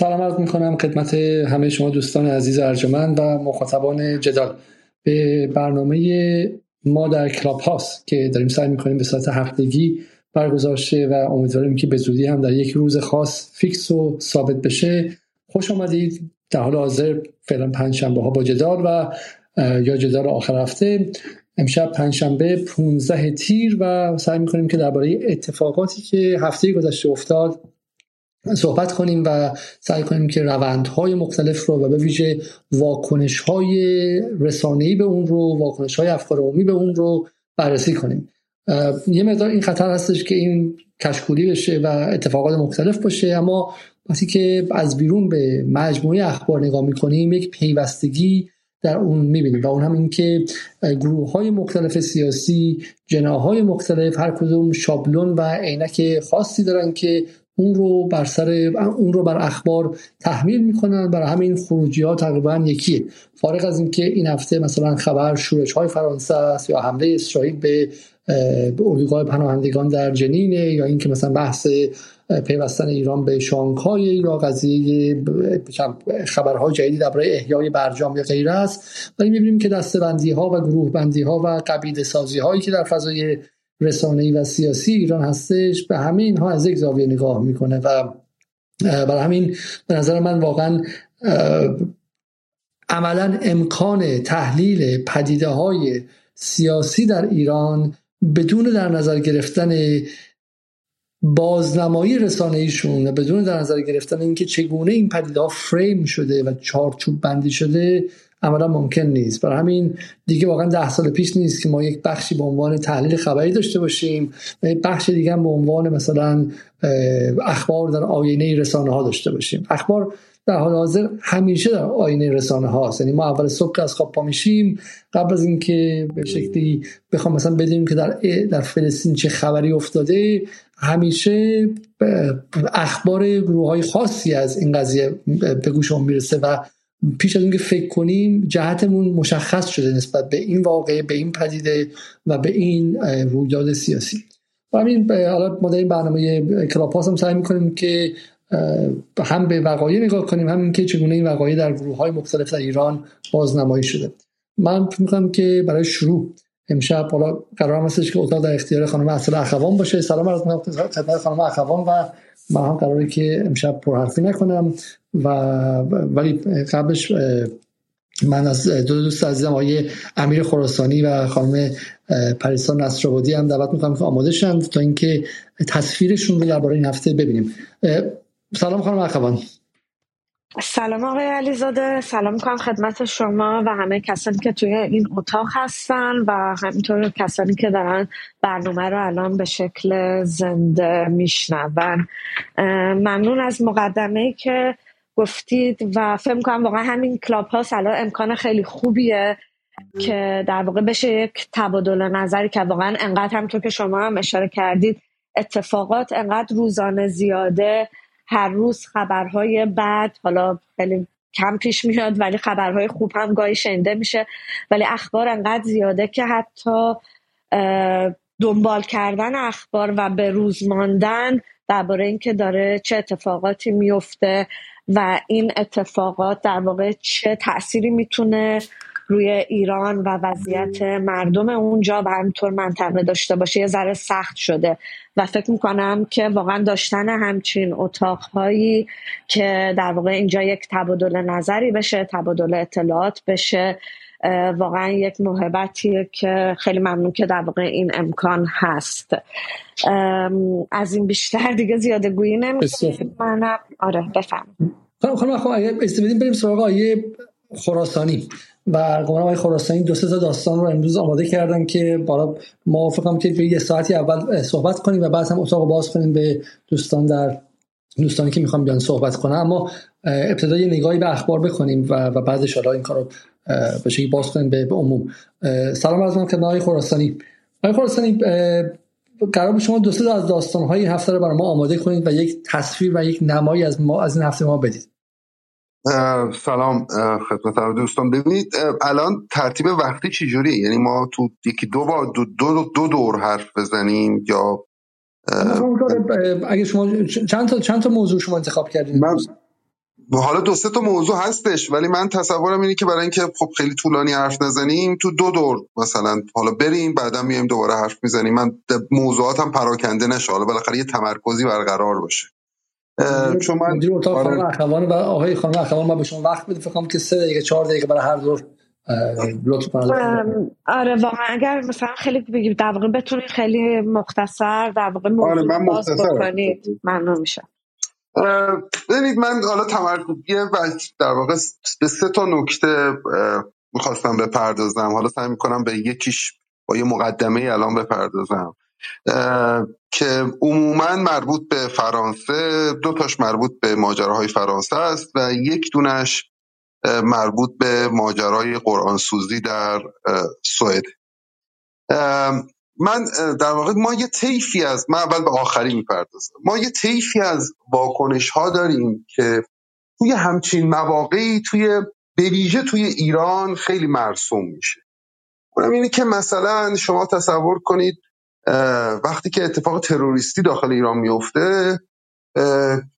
سلام عرض می‌کنم خدمت همه شما دوستان عزیز ارجمند و مخاطبان جدال. به برنامه ما در Clubhouse که داریم سعی می‌کنیم به صورت هفتگی برگزار شه و امیدواریم که به زودی هم در یک روز خاص fix و ثابت بشه. خوش آمدید در حال حاضر فعلا پنجشنبه ها با جدال و یا جدال آخر هفته. امشب پنجشنبه 15 تیر و سعی می‌کنیم که درباره اتفاقاتی که هفته گذشته افتاد صحبت کنیم و سعی کنیم که روندهای مختلف رو و به ویژه واکنش های رسانه‌ای به اون رو واکنش های افکار عمومی به اون رو بررسی کنیم. یه مقدار این خطر هستش که این کشکولی بشه و اتفاقات مختلف باشه اما وقتی که از بیرون به مجموعه اخبار نگاه می‌کنیم یک پیوستگی در اون می‌بینیم و اون هم این که گروه های مختلف سیاسی جناهای مختلف هر کدوم شابلون و عینک خاصی دارن که اون رو بر سر اون رو بر اخبار تحمیل می‌کنن. برای همین خروجی ها تقریبا یکیه. فارغ از اینکه این هفته مثلا خبر شورش های فرانسه است یا حمله اسرائیل به اردوگاه پناهندگان در جنینه یا اینکه مثلا بحث پیوستن ایران به شانگهای یا قضیه خبرهای جدیدی درباره احیای برجام یا غیره است. ولی می‌بینیم که دستبندی ها و گروه بندی ها و قبیله سازی هایی که در فضای رسانه‌ای و سیاسی ایران هستش به همه اینها از یک زاویه نگاه می‌کنه و برای همین به نظر من واقعا عملا امکان تحلیل پدیده های سیاسی در ایران بدون در نظر گرفتن بازنمایی رسانه ایشون بدون در نظر گرفتن اینکه چگونه این پدیده ها فریم شده و چارچوب بندی شده عملا ممکن نیست. برای همین دیگه واقعا ده سال پیش نیست که ما یک بخشی به عنوان تحلیل خبری داشته باشیم و یک بخش دیگه به عنوان مثلا اخبار در آینه رسانه ها داشته باشیم. اخبار در حال حاضر همیشه در آینه رسانه هاست یعنی ما اول صبح از خواب پا میشیم قبل از اینکه به شکلی بخوام مثلا بدونیم که در در فلسطین چه خبری افتاده همیشه اخبار گروه های خاصی از این قضیه به گوشمون می‌رسه و پیش از اینکه فکر کنیم جهتمون مشخص شده نسبت به این واقعه به این پدیده و به این رویداد سیاسی. و همین حالا ما در این برنامه کلاپاس هم سعی می‌کنیم که هم به وقایع نگاه کنیم هم که چگونه این وقایع در گروه های مختلف در ایران بازنمایی شده. من فکر می‌کنم که برای شروع امشب حالا قرار هستش که اتاق در اختیار خانم اصل اخوان باشه. سلام عرض خدمت خانم اخوان و من هم قراره که امشب پرحرفی نکنم و ولی قبلش من از دو دوست عزیزم آقای امیر خراسانی و خانم پریسا نصرآبادی هم دعوت می‌کنم که آماده شند تا اینکه تصویرشون رو درباره این هفته ببینیم. سلام خانم اخوان. سلام آقای علیزاده. سلام می‌کنم خدمت شما و همه کسانی که توی این اتاق هستن و همینطور کسانی که دارن برنامه رو الان به شکل زنده میشنون. ممنون از مقدمه که گفتید و فکر کنم واقعا همین کلاب ها الان امکان خیلی خوبیه که در واقع بشه یک تبادل نظری که واقعا انقدر همونطور که شما هم اشاره کردید اتفاقات انقدر روزانه زیاده هر روز خبرهای بد حالا خیلی کم پیش میاد ولی خبرهای خوب هم گاهی شنده میشه. ولی اخبار انقدر زیاده که حتی دنبال کردن اخبار و به روز ماندن درباره اینکه داره چه اتفاقاتی میفته و این اتفاقات در واقع چه تأثیری می‌تونه روی ایران و وضعیت مردم اونجا و همینطور منطقه داشته باشه یه ذره سخت شده. و فکر می‌کنم که واقعا داشتن همچین اتاقهایی که در واقع اینجا یک تبادل نظری بشه تبادل اطلاعات بشه واقعا یک محبتیه که خیلی ممنون که در واقع این امکان هست. از این بیشتر دیگه زیاده گویی نمی‌کنم منم آره بفهم خانم خانم اگه استفادیم بریم سراغ آیه خراسانی. و قمران آقای خراسانی دو سه تا داستان رو امروز آماده کردن که بالا ما فکرم که یه ساعتی اول صحبت کنیم و بعد هم اتاق باز کنیم به دوستان در دوستانی که می‌خوام بیان صحبت کنم اما ابتدا یه نگاهی به اخبار بکنیم و, و بعدش حالا این کارو به شکلی باز کنیم به, عموم. سلام از من خدمت آقای خراسانی. آقای خراسانی قرار شما دو سه از داستان های این هفته رو برای ما آماده کنید و یک تصویر و یک نمایی از ما از این هفته ما بدید. سلام خدمت دوستان. ببینید الان ترتیب وقتی چجوریه؟ یعنی ما تو یکی دو بار دو, دو, دو دور حرف بزنیم یا اگه شما چند تا چند تا موضوع شما انتخاب کردین؟ من حالا دو سه تا موضوع هستش ولی من تصورم اینه که برای اینکه خب خیلی طولانی حرف نزنیم تو دو دور مثلا حالا بریم بعدا میایم دوباره حرف می‌زنیم. من موضوعاتم پراکنده نشه. حالا بالاخره یه تمرکزی برقرار باشه. چون من مدیر اتاق آره. خانم اخوان و آقای خانم اخوان ما به شما وقت بده فکر که سه دقیقه چهار دقیقه برای هر دور لطف آره واقعا اگر مثلا خیلی بگید در واقع بتونید خیلی مختصر در واقع آره من مختصر بکنید ممنون میشم. ببینید من حالا تمرکزیه و در واقع به سه تا نکته می‌خواستم بپردازم. حالا سعی می‌کنم به یکیش با یه مقدمه الان بپردازم. که عموما مربوط به فرانسه دو تاش مربوط به ماجراهای فرانسه است و یک دونش مربوط به ماجرای قرآن سوزی در سوئد. من در واقع ما یه طیفی از من اول به آخری می‌پردازم. ما یه طیفی از واکنش ها داریم که توی همچین مواقعی توی به توی ایران خیلی مرسوم میشه. اونم اینه که مثلا شما تصور کنید وقتی که اتفاق تروریستی داخل ایران میفته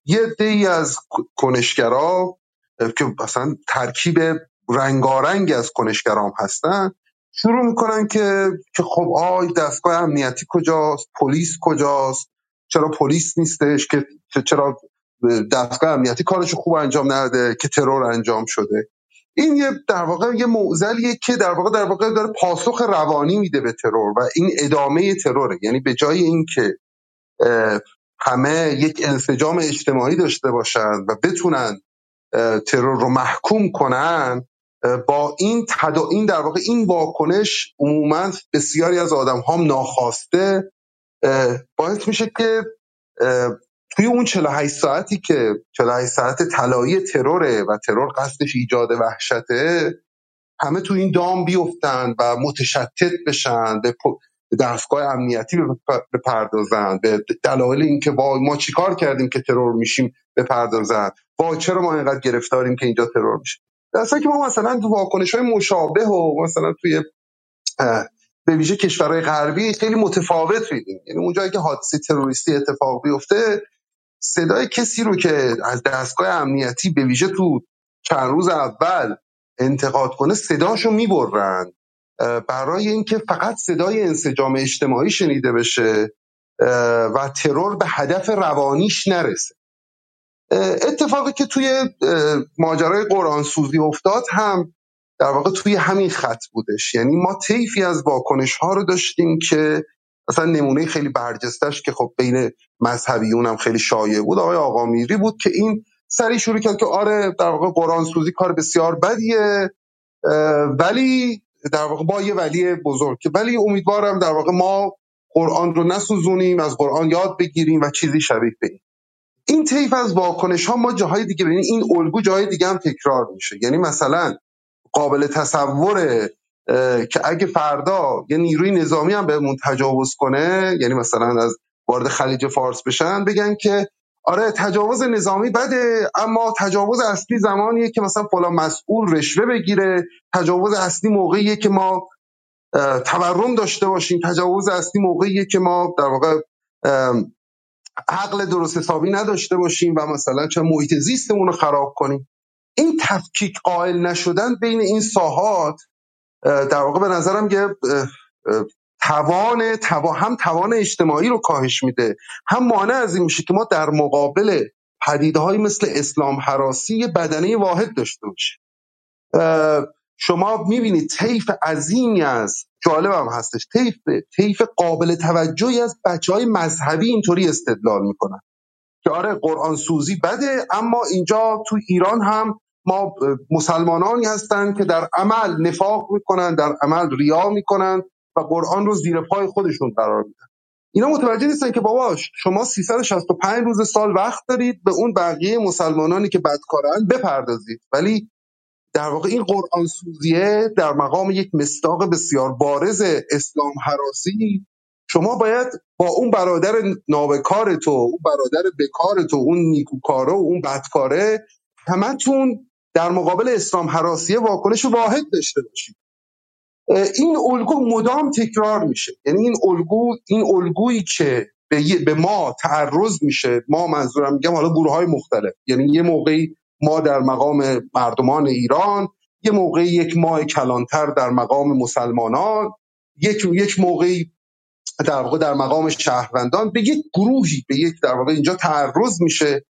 یه دی از کنشگرا که مثلا ترکیب رنگارنگ از کنشگرام هستن شروع می‌کنن که که خب آی دستگاه امنیتی کجاست؟ پلیس کجاست؟ چرا پلیس نیستش؟ که چرا دستگاه امنیتی کارش خوب انجام نده؟ که ترور انجام شده؟ این یه در واقع یه معضلیه که در واقع در واقع داره پاسخ روانی میده به ترور و این ادامه تروره. یعنی به جای اینکه همه یک انسجام اجتماعی داشته باشند و بتونن ترور رو محکوم کنن با این تدا... این در واقع این واکنش عموما بسیاری از آدم هم ناخواسته باعث میشه که توی اون 48 ساعتی که 48 ساعت طلایی تروره و ترور قصدش ایجاد وحشته همه تو این دام بیفتن و متشتت بشن به دستگاه امنیتی بپردازن به دلایل اینکه با ما چیکار کردیم که ترور میشیم بپردازن؟ با چرا ما اینقدر گرفتاریم که اینجا ترور میشیم در که ما مثلا تو واکنش های مشابه و مثلا توی به ویژه کشورهای غربی خیلی متفاوت میدیم یعنی اونجایی که حادثه تروریستی اتفاق بیفته صدای کسی رو که از دستگاه امنیتی به ویژه تو چند روز اول انتقاد کنه صداشو می‌برن. برای اینکه فقط صدای انسجام اجتماعی شنیده بشه و ترور به هدف روانیش نرسه. اتفاقی که توی ماجرای قرآن سوزی افتاد هم در واقع توی همین خط بودش. یعنی ما طیفی از واکنش ها رو داشتیم که مثلا نمونه خیلی برجستش که خب بین مذهبیون هم خیلی شایع بود آقای آقا میری بود که این سری شروع کرد که آره در واقع قرآن سوزی کار بسیار بدیه ولی در واقع با یه ولی بزرگ که ولی امیدوارم در واقع ما قرآن رو نسوزونیم از قرآن یاد بگیریم و چیزی شبیه به این. طیف از واکنش ها ما جاهای دیگه ببینید این الگو جاهای دیگه هم تکرار میشه. یعنی مثلا قابل تصوره که اگه فردا یه نیروی نظامی هم بهمون تجاوز کنه یعنی مثلا از وارد خلیج فارس بشن بگن که آره تجاوز نظامی بده اما تجاوز اصلی زمانیه که مثلا فلان مسئول رشوه بگیره. تجاوز اصلی موقعیه که ما تورم داشته باشیم. تجاوز اصلی موقعیه که ما در واقع عقل درست حسابی نداشته باشیم و مثلا چه محیط زیستمون رو خراب کنیم. این تفکیک قائل نشدن بین این ساحات در واقع به نظرم یه توان توا هم توان اجتماعی رو کاهش میده هم مانع از این میشه که ما در مقابل پدیده های مثل اسلام حراسی بدنه واحد داشته باشیم. شما می‌بینید طیف عظیمی از جالب هم هستش طیف طیف قابل توجهی از بچه های مذهبی اینطوری استدلال می‌کنن که آره قرآن سوزی بده اما اینجا تو ایران هم ما مسلمانانی هستند که در عمل نفاق می‌کنن در عمل ریا می‌کنن و قرآن رو زیر پای خودشون قرار میدن. اینا متوجه نیستن که باباش شما 365 روز سال وقت دارید به اون بقیه مسلمانانی که بدکارن بپردازید. ولی در واقع این قرآن سوزیه در مقام یک مستاق بسیار بارز اسلام حراسی. شما باید با اون برادر نابکار تو اون برادر بکار تو اون نیکوکاره و اون بدکاره همتون در مقابل اسلام حراسیه واکنش واحد داشته باشید این الگو مدام تکرار میشه. یعنی این الگو این الگویی که به, به ما تعرض میشه ما منظورم میگم حالا گروه های مختلف. یعنی یه موقعی ما در مقام مردمان ایران یه موقعی یک ماه کلانتر در مقام مسلمانان یک یک موقعی در واقع در مقام شهروندان به یک گروهی به یک در واقع اینجا تعرض میشه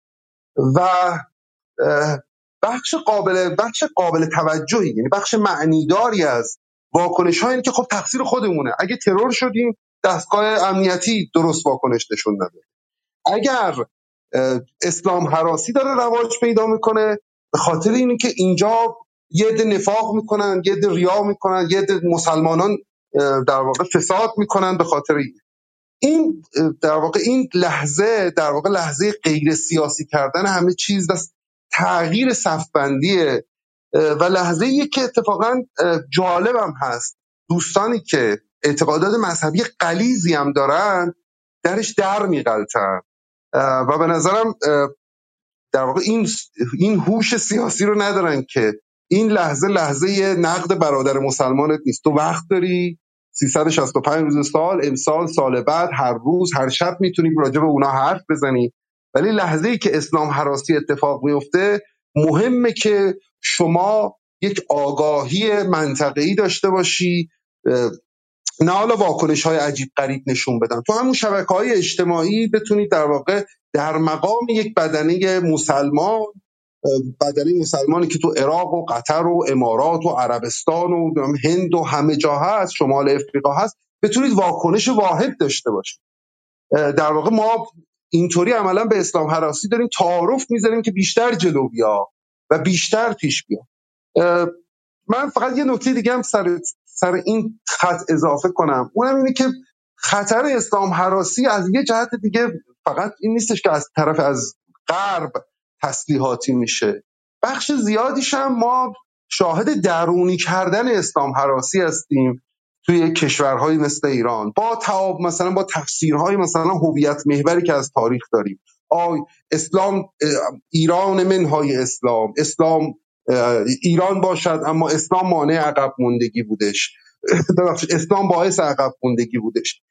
و بخش قابل بخش قابل توجهی یعنی بخش معنیداری از واکنش ها که خب تقصیر خودمونه. اگه ترور شدیم دستگاه امنیتی درست واکنش نشون نده اگر اسلام حراسی داره رواج پیدا می‌کنه به خاطر اینه که اینجا یه عده نفاق می‌کنن یه عده ریا می‌کنن یه عده مسلمانان در واقع فساد می‌کنن به خاطر این. این در واقع این لحظه در واقع لحظه غیر سیاسی کردن همه چیز و تغییر صفبندیه و لحظه ای که اتفاقا جالبم هست. دوستانی که اعتقادات مذهبی قلیزی هم دارن درش در میقلتن و به نظرم در واقع این این هوش سیاسی رو ندارن که این لحظه لحظه نقد برادر مسلمانت نیست. تو وقت داری 365 روز سال امسال سال بعد هر روز هر شب می‌تونی راجع به اونا حرف بزنی. ولی لحظه ای که اسلام حراسی اتفاق میفته مهمه که شما یک آگاهی منطقه‌ای داشته باشی نه حالا واکنش های عجیب غریب نشون بدن. تو همون شبکه های اجتماعی بتونید در واقع در مقام یک بدنه مسلمان بدنه مسلمانی که تو عراق و قطر و امارات و عربستان و هند و همه جا هست شمال افریقا هست بتونید واکنش واحد داشته باشید. در واقع ما اینطوری عملا به اسلام حراسی داریم تعارف می‌ذاریم که بیشتر جلو بیا و بیشتر پیش بیا. من فقط یه نکته دیگه هم سر, سر این خط اضافه کنم. اونم اینه که خطر اسلام حراسی از یه جهت دیگه فقط این نیستش که از طرف از غرب تسلیحاتی میشه. بخش زیادیش هم ما شاهد درونی کردن اسلام حراسی هستیم. توی کشورهایی مثل ایران. با تعاب مثلا با تفسیرهای مثلا هویت محوری که از تاریخ داریم. آی اسلام ایران منهای اسلام. اسلام ایران باشد اما اسلام مانع عقب موندگی بودش. اسلام باعث عقب موندگی بودش.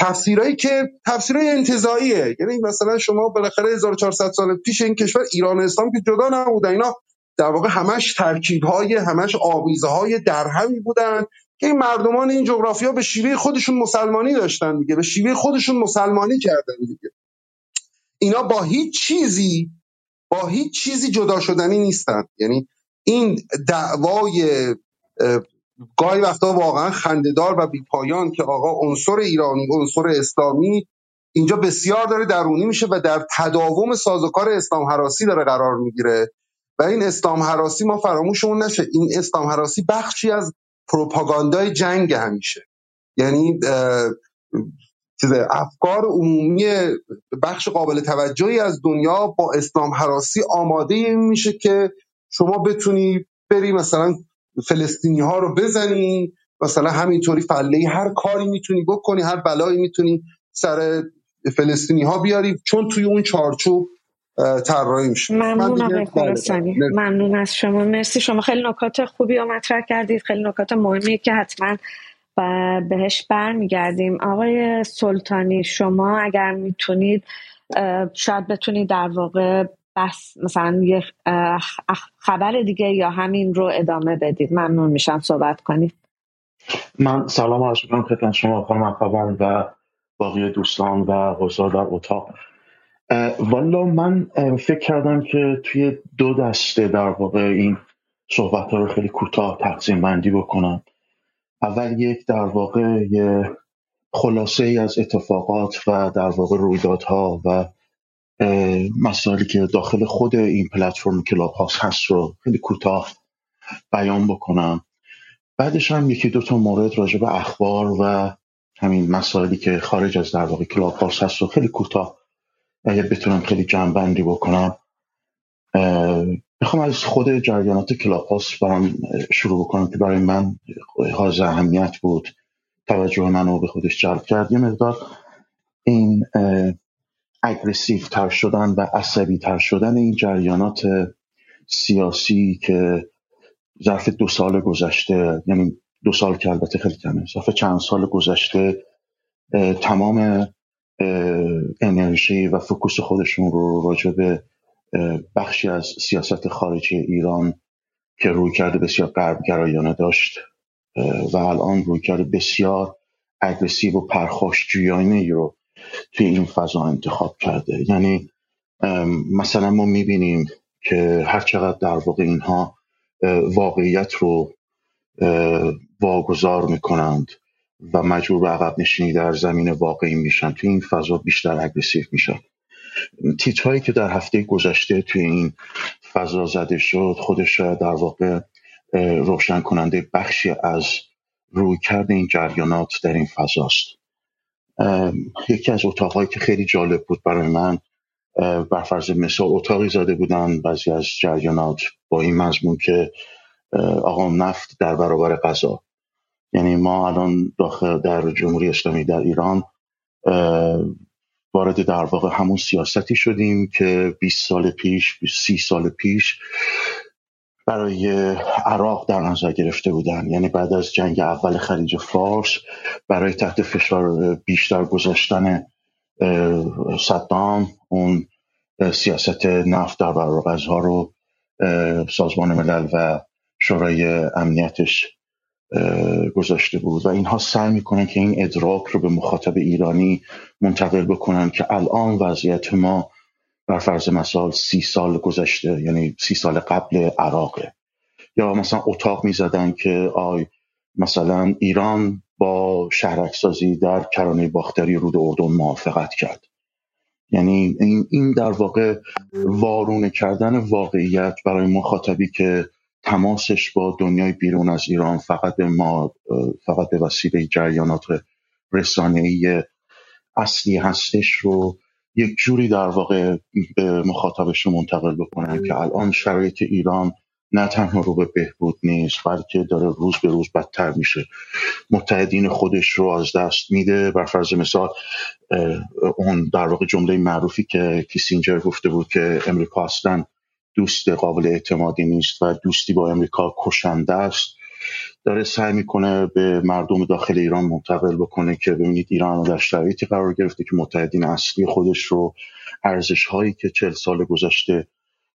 تفسیرهایی که تفسیرهای انتزاعیه یعنی مثلا شما بالاخره 1400 سال پیش این کشور ایران و اسلام که جدا نبودن اینا در واقع همش ترکیب های همش آویزه های درهمی بودن. که این مردمان این جغرافیا به شیوه خودشون مسلمانی داشتن دیگه به شیوه خودشون مسلمانی کردن دیگه. اینا با هیچ چیزی با هیچ چیزی جدا شدنی نیستن. یعنی این دعوای گاهی وقتا واقعا خندهدار و بیپایان که آقا عنصر ایرانی عنصر اسلامی اینجا بسیار داره درونی میشه و در تداوم سازوکار اسلام حراسی داره قرار می‌گیره. و این اسلام حراسی ما فراموشمون نشه. این اسلام حراسی بخشی از پروپاگاندای جنگ همیشه. یعنی افکار عمومی بخش قابل توجهی از دنیا با اسلام حراسی آماده میشه که شما بتونی بری مثلا فلسطینی ها رو بزنی مثلا همینطوری فله هر کاری می‌تونی بکنی هر بلایی می‌تونی سر فلسطینی ها بیاری چون توی اون چارچوب طراحی میشه. ممنون آقای بله، ممنون از شما. مرسی. شما خیلی نکات خوبی رو مطرح کردید. خیلی نکات مهمی که حتما و بهش برمیگردیم. آقای سلطانی شما اگر می‌تونید شاید بتونید در واقع بس مثلا یه خبر دیگه یا همین رو ادامه بدید. ممنون میشم صحبت کنید. من سلام عرض می‌کنم خدمت شما خانم اخوان و باقی دوستان و حضار در اتاق. والا من فکر کردم که توی دو دسته در واقع این صحبت ها رو خیلی کوتاه تقسیم بندی بکنم. اول یک در واقع یه خلاصه ای از اتفاقات و در واقع رویدادها و مسائلی که داخل خود این پلتفرم Clubhouse هست رو خیلی کوتاه بیان بکنم. بعدش هم یکی دو تا مورد راجع به اخبار و همین مسائلی که خارج از در واقع Clubhouse هست رو خیلی کوتاه اگر بتونم خیلی جمع‌بندی بکنم می‌خوام از خود جریانات Clubhouse برام شروع بکنم که برای من حاضر اهمیت بود. توجه منو به خودش جلب کرد. یه مقدار این اگریسیو تر شدن و عصبی تر شدن این جریانات سیاسی که ظرف دو سال گذشته یعنی دو سال که البته خیلی کمه ظرف چند سال گذشته تمام انرژی و فکوس خودشون رو راجع به بخشی از سیاست خارجی ایران که روی کرده بسیار غربگرایانه داشت. و الان روی کرده بسیار اگرسیو و پرخاشجویانه ای رو توی این فضا انتخاب کرده. یعنی مثلا ما می‌بینیم که هر چقدر در واقع اینها واقعیت رو واگذار می‌کنند. و مجبور به عقب نشینی در زمین واقعی میشن. توی این فضا بیشتر اگریسیو میشن. تیت هایی که در هفته گذشته توی این فضا زده شد خودش در واقع روشن کننده بخشی از روی کرده این جریانات در این فضاست یکی از اتاقهایی که خیلی جالب بود برای من بر فرض مثال اتاقی زده بودن بعضی از جریانات با این مضمون که آقا نفت در برابر غذا. یعنی ما الان داخل در جمهوری اسلامی در ایران وارد در واقع همون سیاستی شدیم که 20 سال پیش 30 سال پیش برای عراق در نظر گرفته بودن. یعنی بعد از جنگ اول خلیج فارس برای تحت فشار بیشتر گذاشتن صدام اون سیاست نفت در برابر رو سازمان ملل و شورای امنیتش گذاشته بود. و اینها سعی می‌کنن که این ادراک رو به مخاطب ایرانی منتقل بکنن که الان وضعیت ما بر فرض مثال سی سال گذشته یعنی سی سال قبل عراقه. یا مثلا اتاق می‌زدن که آی مثلا ایران با شهرکسازی در کرانه باختری رود اردن موافقت کرد. یعنی این, در واقع وارونه کردن واقعیت برای مخاطبی که تماسش با دنیای بیرون از ایران فقط به ما فقط به وسیله جریانات رسانه‌ای اصلی هستش رو یک جوری در واقع به مخاطبش منتقل بکنن که الان شرایط ایران نه تنها رو به بهبود نیست بلکه داره روز به روز بدتر میشه. متحدین خودش رو از دست میده بر فرض مثال اون در واقع جمله معروفی که کیسینجر گفته بود که امریکا اصلا دوست قابل اعتمادی نیست و دوستی با امریکا کشنده است. داره سعی می‌کنه به مردم داخل ایران منتقل بکنه که ببینید ایران در شرایطی قرار گرفته که متحدین اصلی خودش رو ارزش هایی که چل سال گذشته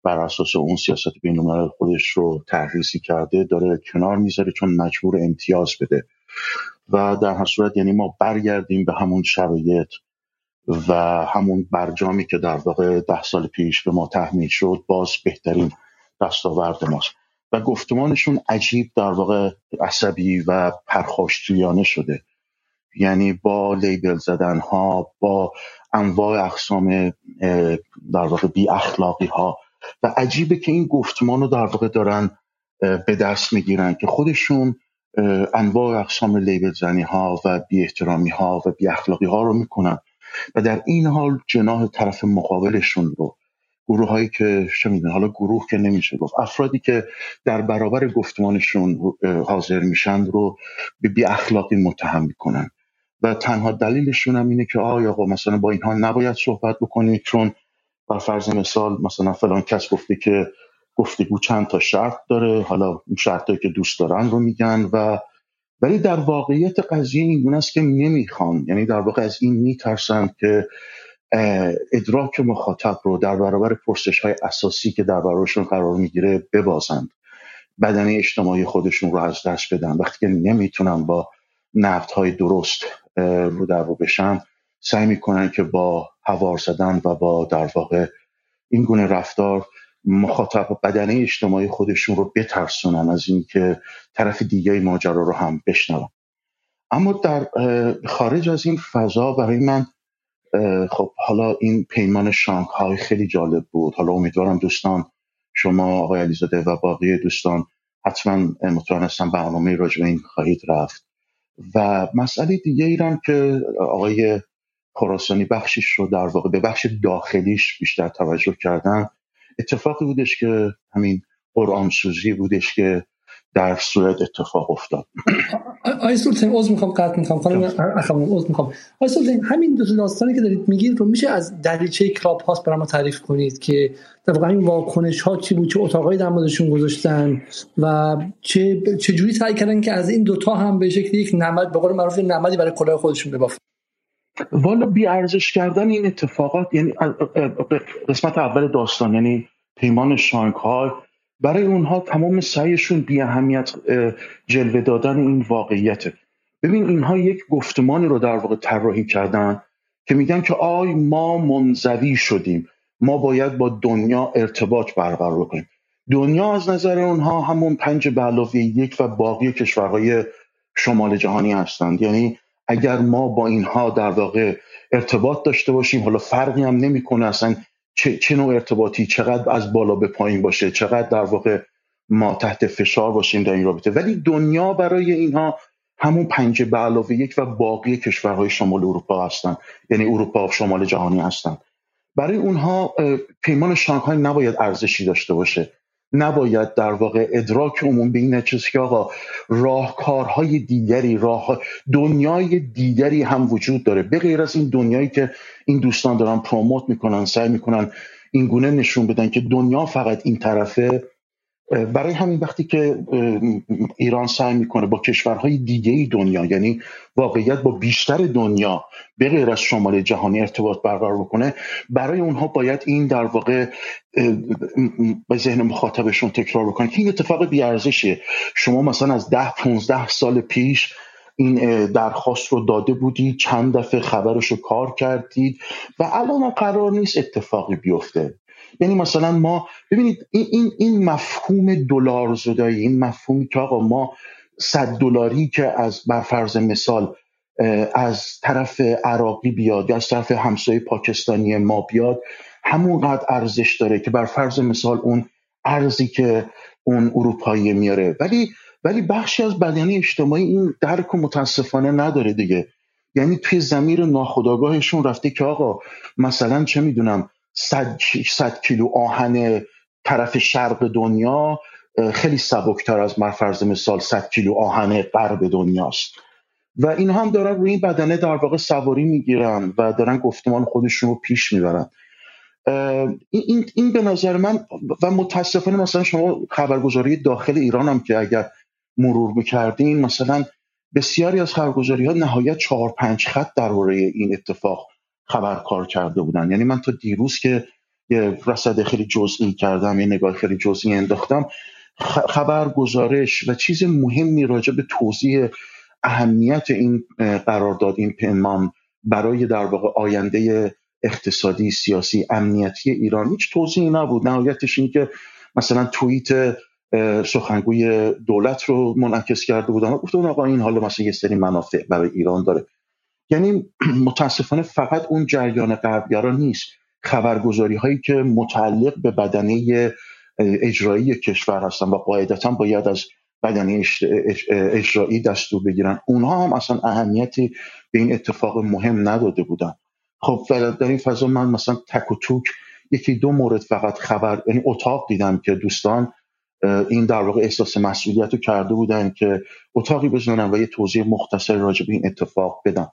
بر اساس اون سیاست بین خودش رو تحریزی کرده داره کنار می‌ذاره چون مجبور امتیاز بده. و در هر صورت یعنی ما برگردیم به همون شرایط و همون برجامی که در واقع ده سال پیش به ما تحمیل شد باز بهترین دستاورد ماست. و گفتمانشون عجیب در واقع عصبی و پرخاشجویانه شده. یعنی با لیبل زدن ها با انواع اقسام در واقع بی اخلاقی ها و عجیبه که این گفتمان رو در واقع دارن به دست می‌گیرن که خودشون انواع اقسام لیبل زنی ها و بی احترامی ها و بی اخلاقی ها رو می‌کنن. و در این حال جناح طرف مقابلشون رو گروه هایی که چه حالا گروه که نمیشه گفت افرادی که در برابر گفتمانشون حاضر میشن رو به بی اخلاقی متهم می‌کنن. و تنها دلیلشون هم اینه که آیا آقا مثلا با اینها نباید صحبت بکنید چون بر فرض مثال مثلا فلان کس گفته که گفتگو چند تا شرط داره حالا اون شرطایی که دوست دارن رو میگن و ولی در واقعیت قضیه این است که نمی‌خوان. یعنی در واقع از این میترسند که ادراک مخاطب رو در برابر پرسش های اساسی که در برابرشون قرار می‌گیره ببازند. بدن اجتماعی خودشون رو از دست بدن. وقتی که نمی‌تونن با نفت های درست رو در رو بشن سعی می‌کنن که با هوار زدن و با در واقع این گونه رفتار مخاطب بدن اجتماعی خودشون رو بترسونن از اینکه طرف دیگه ماجرا رو هم بشنون. اما در خارج از این فضا برای من خب حالا این پیمان شانگهای خیلی جالب بود. حالا امیدوارم دوستان شما آقای علیزاده و باقی دوستان حتما مطمئن هستم برنامه راجع این خواهید رفت. و مسئله دیگه ایران که آقای خراسانی بخشش رو در واقع به بخش داخلیش بیشتر توجه کردن اتفاقی بودش که همین قرآن سوزی بودش که در صورت اتفاق افتاد. آی سلطان عذر می‌خوام قطع می‌خوام. خانم اخوان عذر می‌خوام. آی سلطان همین دو داستانی که دارید میگید رو میشه از دریچه Clubhouse برای ما تعریف کنید که در واقع این واکنش ها چی بود چه اتاقایی در موردشون گذاشتن و چه چه جوری سعی کردن که از این دوتا هم به شکلی یک نمد به قول معروف نمدی برای کلاه خودشون ببافن. والا بی ارزش کردن این اتفاقات یعنی قسمت اول داستان یعنی پیمان شانگهای برای اونها تمام سعیشون بی اهمیت جلوه دادن این واقعیته. ببین اینها یک گفتمانی رو در واقع طراحی کردن که میگن که آی ما منزوی شدیم. ما باید با دنیا ارتباط برقرار کنیم دنیا از نظر اونها همون پنج به یک و باقی کشورهای شمال جهانی هستند. یعنی اگر ما با اینها در واقع ارتباط داشته باشیم حالا فرقی هم نمی‌کنه اصلا چه, چه نوع ارتباطی چقدر از بالا به پایین باشه چقدر در واقع ما تحت فشار باشیم در این رابطه. ولی دنیا برای اینها همون پنج به علاوه یک و باقی کشورهای شمال اروپا هستند یعنی اروپا و شمال جهانی هستند برای اونها پیمان شانگهای نباید ارزشی داشته باشه. نباید در واقع ادراک عموم به این که آقا راهکارهای دیگری راه دنیای دیگری هم وجود داره. به غیر از این دنیایی که این دوستان دارن پروموت می‌کنن سعی می‌کنن این گونه نشون بدن که دنیا فقط این طرفه برای همین وقتی که ایران سعی می‌کنه با کشورهای دیگه دنیا یعنی واقعیت با بیشتر دنیا به غیر از شمال جهانی ارتباط برقرار بکنه برای اونها باید این در واقع به ذهن مخاطبشون تکرار بکنه که این اتفاق بیارزشه. شما مثلا از ده 15 سال پیش این درخواست رو داده بودید چند دفعه خبرش رو کار کردید و الان قرار نیست اتفاقی بیفته. یعنی مثلا ما ببینید این, این, این مفهوم دلار زدایی این مفهومی که آقا ما صد دلاری که از برفرض مثال از طرف عراقی بیاد یا از طرف همسایه پاکستانی ما بیاد همونقدر ارزش داره که بر فرض مثال اون ارزی که اون اروپایی میاره. ولی ولی بخشی از بدنی اجتماعی این درک و متاسفانه نداره دیگه. یعنی توی زمیر ناخداگاهشون رفته که آقا مثلا چه می‌دونم صد, کیلو آهن طرف شرق دنیا خیلی سبکتر از مرفرض مثال 100 کیلو آهن غرب دنیاست. و این هم دارن روی این بدنه در واقع سواری می‌گیرن و دارن گفتمان خودشون رو پیش می‌برن. این, این به نظر من و متاسفانه مثلا شما خبرگزاری داخل ایران هم که اگر مرور بکردین مثلا بسیاری از خبرگزاری ها نهایت چهار پنج خط درباره این اتفاق خبرکار کرده بودن. یعنی من تا دیروز که یه رصد خیلی جزئی کردم یه نگاه خیلی جزئی انداختم خبر گزارش و چیز مهمی راجع به توضیح اهمیت این قرارداد این پیمان برای در واقع آینده اقتصادی سیاسی امنیتی ایران هیچ توضیحی نبود. نهایتش این که مثلا توییت سخنگوی دولت رو منعکس کرده بودن و گفتن آقا این حالا مثلا یه سری منافع برای ایران داره. یعنی متاسفانه فقط اون جریان غربگرا نیست. خبرگزاری هایی که متعلق به بدنه اجرایی کشور هستن و قاعدتا باید از بدنه اجرایی دستور بگیرن. اونها هم اصلا اهمیتی به این اتفاق مهم نداده بودن. خب در این فضا من مثلا تک و توک یکی دو مورد فقط خبر یعنی اتاق دیدم که دوستان این در واقع احساس مسئولیت رو کرده بودن که اتاقی بزنن و یه توضیح مختصر راجع به این اتفاق بدم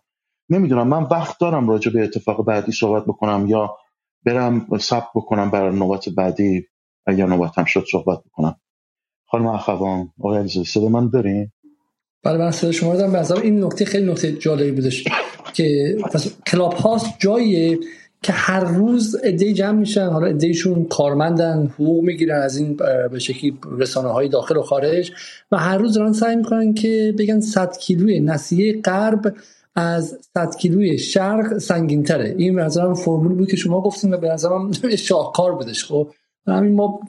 نمی‌دونم من وقت دارم راجع به اتفاق بعدی صحبت بکنم یا برم سب بکنم برای نوبت بعدی اگر نوبتم شد صحبت بکنم. خانم اخوان آقای علیزاده صدا من داریم بله من صدا شما دارم. به این نکته خیلی نکته جالبی بودش که کلاب هاست جاییه که هر روز ایده جمع میشن. حالا ایدهشون کارمندن حقوق می‌گیرن از این به شکلی رسانه های داخل و خارج و هر روز دارن سعی می‌کنن که بگن 100 کیلوی نسیه غرب از 100 کیلوی شرق سنگین تره این به نظرم فرمول بود که شما گفتیم و به نظرم شاهکار بودش. خب همین ما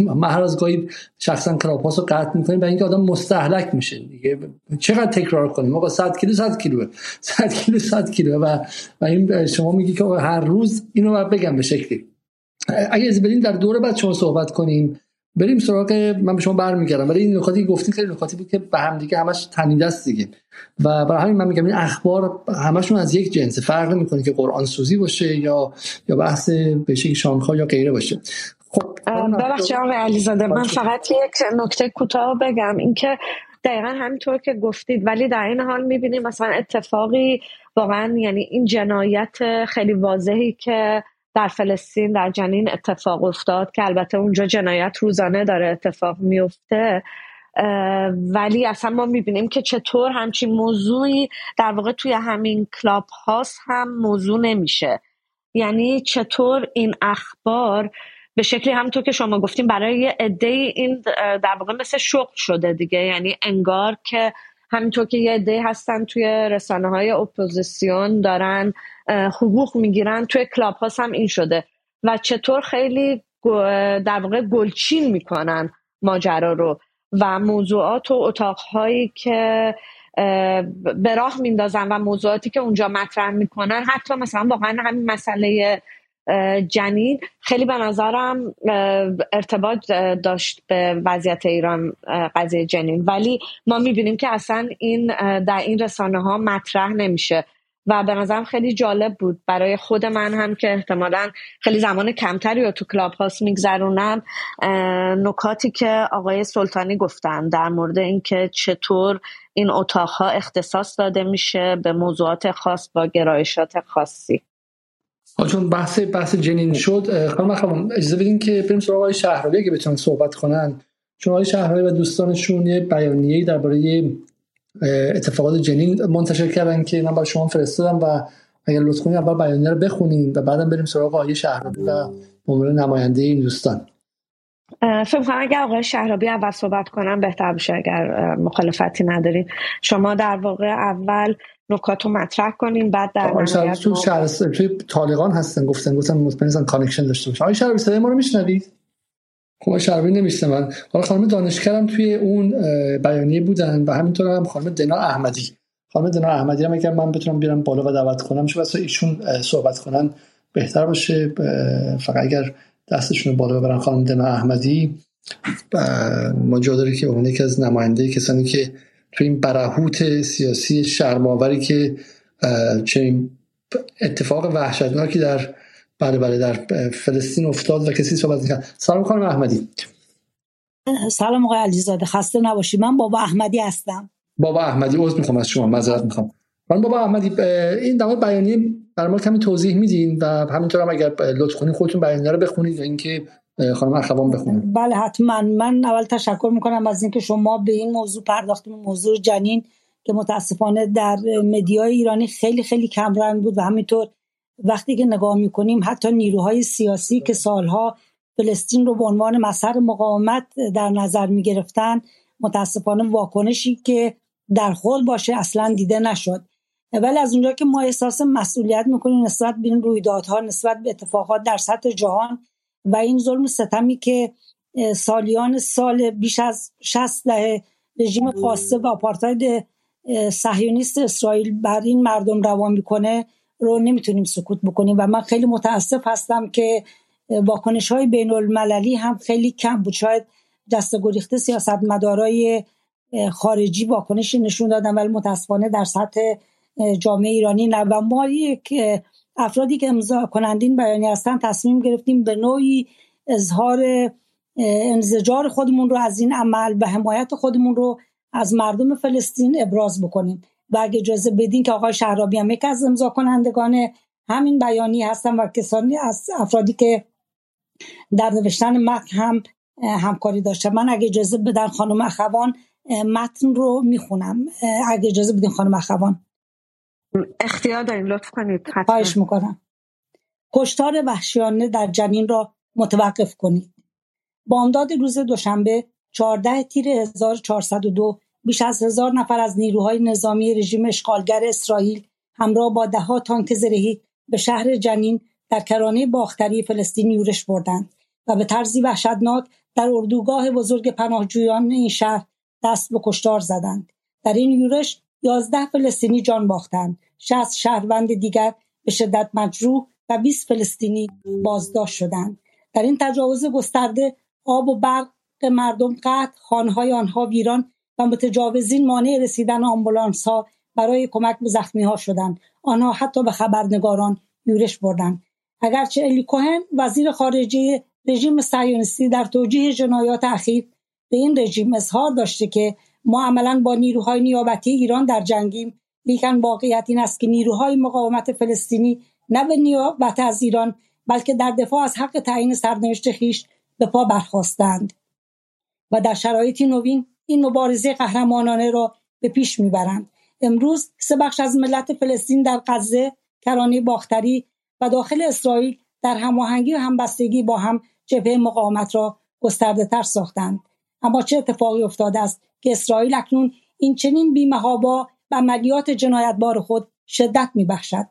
ما هر از گاهی شخصا کراپاس رو قطع می‌کنیم برای اینکه آدم مستحلک میشه. دیگه چقدر تکرار کنیم؟ آقا 100 کیلو 100 کیلو 100 کیلو 100 کیلو و و این شما میگی که هر روز اینو بگم به شکلی. اگه از بریم در دور بعد شما صحبت کنیم. بریم سراغ من به شما برمیگردم. ولی این نکاتی گفتین خیلی نکاتی بود که به هم دیگه همش تنیده است دیگه. و برای همین من میگم این اخبار همشون از یک جنس فرق نمی‌کنه که قرآن سوزی باشه یا یا بحث به شکل شانگهای یا غیره باشه. خب ببخشید آقای علیزاده من فقط یک نکته کوتاه بگم. اینکه دقیقا همینطور که گفتید ولی در این حال می‌بینیم مثلا اتفاقی واقعا یعنی این جنایت خیلی واضحی که در فلسطین در جنین اتفاق افتاد که البته اونجا جنایت روزانه داره اتفاق میفته ولی اصلا ما می‌بینیم که چطور همچین موضوعی در واقع توی همین Clubhouse هم موضوع نمیشه. یعنی چطور این اخبار به شکلی همونطور که شما گفتیم برای یه این در واقع مثل شغل شده دیگه. یعنی انگار که همینطور که یه عده هستن توی رسانه های اپوزیسیون دارن حقوق می‌گیرن توی Clubhouse هم این شده. و چطور خیلی در واقع گلچین می‌کنن ماجرا رو. و موضوعات و اتاقهایی که به راه میندازن و موضوعاتی که اونجا مطرح می‌کنن حتی مثلا واقعا همین مسئله جنین. خیلی به نظرم ارتباط داشت به وضعیت ایران قضیه جنین. ولی ما می‌بینیم که اصلا این در این رسانه ها مطرح نمیشه. و به نظرم خیلی جالب بود. برای خود من هم که احتمالا خیلی زمان کمتری رو تو کلاب هاست میگذرونم نکاتی که آقای سلطانی گفتن در مورد اینکه چطور این اتاقها اختصاص داده میشه به موضوعات خاص با گرایشات خاصی. چون بحث بحث جنین شد خانم خانم اجازه بدین که بریم سراغ آقای شهرابی اگه بتونن صحبت کنن. چون آقای شهرابی و دوستانشون یه بیانیه‌ای درباره اتفاقات جنین منتشر کردن که من با شما فرستادم و اگر لطف کنید اول بیانیه رو بخونیم و بعدم بریم سراغ آقای شهرابی و به نماینده این دوستان. فکر کنم اگر آقای شهرابی اول صحبت کنم بهتر بشه اگر مخالفتی ندارید شما در واقع اول نکات رو مطرح کنیم بعد در نهایت تو شهر توی طالقان هستن گفتن گفتن مطمئن کانکشن داشته باشه. آقای شهرابی صدای ما رو میشنوید؟ خب شهرابی نمیشته من حالا خانم دانشکرم توی اون بیانیه بودن و همینطور هم خانم دنا احمدی. خانم دنا احمدی هم اگر من بتونم بیارم بالا و دعوت کنم شو واسه ایشون صحبت کنن بهتر باشه. فقط اگر دستشون بالا ببرن خانم دنا احمدی ما جا داره که اون یکی از نماینده کسانی که تو این برهوت سیاسی شرماوری که چنین اتفاق وحشتناکی در بله بله در فلسطین افتاد و کسی صحبت می‌کرد سلام خانم احمدی. سلام آقای علیزاده. خسته نباشی. من بابا احمدی هستم. بابا احمدی عذر می‌خوام از شما. معذرت می‌خوام. من بابا احمدی این در بیانیه برای ما کمی توضیح میدین و همینطور هم اگر لطف کنید خودتون بیانیه رو بخونید و اینکه خانم اخوان بخونید بله حتما. من اول تشکر می‌کنم از اینکه شما به این موضوع پرداختیم موضوع جنین که متاسفانه در مدیای ایرانی خیلی خیلی کمرنگ بود و همینطور وقتی که نگاه می‌کنیم حتی نیروهای سیاسی که سالها فلسطین رو به عنوان مسار مقاومت در نظر می‌گرفتن متاسفانه واکنشی که در خود باشه اصلا دیده نشد. ولی از اونجا که ما احساس مسئولیت می‌کنیم نسبت به این رویدادها نسبت به اتفاقات در سطح جهان این ظلم ستمی که سالیان سال بیش از 60 دهه رژیم خاصه و آپارتاید صهیونیست اسرائیل بر این مردم روان می‌کنه رو نمی‌تونیم سکوت بکنیم. و من خیلی متاسف هستم که واکنش های بین المللی هم خیلی کم بود. شاید دست گریخته سیاست مدارای خارجی واکنشی نشون دادن ولی متاسفانه در سطح جامعه ایرانی نه. و ما یک افرادی که امضا کنندین بیانی هستن تصمیم گرفتیم به نوعی اظهار انزجار خودمون رو از این عمل و حمایت خودمون رو از مردم فلسطین ابراز بکنیم. و اگه اجازه بدین که آقای شهرابی هم یکی از امضا کنندگان همین بیانی هستن و کسانی از افرادی که در نوشتن متن هم همکاری داشته من اگه اجازه بدن خانم اخوان متن رو می‌خونم. اگه اجازه بدین خانم اخوان. اختیار دارین لطف کنید خواهش می‌کنم. کشتار وحشیانه در جنین را متوقف کنید. بامداد روز دوشنبه 14 تیر 1402 بیش از هزار نفر از نیروهای نظامی رژیم اشغالگر اسرائیل همراه با دهها تانک زرهی به شهر جنین در کرانه باختری فلسطین یورش بردند و به طرزی وحشتناک در اردوگاه بزرگ پناهجویان این شهر دست به کشتار زدند. در این یورش یازده فلسطینی جان باختند. شصت شهروند دیگر به شدت مجروح و 20 فلسطینی بازداشت شدند. در این تجاوز گسترده آب و برق مردم قطع خانهای آنها ویران و متجاوزین مانع رسیدن آمبولانس ها برای کمک به زخمی ها شدند. آنها حتی به خبرنگاران یورش بردند. اگرچه الی کوهن وزیر خارجه رژیم صهیونیستی در توجیه جنایات اخیر به این رژیم اظهار داشته که ما عملا با نیروهای نیابتی ایران در جنگیم لیکن واقعیت این است که نیروهای مقاومت فلسطینی نه به نیابت از ایران بلکه در دفاع از حق تعیین سرنوشت خیش به پا برخواستند و در شرایطی نوین این مبارزه قهرمانانه را به پیش می‌برند. امروز سه بخش از ملت فلسطین در غزه کرانه باختری و داخل اسرائیل در هماهنگی و همبستگی با هم جبهه مقاومت را گسترده تر ساختند. اما چه اتفاقی افتاده است؟ که اسرائیل اکنون این چنین بیمهابا و عملیات جنایتبار خود شدت میبخشد.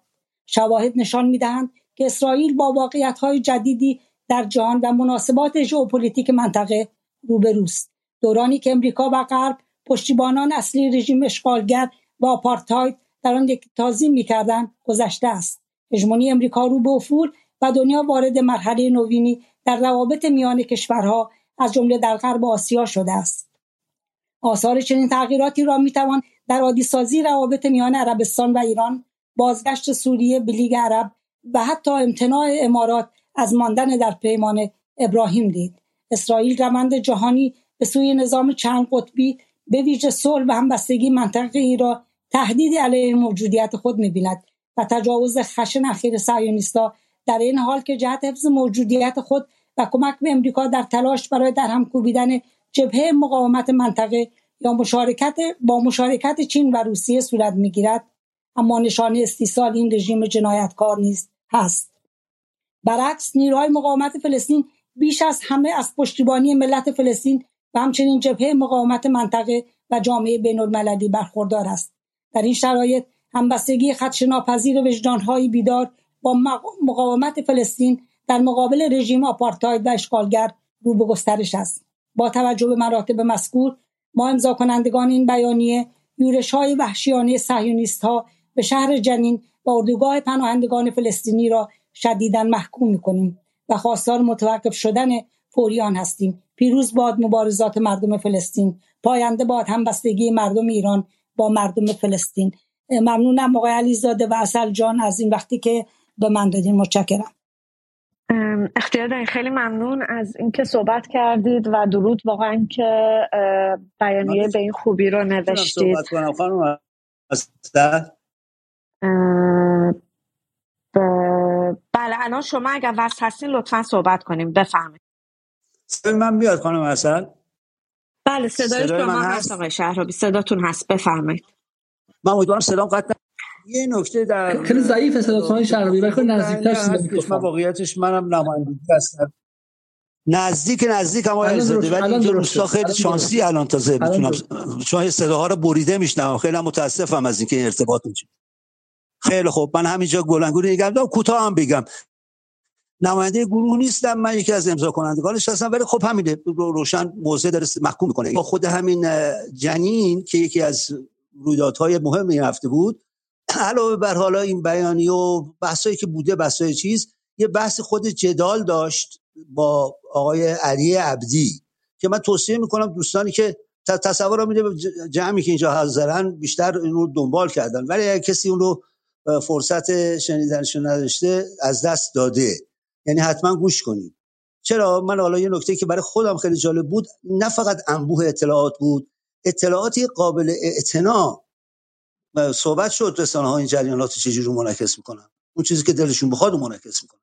شواهد نشان می‌دهند که اسرائیل با واقعیت های جدیدی در جهان و مناسبات ژئوپلیتیک منطقه روبروست دورانی که امریکا و غرب پشتیبانان اصلی رژیم اشغالگر و آپارتاید در آن تازی می‌کردند گذشته است. هژمونی امریکا رو به افول و دنیا وارد مرحله نوینی در روابط میان کشورها از جمله در غرب آسیا شده است. آثار چنین تغییراتی را می‌توان در عادیسازی روابط میان عربستان و ایران بازگشت سوریه به لیگ عرب و حتی امتناع امارات از ماندن در پیمان ابراهیم دید. اسرائیل روند جهانی به سوی نظام چند قطبی به ویژه صلح و همبستگی منطقه ای را تهدیدی علیه موجودیت خود می‌بیند و تجاوز خشن اخیر صهیونیستها در این حال که جهت حفظ موجودیت خود و کمک به امریکا در تلاش برای در هم کوبیدن جبهه مقاومت منطقه یا مشارکت با مشارکت چین و روسیه صورت می‌گیرد اما نشانه استیصال این رژیم جنایتکار نیست هست. برعکس نیروهای مقاومت فلسطین بیش از همه از پشتیبانی ملت فلسطین و همچنین جبهه مقاومت منطقه و جامعه بین المللی برخوردار است. در این شرایط همبستگی خدشناپذیر وجدانهایی بیدار با مقاومت فلسطین در مقابل رژیم آپارتاید و اشغالگر رو به گسترش است. با توجه به مراتب مذکور ما امضا کنندگان این بیانیه یورش های وحشیانه صهیونیست ها به شهر جنین و اردوگاه پناهندگان فلسطینی را شدیدا محکوم می‌کنیم و خواستار متوقف شدن فوریان هستیم. پیروز باد مبارزات مردم فلسطین پاینده باد همبستگی مردم ایران با مردم فلسطین. ممنونم آقای علیزاده و اصل جان از این وقتی که به من دادین. متشکرم. اختیار دارین. خیلی ممنون از اینکه صحبت کردید و درود واقعا که بیانیه به این خوبی رو نوشتید. بله الان شما اگر وقت هستین لطفا صحبت کنیم. بفهمید من میاد خانم اصل بله صدای شما هست؟ آقای شهرابی. صداتون هست. بفرمایید. من امیدوارم صدام قطع یه نکته در خیلی ضعیف صداتون شهرابی ولی خیلی نزدیکتر من واقعیتش منم نمایندگی هستم. نزدیک نزدیک هم آقای ولی اینجا روستا خیلی شانسی الان تازه می‌تونم چون صداها رو بریده میشنم خیلی متاسفم از اینکه این ارتباط میشه خیلی خوب. من همینجا گلنگوری نگم دارم. کوتاه هم بگم. نماینده گروه نیستم. من یکی از امضا کنندگانش هستم. ولی خب همینه. روشن موضع داره محکوم می‌کنه. با خود همین جنین که یکی از رویدادهای مهم این هفته بود علاوه بر حالا این بیانی و بحثایی که بوده بحثای چیز یه بحث خود جدال داشت با آقای علی عبدی که من توصیه می‌کنم دوستانی که تصور میده جمعی که اینجا حاضرن بیشتر اینو دنبال کردن. ولی اگر کسی اون رو فرصت شنیدنش نداشته از دست داده. یعنی حتما گوش کنید. چرا؟ من حالا یه نکته که برای خودم خیلی جالب بود نه فقط انبوه اطلاعات بود اطلاعاتی قابل اعتنا صحبت شد رسانه ها این جریانات چجوری منعکس می‌کنن؟ اون چیزی که دلشون بخواد منعکس می‌کنن.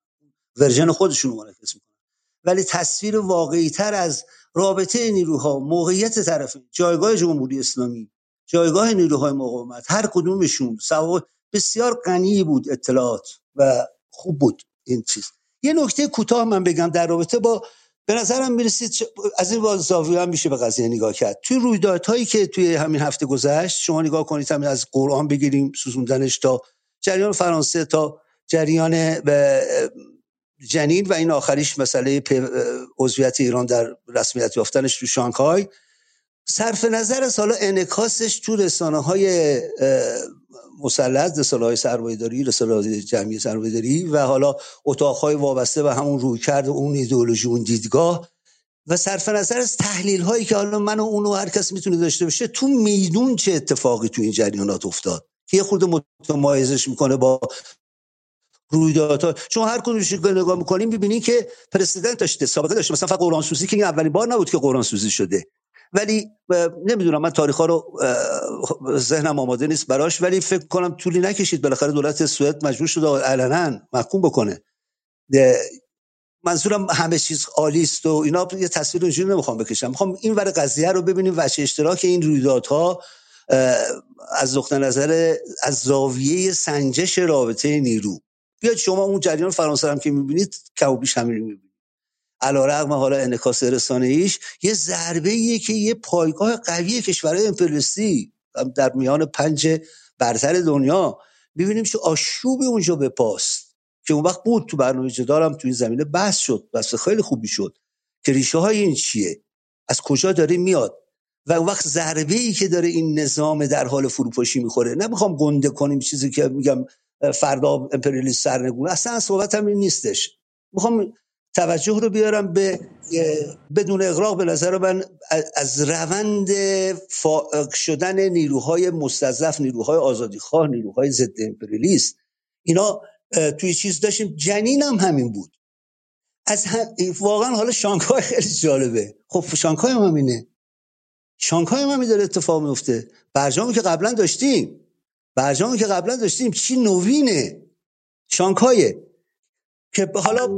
ورژن خودشون منعکس می‌کنن. ولی تصویر واقعی تر از رابطه نیروها موقعیت طرفین جایگاه جمهوری اسلامی جایگاه نیروهای مقاومت هر کدومشون سوا بسیار غنی بود اطلاعات و خوب بود این چیز. یه نکته کوتاه من بگم در رابطه با به نظرم می‌رسید از این زاویه هم میشه به قضیه نگاه کرد. توی رویدادهایی که توی همین هفته گذشت شما نگاه کنید همین از قرآن بگیریم سوزوندنش تا جریان فرانسه تا جریان جنین و این آخریش مسئله عضویت ایران در رسمیت یافتنش تو شانگهای. صرف نظر از حالا انکاسش تو رسانه های مسلط رسانه های سرمایه‌داری رسانه های جمعی سرمایه‌داری و حالا اتاقهای وابسته و همون روی کرد اون ایدئولوژی اون دیدگاه و صرف نظر از تحلیل هایی که حالا من و اونو هر کس می‌تونه داشته باشه تو میدون چه اتفاقی تو این جریانات افتاد که یه خورده متمایزش می‌کنه با رویدادها؟ چون هر کدومش نگاه می‌کنیم می‌بینی که پرسیدنت داشته سابقه داشته. مثلا فقط قرآن سوزی که این اولین بار نبود که قرآن سوزی شده. ولی نمی‌دونم من تاریخ ها رو ذهنم آماده نیست براش ولی فکر کنم طولی نکشید. بالاخره دولت سوئد مجبور شده علنا محکوم بکنه. منظورم همه چیز عالی است و اینا یه تصویر اونجوری نمی‌خوام بکشم. می‌خوام این ور قضیه رو ببینیم وجه اشتراک این رویدادها از نقطه نظر از زاویه سنجش رابطه نیرو. بیاد شما اون جریان فرانسه هم که می‌بینید کم بیش همین می‌بینید. علا رقم حالا انکاس رسانه ایش یه ضربه ایه که یه پایگاه قوی کشورهای امپریالیستی در میان پنج برتر دنیا می‌بینیم که آشوب اونجا به پاست که اون وقت بود تو برنامه جدارم تو این زمینه بحث شد بحث خیلی خوبی شد که ریشه های این چیه از کجا داره میاد و اون وقت ضربه ای که داره این نظام در حال فروپاشی می‌خوره. نمی‌خوام گنده کنیم چیزی که میگم فردا امپریالیست سرنگون اصلا صحبت هم این نیستش. می‌خوام توجه رو بیارم به بدون اغراق به نظر من از روند فائق شدن نیروهای مستضعف نیروهای آزادیخواه نیروهای ضد امپریالیست. اینا توی چیز داشتیم. جنین هم همین بود. از واقعا حالا شانگهای خیلی جالبه. خب شانگهای هم همینه. شانگهای هم همین داره اتفاق میفته. برجامی که قبلا داشتیم. برجامی که قبلا داشتیم چی نوینه؟ شانگهایه که حالا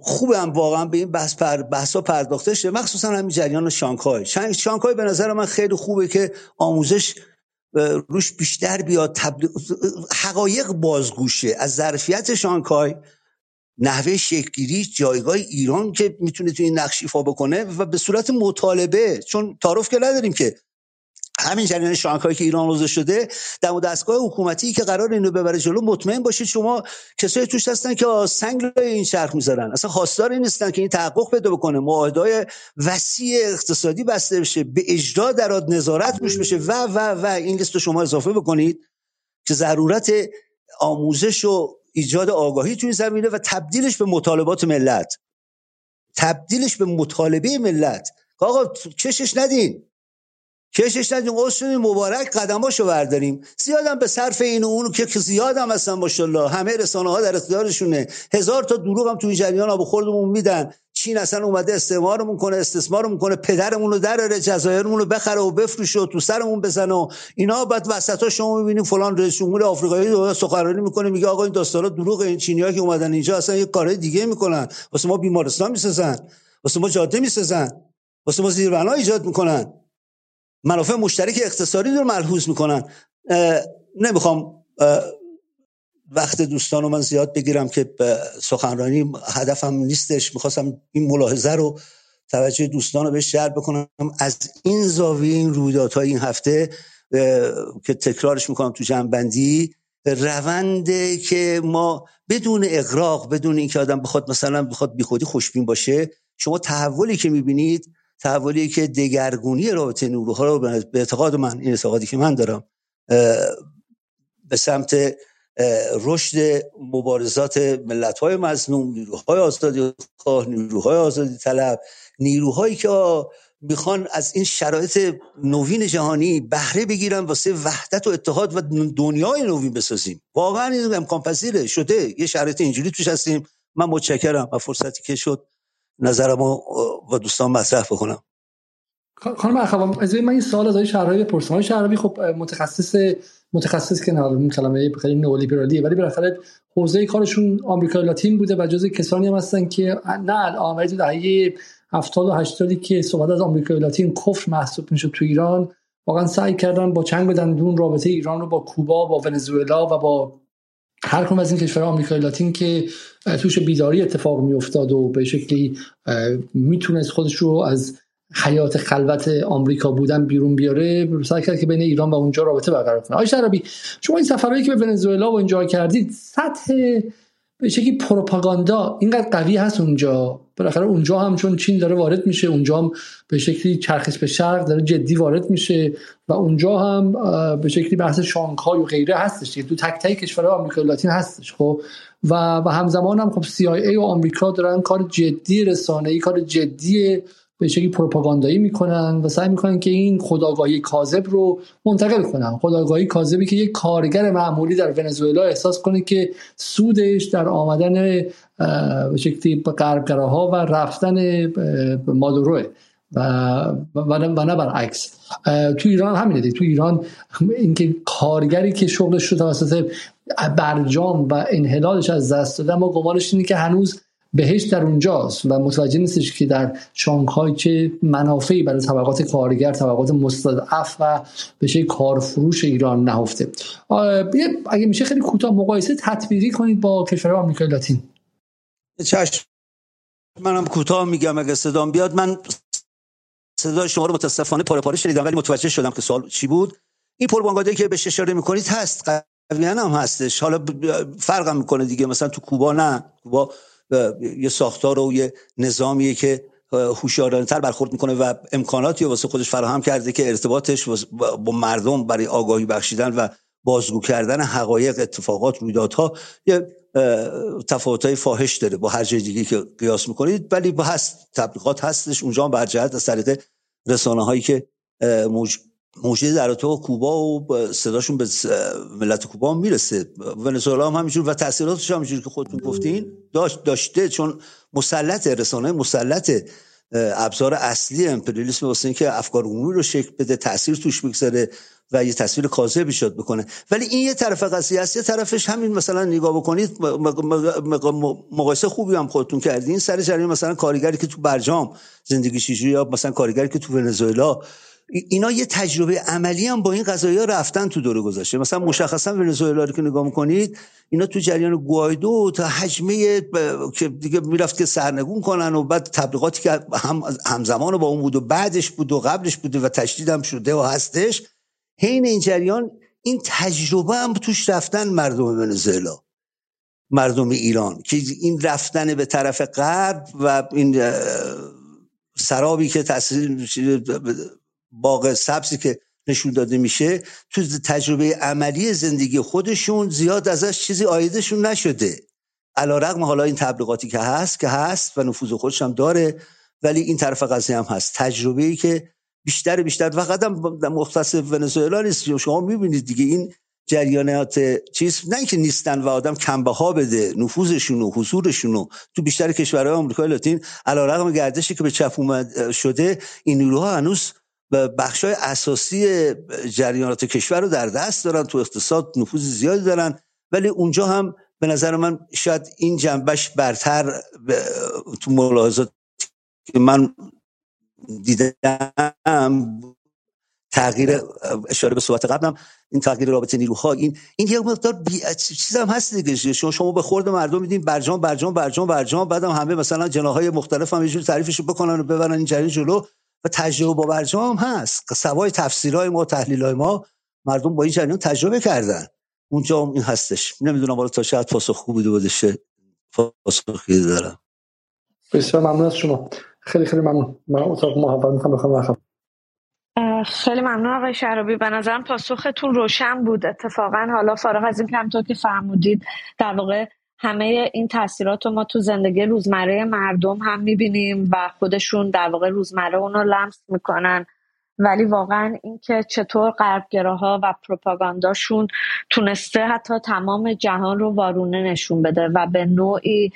خوبه هم واقعا به این بحث پر بحثا پرداخته شه. مخصوصا همین جریان شانگهای. شانگهای به نظر من خیلی خوبه که آموزش روش بیشتر بیاد تبلیغ حقایق بازگوشه. از ظرفیت شانگهای نحوه شکلگیری جایگاه ایران که می‌تونه تو این نقش بکنه و به صورت مطالبه چون تعارف که نداریم که همین جریان شانگهای که ایران روزه شده در دستگاه حکومتی که قرار اینو ببره جلو مطمئن باشید شما کسایی توش هستن که سنگ لای این شرخ می‌ذارن اصلا خواستار نیستن که این تحقق پیدا بکنه. معاهدهای وسیع اقتصادی بسته بشه به اجرا درات نظارت روش بشه و و و این لیست رو شما اضافه بکنید که ضرورت آموزش و ایجاد آگاهی تو این زمینه و تبدیلش به مطالبات ملت. تبدیلش به مطالبه ملت. آقا کشش ندین. کشش ندیم قصد مبارک قدماشو برداریم. زیادم به صرف این و اون که زیادم هستن ماشاءالله. همه رسانه ها در اختیارشونه هزار تا دروغ هم تو این جریان آب خوردمون میدن. چین اصلا اومده استعمارمون کنه استثمارمون کنه. پدرمون رو دراره جزایرمون رو بخره و بفروشه و تو سرمون بزنه و اینا. بعد وسطا شما می‌بینیم فلان رئیس جمهور آفریقایی دو سخنرانی می‌کنه. میگه آقا این داستانا دروغ این چینی‌ها که اومدن اینجا اصلا یه کارهای دیگه می‌کنن. واسه ما بیمارستان می‌سازن. واسه ما جاده می‌سازن. واسه ما زیربنا ایجاد می‌کنن. منافع مشترک اقتصادی رو ملحوظ می‌کنن. نمی‌خوام وقت دوستان رو من زیاد بگیرم که سخنرانی هدفم نیستش. می‌خواستم این ملاحظه رو توجه دوستان رو بهش جلب بکنم. از این زاویه این رویدادهای این هفته که تکرارش می‌کنم تو جنبندی رونده که ما بدون اقراق بدون اینکه آدم بخواد مثلا بخواد بیخودی خوشبین باشه شما تحولی که می‌بینید تحولی که دگرگونی رابطه نیروها رو به اعتقاد من این اعتقادی که من دارم به سمت رشد مبارزات ملت های مظلوم نیروهای آزادی خواه نیروهای آزادی طلب نیروهایی که می‌خوان از این شرایط نوین جهانی بهره بگیرن واسه وحدت و اتحاد و دنیای نوین بسازیم. واقعا این امکان پذیره شده. یه شرایط اینجوری توش هستیم. من متشکرم و فرصتی که شد نظرمو با دوستان مطرح بکنم. خانم اخوام از من این سوال از شهرهای بپرسم. های شهرهای خب متخصص متخصص که نه این کلمه خیلی نئولیبرالیه ولی بالاخره حوزه کارشون آمریکا لاتین بوده و جزء کسانی هم هستن که نه الان ولی تو دهه 70 و 80 که صحبت از آمریکا لاتین کفر محسوب می‌شد تو ایران واقعا سعی کردن با چنگ بدن دون رابطه ایران رو با کوبا با ونزوئلا و با هر کدوم از این کشور آمریکای لاتین که توش بیداری اتفاق میافتاد و به شکلی می‌تونست خودش رو از حیات خلوت آمریکا بودن بیرون بیاره سعی کرد که بین ایران و اونجا رابطه برقرار کنه. آقای شرابی شما این سفرهایی که به ونزوئلا و اینجا کردید سطح به شکلی پروپاگاندا اینقدر قوی هست اونجا؟ بالاخره اونجا هم چون چین داره وارد میشه اونجا هم به شکلی چرخش به شرق داره جدی وارد میشه و اونجا هم به شکلی بحث شانگهای و غیره هستش تو تک تک کشورهای آمریکا لاتین هستش خب. و و همزمان هم خب CIA و آمریکا دارن کار جدی رسانه‌ای کار جدی به شکلی پروپاگاندایی می‌کنن و سعی می‌کنن که این خداگاهی کاذب رو منتقل کنن. خداگاهی کاذبی که یک کارگر معمولی در ونزوئلا احساس کنه که سودش در آمدن به شکلی غربگراها و رفتن مادوروه و و نه برعکس. تو ایران همینه دی تو ایران اینکه کارگری که شغلش رو توسط برجام و انحلالش از دست داده ما گمانش اینه که هنوز بهش در اونجاست و متوجه نیستش که در شانگهای که منافعی برای طبقات کارگر طبقات مستضعف و به کارفروش ایران نهفته. اگه میشه خیلی کوتاه مقایسه تطبیقی کنید با کشور آمریکای لاتین. چشم. منم کوتاه میگم اگه صدام بیاد. من صدای شما رو متاسفانه پاره پاره شنیدم ولی متوجه شدم که سوال چی بود. این پروپاگاندایی که بهش اشاره می‌کنید هست. قویا هم هستش. حالا فرقم می‌کنه دیگه. مثلا تو کوبا نه. کوبا یه ساختار و یه نظامیه که هوشیارانه تر برخورد می‌کنه و امکاناتی واسه خودش فراهم کرده که ارتباطش با مردم برای آگاهی بخشیدن و بازگو کردن حقایق اتفاقات رویدادها یه تفاوت‌های فاحش داره با هر جای که قیاس می‌کنید. ولی با هست تبلیغات هستش. اونجا بر جهت از طریق رسانه هایی که موج... موجود در تو کوبا و صداشون به ملت کوبا می‌رسه. ونزوئلا هم همینجور و تاثیراتش هم همینجور که خودتون گفتین داشت داشته چون مسلط رسانه مسلط ابزار اصلی امپریالیسم واسه اینکه افکار عمومی رو شکل بده تاثیر توش بگذاره و یه تصویر کاذب ایجاد بکنه ولی این یه طرف قضیه است. یه طرفش همین مثلا نگاه بکنید مقایسه خوبی هم خودتون کردین. سر جریان مثلا کارگری که تو برجام زندگی چجوری یا مثلا کارگری که تو ونزوئلا اینا یه تجربه عملی هم با این قضایی ها رفتن تو دوره گذشته. مثلا مشخصا ونزوئلا رو که نگاه می‌کنید اینا تو جریان گوایدو تا حجمه که دیگه می‌رفت که سرنگون کنن و بعد تبلیغاتی که هم همزمان با اون بود و بعدش بود و قبلش بوده و تشدید هم شده و هستش. حین این جریان این تجربه هم توش رفتن مردم ونزوئلا مردم ایران که این رفتن به طرف غرب و این سرابی که تاثیر باغ سبزی که نشون داده میشه تو تجربه عملی زندگی خودشون زیاد ازش چیزی آیدشون نشده. علا رقم حالا این تبلیغاتی که هست که هست و نفوذ خودش هم داره ولی این طرف قضیه هم هست. تجربه ای که بیشتر بیشتر فقط هم مختص ونزوئلا نیست. شما می‌بینید دیگه این جریانات چیز نه اینکه نیستن و آدم کمبه ها بده نفوذشون و حضورشون تو بیشتر کشورهای آمریکای لاتین علیرغم گردشی که به چپ اومد شده این نیروها هنوز بخشای اساسی جریانات کشور رو در دست دارن تو اقتصاد نفوذ زیادی دارن. ولی اونجا هم به نظر من شاید این جنبش برتر تو ملاحظات که من دیدم تغییر اشاره به صحبت قبلم این تغییر رابطه نیروها این این یه مقدار بی... چیز هم هست دیگه. شما شما به خورد مردم میدین برجام برجام برجام برجام بعدم همه مثلا جناهای مختلف هم یه جور تعریفش بکنن و ببرن این جریان جلو. و تجربه با برجام هست. سوای تفسیرهای ما تحلیلهای ما مردم با این جریان تجربه کردن. اونجا هم این هستش. نمی‌دونم حالا تا شاید پاسخ خوب بوده بودشه پاسخی دارم. بسیار ممنون از شما. خیلی خیلی ممنون. من اتاق محول می‌خوام بخوام خیلی ممنون آقای شرابی به نظرم پاسختون روشن بود. اتفاقا حالا فارغ از این که همطور که فرمودید در واقع همه این تاثیرات رو ما تو زندگی روزمره مردم هم می‌بینیم و خودشون در واقع روزمره اونو لمس می‌کنن. ولی واقعا اینکه چطور غربگراها و پروپاگانداشون تونسته حتی تمام جهان رو وارونه نشون بده و به نوعی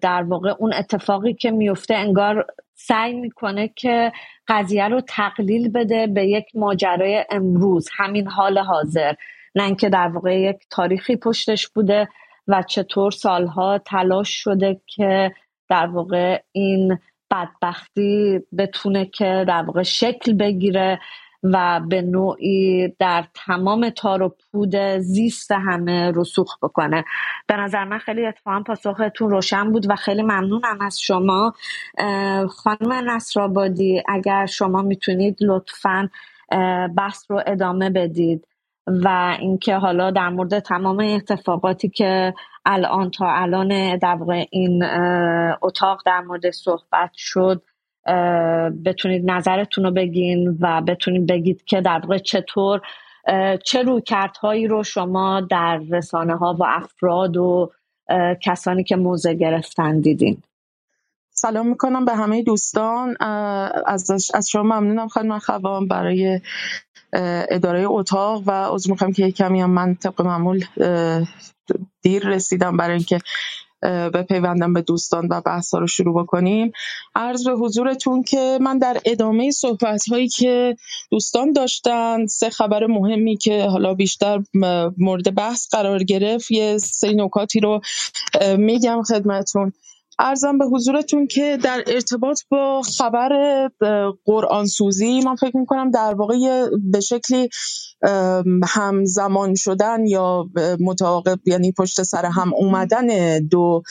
در واقع اون اتفاقی که میفته انگار سعی می‌کنه که قضیه رو تقلیل بده به یک ماجرای امروز همین حال حاضر. نه اینکه در واقع یک تاریخی پشتش بوده. و چطور سالها تلاش شده که در واقع این بدبختی بتونه که در واقع شکل بگیره و به نوعی در تمام تار و پود زیست همه رسوخ بکنه. به نظر من خیلی اتفاقا پاسختون روشن بود و خیلی ممنونم از شما. خانم نصرآبادی اگر شما می‌تونید لطفا بحث رو ادامه بدید. و اینکه حالا در مورد تمام اتفاقاتی که الان تا الان در این اتاق در مورد صحبت شد بتونید نظرتون رو بگین و بتونید بگید که در واقع چطور چه رویکردهایی رو شما در رسانه ها و افراد و کسانی که موضع گرفتن دیدین. سلام می‌کنم به همه دوستان. از, از شما ممنونم خانم خوام برای اداره اتاق و عضو می‌خوام که کمی هم من طبق معمول دیر رسیدم برای اینکه بپیوندم به دوستان و بحث رو شروع بکنیم. عرض به حضورتون که من در ادامه صحبت هایی که دوستان داشتن سه خبر مهمی که حالا بیشتر مورد بحث قرار گرفت یه سری نکاتی رو میگم خدمتون ارزم به حضورتون که در ارتباط با خبر قرآن سوزی من فکر می‌کنم در واقع به شکلی همزمان شدن یا متعاقب یعنی پشت سر هم اومدن دو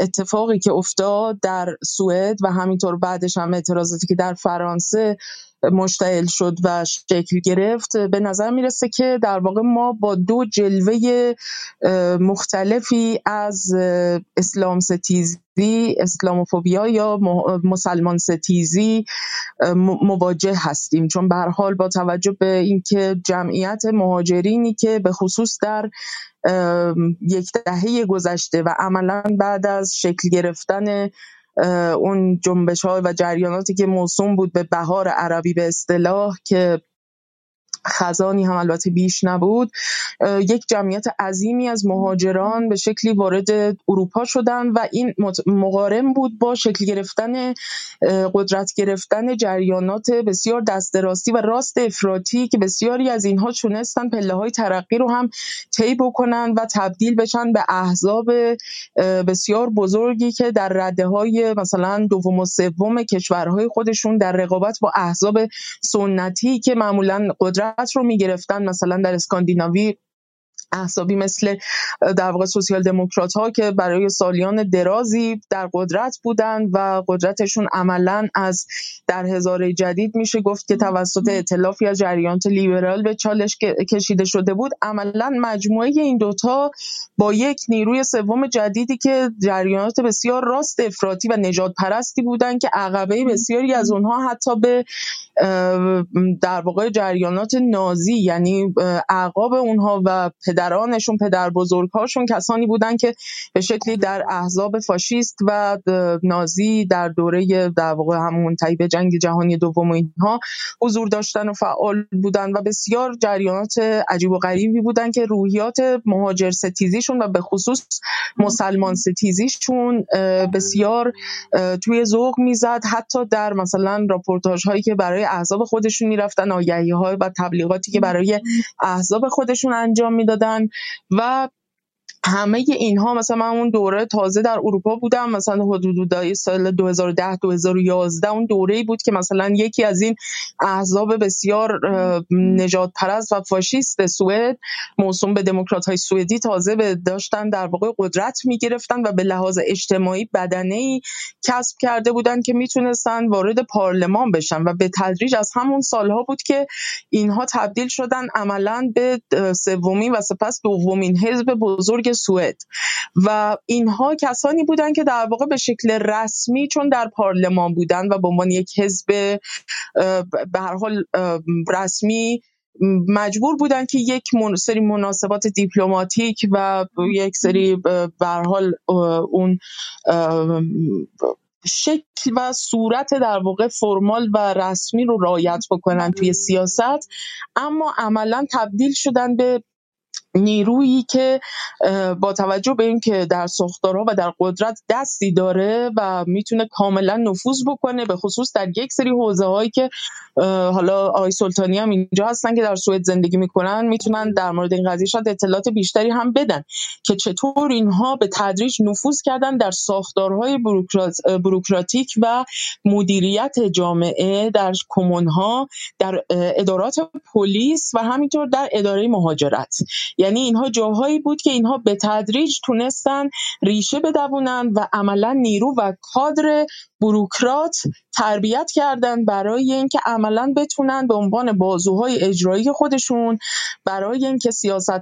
اتفاقی که افتاد در سوئد و همینطور بعدش هم اعتراضاتی که در فرانسه مشتعل شد و شکل گرفت به نظر می‌رسه که در واقع ما با دو جلوه مختلفی از اسلام ستیزی اسلاموفوبیا یا مسلمان ستیزی مواجه هستیم. چون به حال با توجه به اینکه جمعیت مهاجرینی که به خصوص در یک دهه گذشته و عملا بعد از شکل گرفتن اون جنبش ها و جریاناتی که موسوم بود به بهار عربی به اصطلاح که خزانی هم البته بیش نبود. یک جمعیت عظیمی از مهاجران به شکلی وارد اروپا شدن و این مقارن بود با شکل گرفتن قدرت گرفتن جریانات بسیار دست راستی و راست افراطی که بسیاری از اینها تونستن پله های ترقی رو هم طی بکنن و تبدیل بشن به احزاب بسیار بزرگی که در رده های مثلا دوم و سوم کشورهای خودشون در رقابت با احزاب سنتی که معمولا قدرت رو می‌گرفتن مثلا در اسکاندیناوی احزابی مثل در واقع سوسیال دموکرات ها که برای سالیان درازی در قدرت بودند و قدرتشون عملا از در هزاره جدید میشه گفت که توسط اطلافی از جریانات لیبرال به چالش کشیده شده بود. عملا مجموعه این دوتا با یک نیروی سوم جدیدی که جریانات بسیار راست افراطی و نجات پرستی بودند که عقبه بسیاری از اونها حتی به در واقع جریانات نازی یعنی اعقاب اونها و پدرانشون پدر بزرگهاشون کسانی بودن که به شکلی در احزاب فاشیست و نازی در دوره در واقع همون به جنگ جهانی دوم اینها حضور داشتن و فعال بودن و بسیار جریانات عجیب و غریبی بودن که روحیات مهاجر ستیزیشون و به خصوص مسلمان ستیزیشون بسیار توی ذوق می‌زد. حتی در مثلا راپورتاژ هایی که برای احزاب خودشون می‌رفتن آگهی و تبلیغاتی که برای احزاب خودشون انجام می‌دادن و همه اینها مثلا من اون دوره تازه در اروپا بودم مثلا حدود سال 2010 2011 اون دوره بود که مثلا یکی از این احزاب بسیار نجات پرست و فاشیست سوئد موسوم به دموکرات های سوئدی تازه به داشتن در واقع قدرت می گرفتن و به لحاظ اجتماعی بدنه ای کسب کرده بودن که می‌تونستن وارد پارلمان بشن و به تدریج از همون سالها بود که اینها تبدیل شدن عملا به سومین و سپس دومین حزب بزرگ سوئد. و اینها کسانی بودند که در واقع به شکل رسمی چون در پارلمان بودند و به عنوان یک حزب به هر حال رسمی مجبور بودن که یک سری مناسبات دیپلماتیک و یک سری به حال اون شکل و صورت در واقع فرمال و رسمی رو رعایت بکنن توی سیاست اما عملا تبدیل شدن به نیرویی که با توجه به اینکه در ساختارها و در قدرت دستی داره و می‌تونه کاملا نفوذ بکنه به خصوص در یک سری حوزه هایی که حالا آقای سلطانی هم اینجا هستن که در سوئد زندگی می‌کنن می‌تونن در مورد این قضیه شاید اطلاعات بیشتری هم بدن که چطور اینها به تدریج نفوذ کردن در ساختارهای بروکراتیک و مدیریت جامعه در کمونها در ادارات پلیس و همینطور در اداره مهاجرت. یعنی اینها جاهایی بود که اینها به تدریج تونستن ریشه بدوونن و عملا نیرو و کادر بروکرات تربیت کردن برای اینکه عملا بتونن به عنوان بازوهای اجرایی خودشون برای اینکه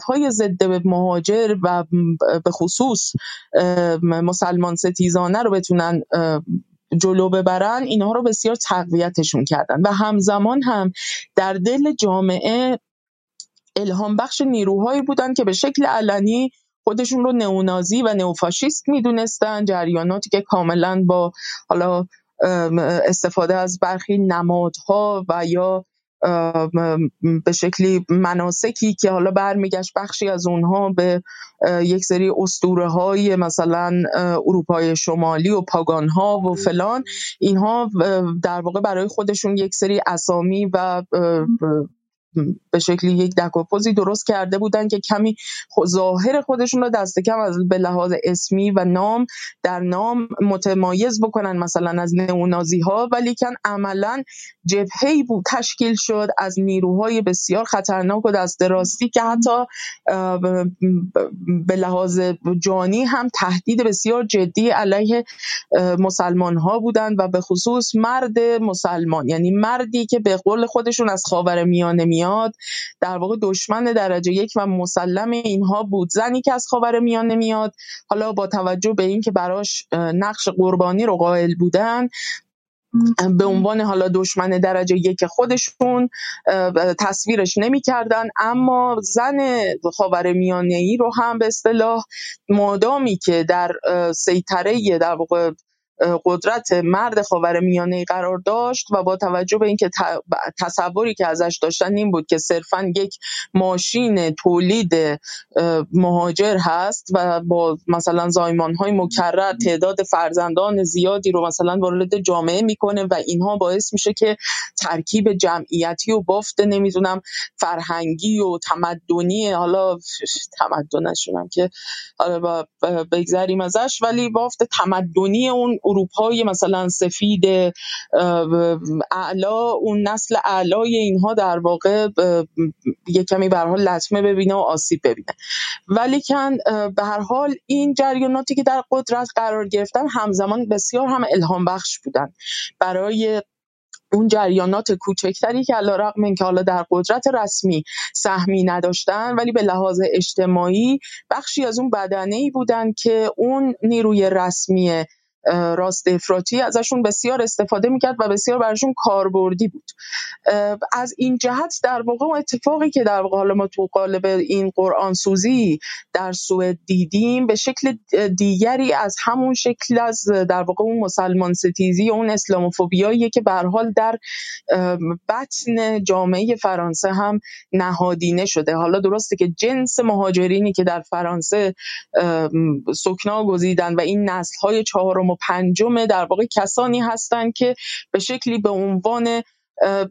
های ضد مهاجر و به خصوص مسلمان ستیزانه رو بتونن جلو ببرن اینها رو بسیار تقویتشون کردن. و همزمان هم در دل جامعه الهام بخش نیروهایی بودند که به شکل علنی خودشون رو نئونازی و نئوفاشیست می‌دونستن جریاناتی که کاملا با حالا استفاده از برخی نمادها و یا به شکلی مناسکی که حالا برمیگشت بخشی از اونها به یک سری اسطوره های مثلا اروپای شمالی و پاگان ها و فلان اینها در واقع برای خودشون یک سری اسامی و به شکلی یک دکاپوزی درست کرده بودن که کمی ظاهر خودشون رو دست کم از به لحاظ اسمی و نام در نام متمایز بکنن مثلا از نئونازی ها ولی کن عملا جبهه بود تشکیل شد از نیروهای بسیار خطرناک و دست راستی که حتی به لحاظ جانی هم تهدید بسیار جدی علیه مسلمان ها بودند و به خصوص مرد مسلمان یعنی مردی که به قول خودشون از خاور میانه میاد. در واقع دشمن درجه یک و مسلم اینها بود. زنی که از خاور میانه میاد حالا با توجه به اینکه براش نقش قربانی رو قائل بودن به عنوان حالا دشمن درجه یک خودشون تصویرش نمی‌کردن. اما زن خاور میانه ای رو هم به اصطلاح مادامی که در سیطره در واقع قدرت مرد میانه قرار داشت و با توجه به اینکه تصوری که ازش داشتن این بود که صرفا یک ماشین تولید مهاجر هست و با مثلا زایمان های مکرر تعداد فرزندان زیادی رو مثلا وارد جامعه می‌کنه و اینها باعث میشه که ترکیب جمعیتی و بافت نمی‌دونم فرهنگی و تمدنی حالا تمدنشونم که حالا بگذریم ازش ولی بافت تمدنی اون اروپای مثلا سفید اعلا اون نسل اعلای اینها در واقع یک کمی به حال لطمه ببینه و آسیب ببینه. ولیکن به هر حال این جریاناتی که در قدرت قرار گرفتن همزمان بسیار هم الهام بخش بودن. برای اون جریانات کوچکتری که علیرغم اینکه حالا در قدرت رسمی سهمی نداشتن ولی به لحاظ اجتماعی بخشی از اون بدنه ای بودن که اون نیروی رسمی راست افراطی ازشون بسیار استفاده می‌کرد و بسیار براشون کاربردی بود. از این جهت در واقع اتفاقی که در واقع حالا ما تو قالب این قرآن سوزی در سوئد دیدیم به شکل دیگری از همون شکل از در واقع اون مسلمان ستیزی اون اسلاموفوبیاییه که به حال در بطن جامعه فرانسه هم نهادینه شده. حالا درسته که جنس مهاجرینی که در فرانسه سکنا گزیدن و این نسل های چهارم و پنجم در واقع کسانی هستند که به شکلی به عنوان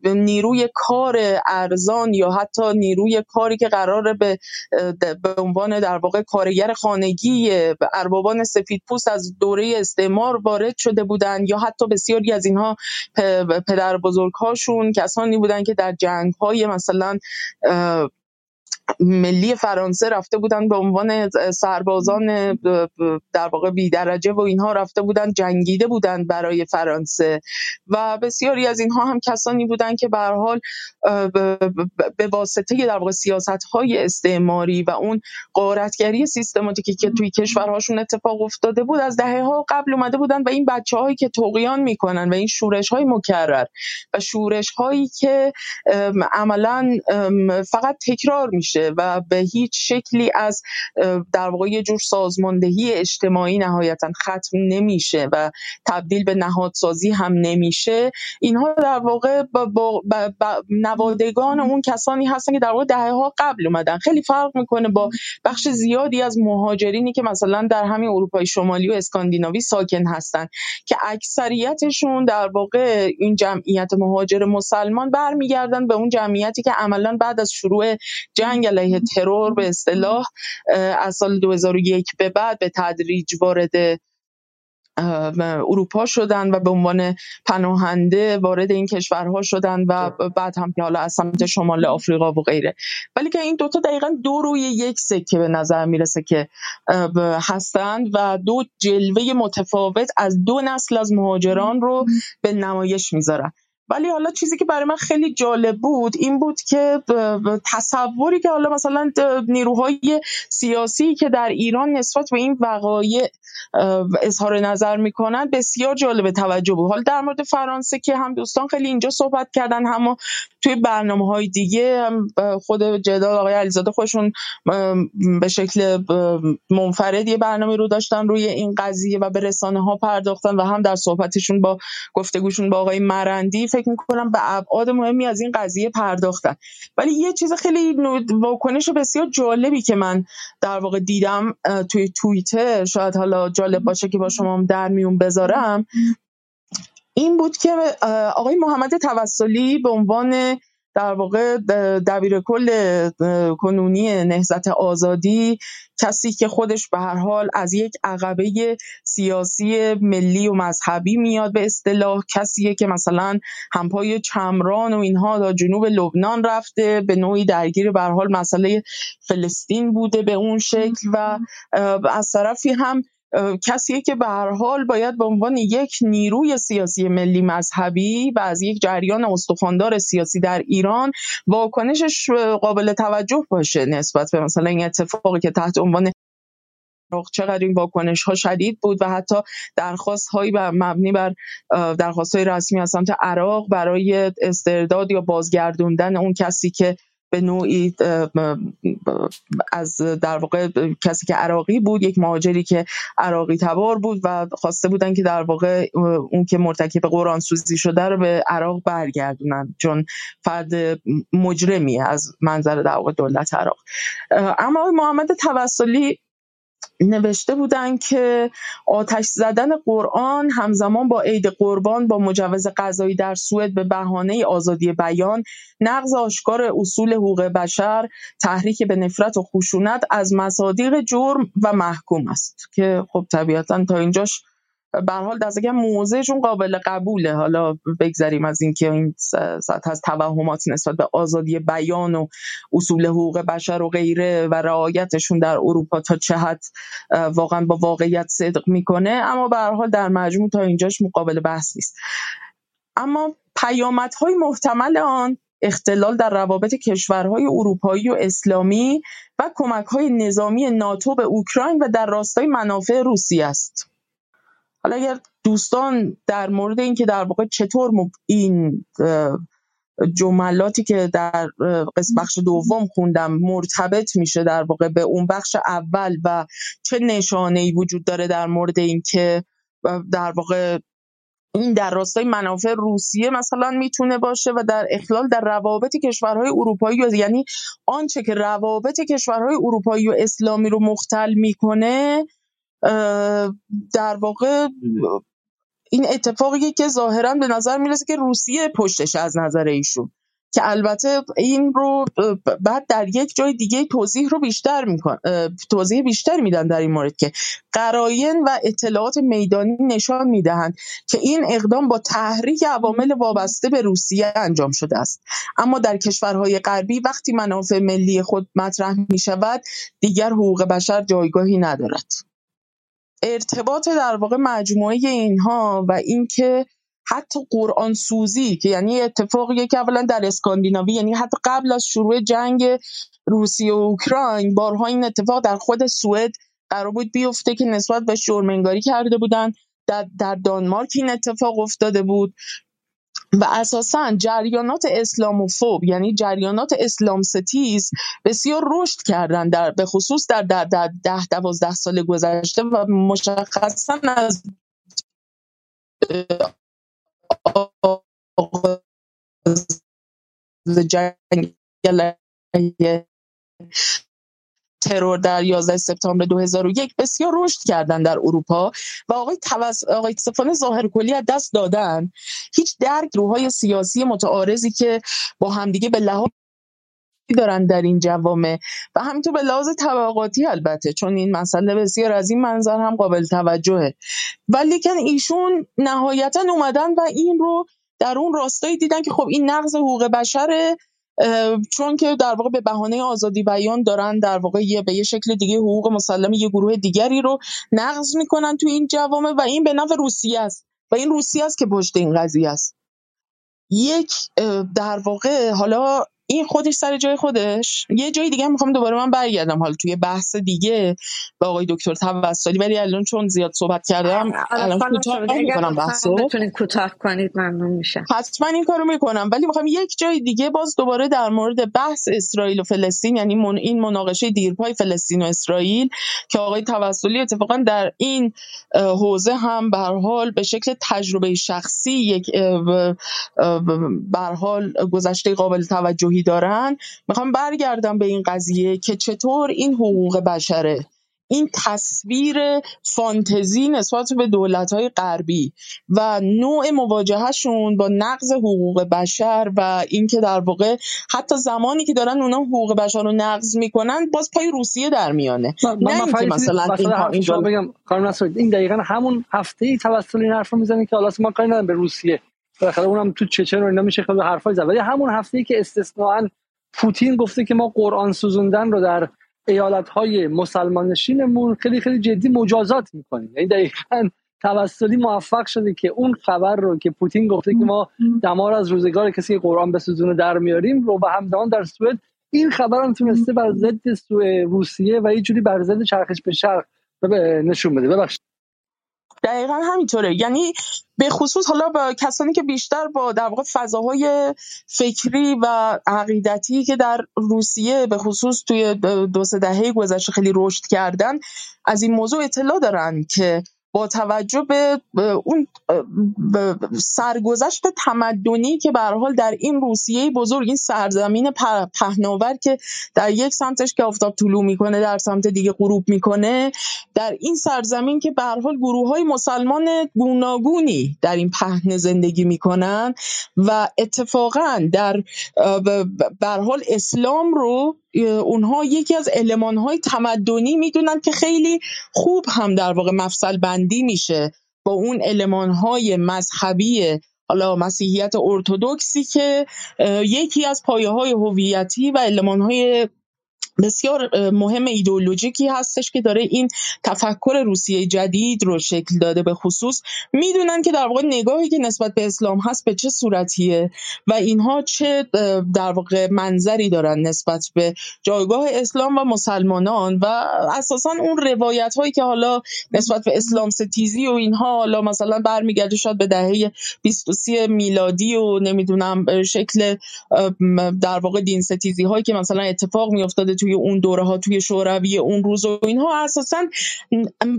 نیروی کار ارزان یا حتی نیروی کاری که قرار به به عنوان در واقع کارگر خانگی اربابان سفید پوست از دوره استعمار وارد شده بودند یا حتی بسیاری از اینها پدر بزرگهاشون کسانی بودند که در جنگ های مثلا ملی فرانسه رفته بودن به عنوان سربازان در واقع بی درجه و اینها رفته بودن جنگیده بودن برای فرانسه. و بسیاری از اینها هم کسانی بودند که به حال به واسطه در واقع سیاست های استعماری و اون قارتگری سیستماتیکی که توی کشورهاشون اتفاق افتاده بود از دهه ها قبل اومده بودن و این بچه هایی که توقیان می‌کنن و این شورش های مکرر و شورش هایی که عملا فقط تکرار میشه و به هیچ شکلی از در واقع یه جور سازماندهی اجتماعی نهایتا ختم نمیشه و تبدیل به نهادسازی هم نمیشه. اینها در واقع با, با, با نوادگان اون کسانی هستن که در واقع دهه ها قبل اومدن. خیلی فرق می‌کنه با بخش زیادی از مهاجرینی که مثلا در همین اروپای شمالی و اسکاندیناوی ساکن هستن که اکثریتشون در واقع این جمعیت مهاجر مسلمان برمیگردن به اون جمعیتی که عملا بعد از شروع جنگ علیه ترور به اصطلاح از سال 2001 به بعد به تدریج وارد اروپا شدن و به عنوان پناهنده وارد این کشورها شدن و بعد هم که حالا از سمت شمال آفریقا و غیره. ولی که این دوتا دقیقا دو روی یک سکه به نظر می‌رسه که هستند و دو جلوه متفاوت از دو نسل از مهاجران رو به نمایش می‌ذارن. ولی حالا چیزی که برای من خیلی جالب بود این بود که تصوری که حالا مثلا نیروهای سیاسی که در ایران نسبت به این وقایع اظهار نظر می‌کنن بسیار جالب توجه بود. حال در مورد فرانسه که هم دوستان خیلی اینجا صحبت کردن هم توی برنامه های دیگه خود جدال آقای علیزاده خودشون به شکل منفرد یه برنامه رو داشتن روی این قضیه و به رسانه ها پرداختن و هم در صحبتشون با گفتگوشون با آقای مرندی. فکر می‌کنم به ابعاد مهمی از این قضیه پرداختن. ولی یه چیز خیلی واکنش بسیار جالبی که من در واقع دیدم توی توییتر شاید حالا جالب باشه که با شما در میون بذارم این بود که آقای محمد توسلی به عنوان در واقع دبیر کل کنونی نهضت آزادی کسی که خودش به هر حال از یک عقبه سیاسی ملی و مذهبی میاد به اصطلاح کسیه که مثلا همپای چمران و اینها تا جنوب لبنان رفته به نوعی درگیر به حال مسئله فلسطین بوده به اون شکل و از طرفی هم کسیه که به هر حال باید به عنوان یک نیروی سیاسی ملی مذهبی و از یک جریان استخواندار سیاسی در ایران واکنشش قابل توجه باشه نسبت به مثلا این اتفاقی که تحت عنوان چقدر این واکنش ها شدید بود و حتی درخواست هایی مبنی بر درخواست های رسمی از سمت عراق برای استرداد یا بازگردوندن اون کسی که به نوعی از در واقع کسی که عراقی بود یک مهاجری که عراقی تبار بود و خواسته بودن که در واقع اون که مرتکب قرآن سوزی شده رو به عراق برگردونن. چون فرد مجرمی از منظر در واقع دولت عراق. اما محمد توسلی نوشته بودند که آتش زدن قرآن همزمان با عید قربان با مجوز قضایی در سوئد به بهانه آزادی بیان نقض آشکار اصول حقوق بشر تحریک به نفرت و خشونت از مصادیق جرم و محکوم است. که خب طبیعتا تا اینجاش به حال دست موضعشون قابل قبوله. حالا بگذریم از اینکه این سطح از توهمات نسبت به آزادی بیان و اصول حقوق بشر و غیره و رعایتشون در اروپا تا چه حد واقعا با واقعیت صدق می‌کنه. اما به حال در مجموع تا اینجاش مقابل بحث نیست. اما پیامدهای محتمل آن اختلال در روابط کشورهای اروپایی و اسلامی و کمکهای نظامی ناتو به اوکراین و در راستای منافع روسیه است. حالا اگر دوستان در مورد اینکه در واقع چطور این جملاتی که در قسم بخش دوم خوندم مرتبط میشه در واقع به اون بخش اول و چه نشانه ای وجود داره در مورد اینکه در واقع این در راستای منافع روسیه مثلا می‌تونه باشه و در اخلال در روابط کشورهای اروپایی یعنی آنچه که روابط کشورهای اروپایی و اسلامی رو مختل می‌کنه در واقع این اتفاقی که ظاهرا به نظر می‌رسه که روسیه پشتش از نظر ایشون که البته این رو بعد در یک جای دیگه توضیح رو بیشتر میکن توضیح بیشتر میدن در این مورد که قراین و اطلاعات میدانی نشان می‌دهند که این اقدام با تحریک عوامل وابسته به روسیه انجام شده است. اما در کشورهای غربی وقتی منافع ملی خود مطرح می شود دیگر حقوق بشر جایگاهی ندارد. ارتباط در واقع مجموعه اینها و اینکه حتی قرآن سوزی که یعنی اتفاقی که اولا در اسکاندیناوی یعنی حتی قبل از شروع جنگ روسیه و اوکراین بارها این اتفاق در خود سوئد قرار بود بیفته که نسبت به شرمنگاری کرده بودن. در, در دانمارک این اتفاق افتاده بود. و اساسا جریانات اسلاموفوب یعنی جریانات اسلام ستیز بسیار رشد کردن در به خصوص در در ده دوازده سال گذشته و مشخصا از جنگ ترور در 11 سپتامبر 2001 بسیار رشد کردن در اروپا و آقای توس... آقای استفان ظاهر کلی از دست دادن. هیچ درک روهای سیاسی متعارضی که با همدیگه به لحاظ دارن در این جوامع. و همینطور به لحاظ طبقاتی البته چون این مسئله بسیار از این منظر هم قابل توجهه. ولیکن ایشون نهایتا اومدن و این رو در اون راستایی دیدن که خب این نقض حقوق بشره چون که در واقع به بهانه آزادی بیان دارن در واقع یه به یه شکل دیگه حقوق مسلم یه گروه دیگری رو نقض می‌کنن تو این جوامع و این به نفع روسیه است. و این روسیه است که پشت این قضیه است. یک در واقع حالا این خودش سر جای خودش. یه جای دیگه می‌خوام دوباره من برگردم. حالا توی بحث دیگه با آقای دکتر توسلی ولی الان چون زیاد صحبت کردم الان کوتاه می‌کنم بحثو. بتونید کوتاه کنید ممنون میشه حتما این کارو می‌کنم. ولی می‌خوام یک جای دیگه باز دوباره در مورد بحث اسرائیل و فلسطین یعنی من این مناقشه دیرپای فلسطین و اسرائیل که آقای توسلی اتفاقا در این حوزه هم به حال به شکل تجربه شخصی یک به حال گذشته قابل توجهی دارن می‌خوام برگردم به این قضیه که چطور این حقوق بشره این تصویر فانتزی نسبت به دولت‌های غربی و نوع مواجههشون با نقض حقوق بشر و اینکه در واقع حتی زمانی که دارن اونا حقوق بشر رو نقض می‌کنن باز پای روسیه در میانه. نه اینکه مثلا این بگم این دقیقا همون هفته ای توسط این حرف رو می‌زنه که حالا ما کاری نداریم به روسیه. بالاخره اونم تو چچن و اینا میشه خیلی حرفای زد. ولی همون هفته که استثناا پوتین گفته که ما قرآن سوزوندن رو در ایالت های مسلمان نشینمون خیلی خیلی جدی مجازات می‌کنیم. یعنی دقیقا توسلی موفق شده که اون خبر رو که پوتین گفته که ما دمار از روزگار کسی که قرآن بسوزونه در میاریم رو به همزمان در سوئد این خبر هم تونسته بر ضد روسیه و یه جوری بر ضد چرخش به شرق نشون بده. ببخشید. دقیقا همینطوره. یعنی به خصوص حالا با کسانی که بیشتر با در واقع فضاهای فکری و عقیدتی که در روسیه به خصوص توی دو سه دهه گذشته خیلی رشد کردن از این موضوع اطلاع دارن که با توجه به اون سرگذشت تمدنی که به حال در این روسیه بزرگ این سرزمین پهناور که در یک سمتش که آفتاب طلوع می‌کنه در سمت دیگه غروب می‌کنه در این سرزمین که به حال گروه های مسلمان گوناگونی در این پهنه زندگی می‌کنن و اتفاقا در به حال اسلام رو اونها یکی از های تمدنی می‌دونن که خیلی خوب هم در واقع مفصل بندی میشه با اون های مذهبی حالا مسیحیت ارتودکسی که یکی از پایه های هویتی و های بسیار مهم ایدئولوژیکی هستش که داره این تفکر روسیه جدید رو شکل داده به خصوص. می‌دونن که در واقع نگاهی که نسبت به اسلام هست به چه صورتیه و اینها چه در واقع منظری دارن نسبت به جایگاه اسلام و مسلمانان و اساسا اون روایت هایی که حالا نسبت به اسلام ستیزی و اینها حالا مثلا برمیگرده شاید به دهه 23 میلادی و نمی‌دونم شکل در واقع دین ستیزی هایی که مثلا اتفاق میافتاده توی اون دوره ها توی شوروی اون روز و اینها. اساسا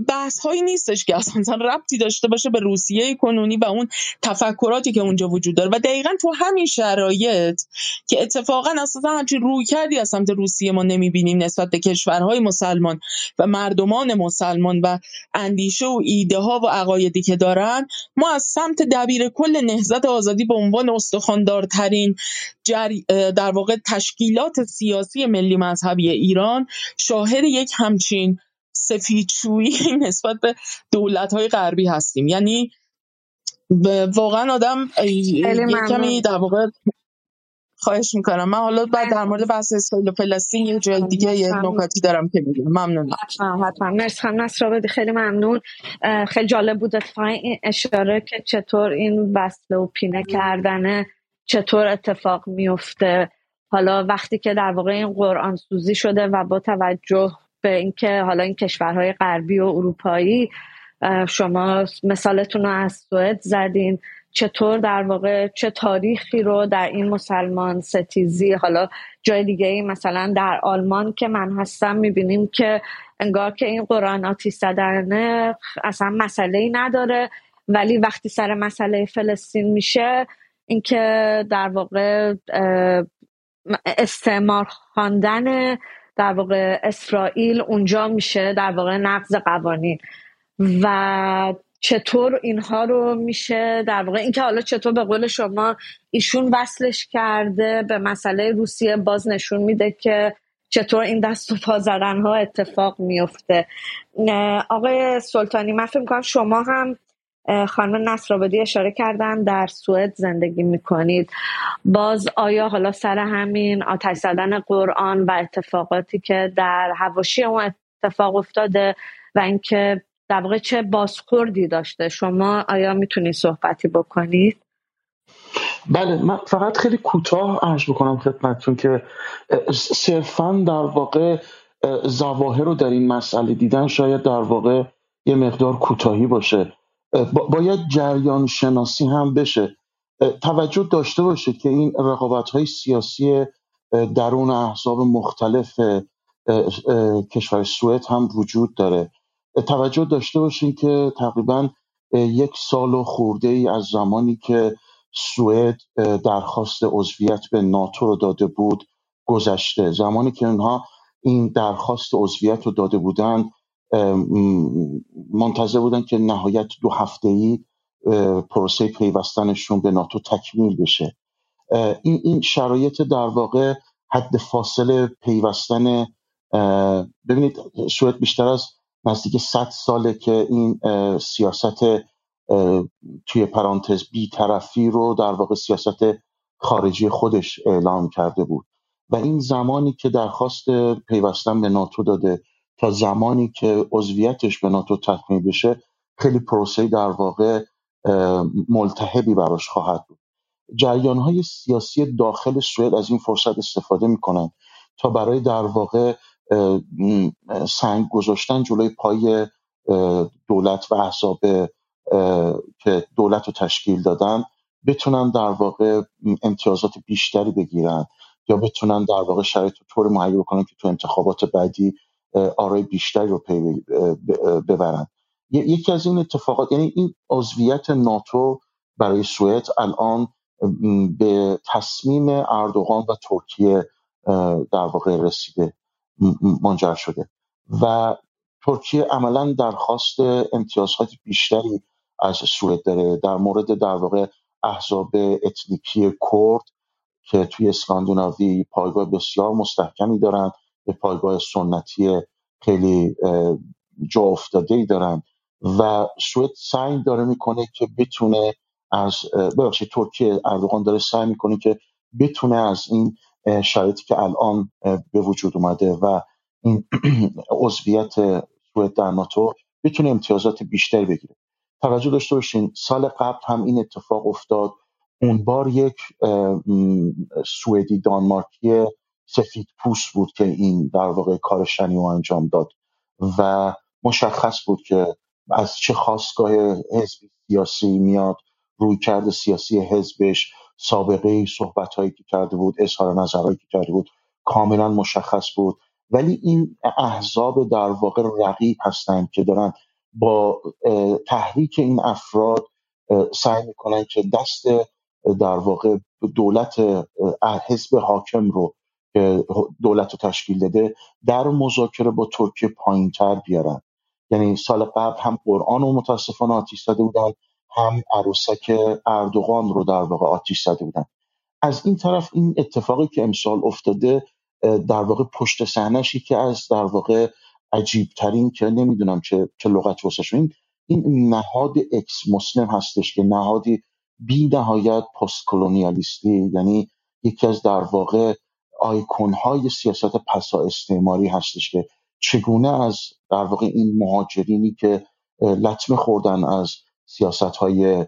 بحث هایی نیستش که اصلا ربطی داشته باشه به روسیه کنونی و اون تفکراتی که اونجا وجود داره. و دقیقا تو همین شرایط که اتفاقا اساسا همچین روی کردی از سمت روسیه ما نمی‌بینیم نسبت به کشورهای مسلمان و مردمان مسلمان و اندیشه و ایده ها و عقایدی که دارن ما از سمت دبیر کل نهضت آزادی به عنوان استخواندارترین در واقع تشکیلات سیاسی ملی مذهبی ایران شاهد یک همچین سفیدشویی نسبت به های غربی هستیم. یعنی واقعا آدم کمی در واقع خواهش می‌کنم. من حالا بعد در مورد بحث اسرائیل و فلسطین یه جای دیگه یه نکاتی دارم که میگم. ممنون حتما حتما. مرسی خانم خیلی ممنون. خیلی جالب بود این اشاره که چطور این وصله و پینه کردنه چطور اتفاق میفته حالا وقتی که در واقع این قرآن سوزی شده و با توجه به اینکه حالا این کشورهای غربی و اروپایی شما مثالتون رو از سوئد زدین چطور در واقع چه تاریخی رو در این مسلمان ستیزی حالا جای دیگه ای مثلا در آلمان که من هستم می‌بینیم که انگار که این قرآن آتیش زدنه اصلا مسئله ای نداره. ولی وقتی سر مسئله فلسطین میشه اینکه در واقع استعمار خواندن در واقع اسرائیل اونجا میشه در واقع نقض قوانین. و چطور اینها رو میشه در واقع اینکه حالا چطور به قول شما ایشون وصلش کرده به مسئله روسیه باز نشون میده که چطور این دست و پا ها اتفاق میفته. آقای سلطانی من فکر می‌کنم شما هم خانم نصرآبادی اشاره کردن در سوئد زندگی می‌کنید. باز آیا حالا سر همین آتش زدن قرآن و اتفاقاتی که در هواشی اون اتفاق افتاده و اینکه در واقع چه بازخوردی داشته؟ شما آیا می‌تونید صحبتی بکنید؟ بله من فقط خیلی کوتاه عرض بکنم خدمتتون که صرفا در واقع زواهر رو در این مسئله دیدن شاید در واقع یه مقدار کوتاهی باشه. باید جریان شناسی هم بشه. توجه داشته باشه که این رقابت های سیاسی درون احزاب مختلف کشور سوئد هم وجود داره. توجه داشته باشین که تقریبا یک سال و خورده ای از زمانی که سوئد درخواست عضویت به ناتو رو داده بود گذشته. زمانی که اونها این درخواست عضویت رو داده بودن منتظر بودن که نهایت دو هفته ای پروسه پیوستنشون به ناتو تکمیل بشه. این این شرایط در واقع حد فاصله پیوستن ببینید سوئد بیشتر از نزدیک 100 ساله که این سیاست توی پرانتز طرفی رو در واقع سیاست خارجی خودش اعلام کرده بود. و این زمانی که درخواست پیوستن به ناتو داده تا زمانی که عضویتش به ناتو تکمیل بشه خیلی پروسه در واقع ملتهبی براش خواهد بود. جریان های سیاسی داخل سوئد از این فرصت استفاده می‌کنن تا برای در واقع سنگ گذاشتن جلوی پای دولت و احزاب که دولت رو تشکیل دادن بتونن در واقع امتیازات بیشتری بگیرن یا بتونن در واقع شرایط رو طور مهیا بکنن که تو انتخابات بعدی آرای بیشتری رو پی ببرن. یکی از این اتفاقات یعنی این عضویت ناتو برای سوئد الان به تصمیم اردوغان و ترکیه در واقع رسیده منجر شده. و ترکیه عملا درخواست امتیازات بیشتری از سوئد داره در مورد در واقع احزاب اتنیکی کرد که توی اسکاندیناوی پایگاه بسیار مستحکمی دارن. به پایگاه سنتی خیلی جا افتاده ای دارن و سوئد سعی داره می‌کنه که بتونه از ببخشید ترکیه اردوغان داره سعی می‌کنه که بتونه از این شرایطی که الان به وجود اومده و این عضویت سوئد در ناتو بتونه امتیازات بیشتری بگیره. توجه داشته باشین سال قبل هم این اتفاق افتاد. اون بار یک سوئدی دانمارکی سفید پوست بود که این در واقع کار شنی و انجام داد و مشخص بود که از چه خواستگاه حزب سیاسی میاد روی کرده سیاسی حزبش سابقه صحبت هایی که کرده بود اظهار نظرهایی که کرده بود کاملا مشخص بود. ولی این احزاب در واقع رقیب هستند که دارن با تحریک این افراد سعی می‌کنن که دست در واقع دولت حزب حاکم رو که دولت رو تشکیل داده در مذاکره با ترکیه پایین تر بیارن. یعنی سال قبل هم قرآن رو متاسفانه آتیش زده بودن هم عروسک اردوغان رو در واقع آتیش زده بودن. از این طرف این اتفاقی که امسال افتاده در واقع پشت صحنه‌شی که از در واقع عجیب ترین که نمی‌دونم چه چه لغت واسه این این نهاد اکس مسلم هستش که نهادی بی نهایت پست یعنی یکی از در واقع آیکون های سیاست پسا استعماری هستش که چگونه از در واقع این مهاجرینی که لطمه خوردن از سیاست های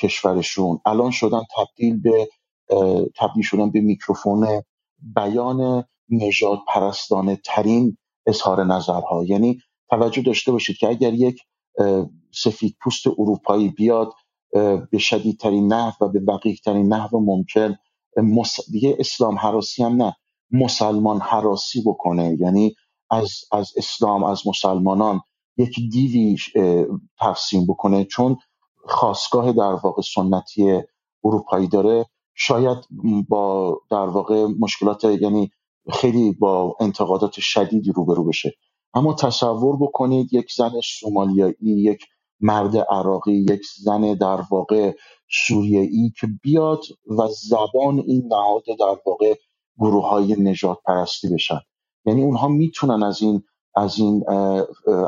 کشورشون الان شدن تبدیل به تبدیل شدن به میکروفون بیان نژاد پرستانه ترین اظهار نظرها. یعنی توجه داشته باشید که اگر یک سفید پوست اروپایی بیاد به شدیدترین نحو و به بقیه ترین نحو ممکن دیگه اسلام حراسی هم نه. مسلمان حراسی بکنه. یعنی از, از اسلام از مسلمانان یک دیوی ترسیم بکنه. چون خواستگاه در واقع سنتی اروپایی داره. شاید با در واقع مشکلات یعنی خیلی با انتقادات شدیدی روبرو بشه. اما تصور بکنید یک زن سومالیایی یک مرد عراقی یک زن در واقع سوریه‌ای که بیاد و زبان این نهاد در واقع گروه های نجات پرستی بشن. یعنی اونها می‌تونن از این از این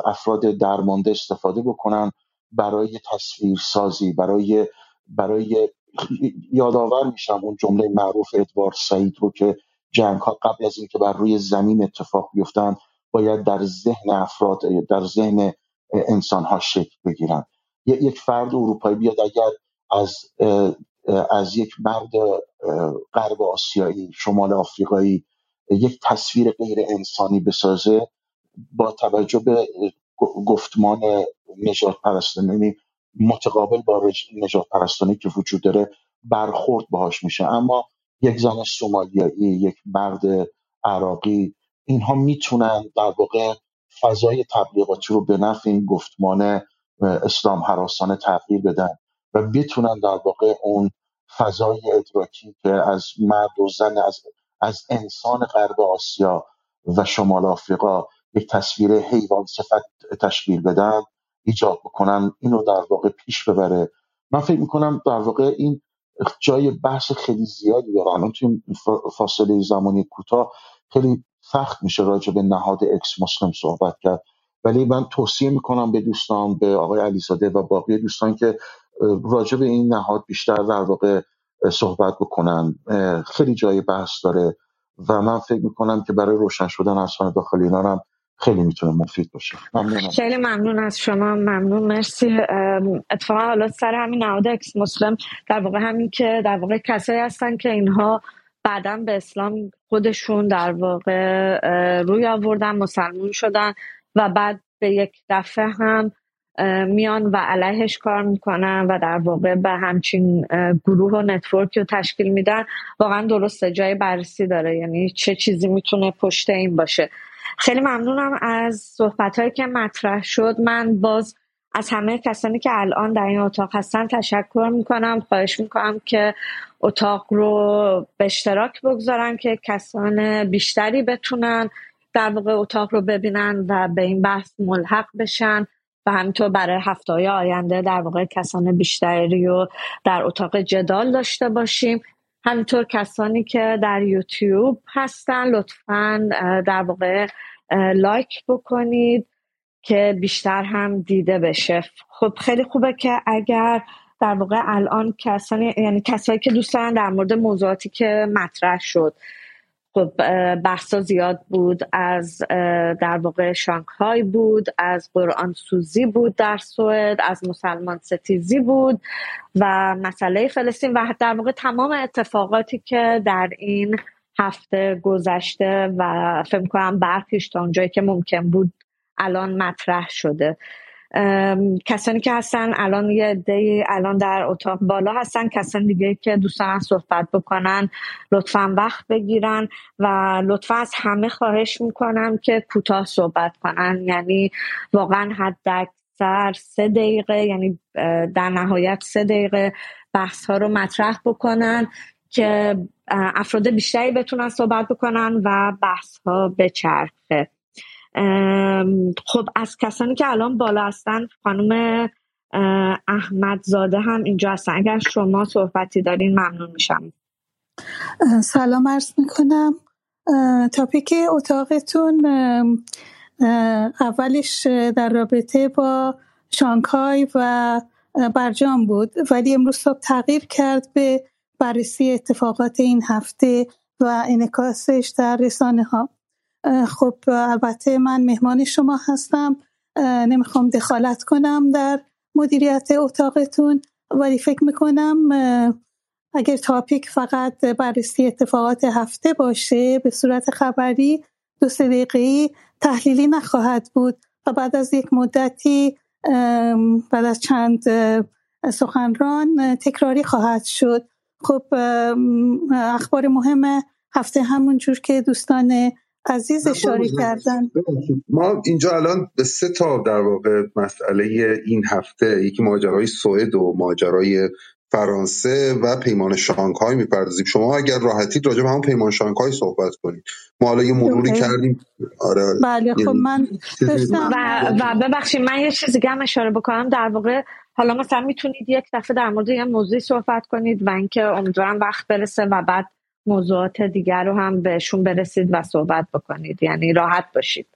افراد درمانده استفاده بکنن برای تصویر سازی برای برای یادآور میشم اون جمله معروف ادوارد سعید رو که جنگ ها قبل از اینکه بر روی زمین اتفاق بیفتن باید در ذهن افراد در ذهن انسان ها شکل بگیرن. یک فرد اروپایی بیاد اگر از از یک مرد غرب آسیایی شمال آفریقایی یک تصویر غیر انسانی بسازه با توجه به گفتمان نجات پرستانی یعنی متقابل با نجات پرستانی که وجود داره برخورد باهاش میشه. اما یک زن سومالیایی یک مرد عراقی اینها می‌تونن در واقع فضای تبلیغاتی رو به نفع این گفتمان اسلام حراسانه تغییر بدن. و بتونن در واقع اون فضای ادراکی که از مرد و زن از, از انسان غرب آسیا و شمال آفریقا یک تصویر حیوان صفت تشکیل بدن ایجاد بکنن اینو در واقع پیش ببره. من فکر می‌کنم در واقع این جای بحث خیلی زیادی داره. الان توی فاصله زمانی کوتاه خیلی سخت میشه راجع به نهاد Ex-Muslim صحبت کرد. ولی من توصیه می‌کنم به دوستان به آقای علیزاده و باقی دوستان که راجع به این نهاد بیشتر در واقع صحبت بکنن. خیلی جای بحث داره و من فکر می‌کنم که برای روشن شدن اذهان داخل اینا هم خیلی می‌تونه مفید باشه. ممنونم. خیلی ممنون از شما. ممنون. مرسی. اتفاقا حالا سر همین نهاد Ex-Muslim در واقع همین که در واقع کسایی هستن که اینها بعدا به اسلام خودشون در واقع روی آوردن مسلمون شدن و بعد به یک دفعه هم میان و علیهش کار می‌کنن و در واقع به همچین گروه و نتورکی رو تشکیل میدن. واقعا درسته جای بررسی داره. یعنی چه چیزی می‌تونه پشت این باشه. خیلی ممنونم از صحبت هایی که مطرح شد. من باز از همه کسانی که الان در این اتاق هستن تشکر می‌کنم. خواهش می‌کنم که اتاق رو به اشتراک بگذارن که کسان بیشتری بتونن در واقع اتاق رو ببینن و به این بحث ملحق بشن. و همینطور برای هفته های آینده در واقع کسان بیشتری رو در اتاق جدال داشته باشیم. همینطور کسانی که در یوتیوب هستن لطفا در واقع لایک بکنید که بیشتر هم دیده بشه. خب خیلی خوبه که اگر در واقع الان کسانی یعنی کسایی که دوست دارن در مورد موضوعاتی که مطرح شد خب بحثا زیاد بود از در واقع شانگهای بود از قرآن سوزی بود در سوئد از مسلمان ستیزی بود و مسئله فلسطین و در واقع تمام اتفاقاتی که در این هفته گذشته و فکر کنم برخیش تا اونجایی که ممکن بود الان مطرح شده. کسانی که هستن الان یه عده الان در اتاق بالا هستن کسان دیگه که دوستان صحبت بکنن لطفا وقت بگیرن و لطفا از همه خواهش می‌کنم که کوتاه صحبت کنن. یعنی واقعا حد اکثر سه دقیقه یعنی در نهایت سه دقیقه بحث ها رو مطرح بکنن که افراد بیشتری بتونن صحبت بکنن و بحث ها بچرخه خب از کسانی که الان بالا هستن خانم احمدزاده هم اینجا هستن. اگر شما صحبتی دارین ممنون میشم. سلام عرض می‌کنم. تاپیک اتاقتون اولش در رابطه با شانگهای و برجام بود ولی امروز صبح تغییر کرد به بررسی اتفاقات این هفته و انکاسش در رسانه ها خب البته من مهمان شما هستم. نمی‌خوام دخالت کنم در مدیریت اتاقتون ولی فکر می‌کنم اگر تاپیک فقط بررسی اتفاقات هفته باشه به صورت خبری دو سه دقیقه تحلیلی نخواهد بود و بعد از یک مدتی بعد از چند سخنران تکراری خواهد شد. خب اخبار مهم هفته همون جور که دوستان عزیز اشاره کردن. ما اینجا الان به سه تا در واقع مسئله این هفته یکی ماجرای سوئد و ماجرای فرانسه و پیمان شانگهای می‌پردازیم. شما اگر راحتید راجع به همون پیمان شانگهای صحبت کنید. ما حالا یه مروری کردیم. آره بله خب من و, و ببخشید من یه چیزی هم اشاره بکنم. در واقع حالا مثلا می‌تونید یک دفعه در مورد یه موضوعی صحبت کنید و اینکه امیدوارم وقت برسه و بعد موضوعات دیگر رو هم بهشون برسید و صحبت بکنید. یعنی راحت باشید.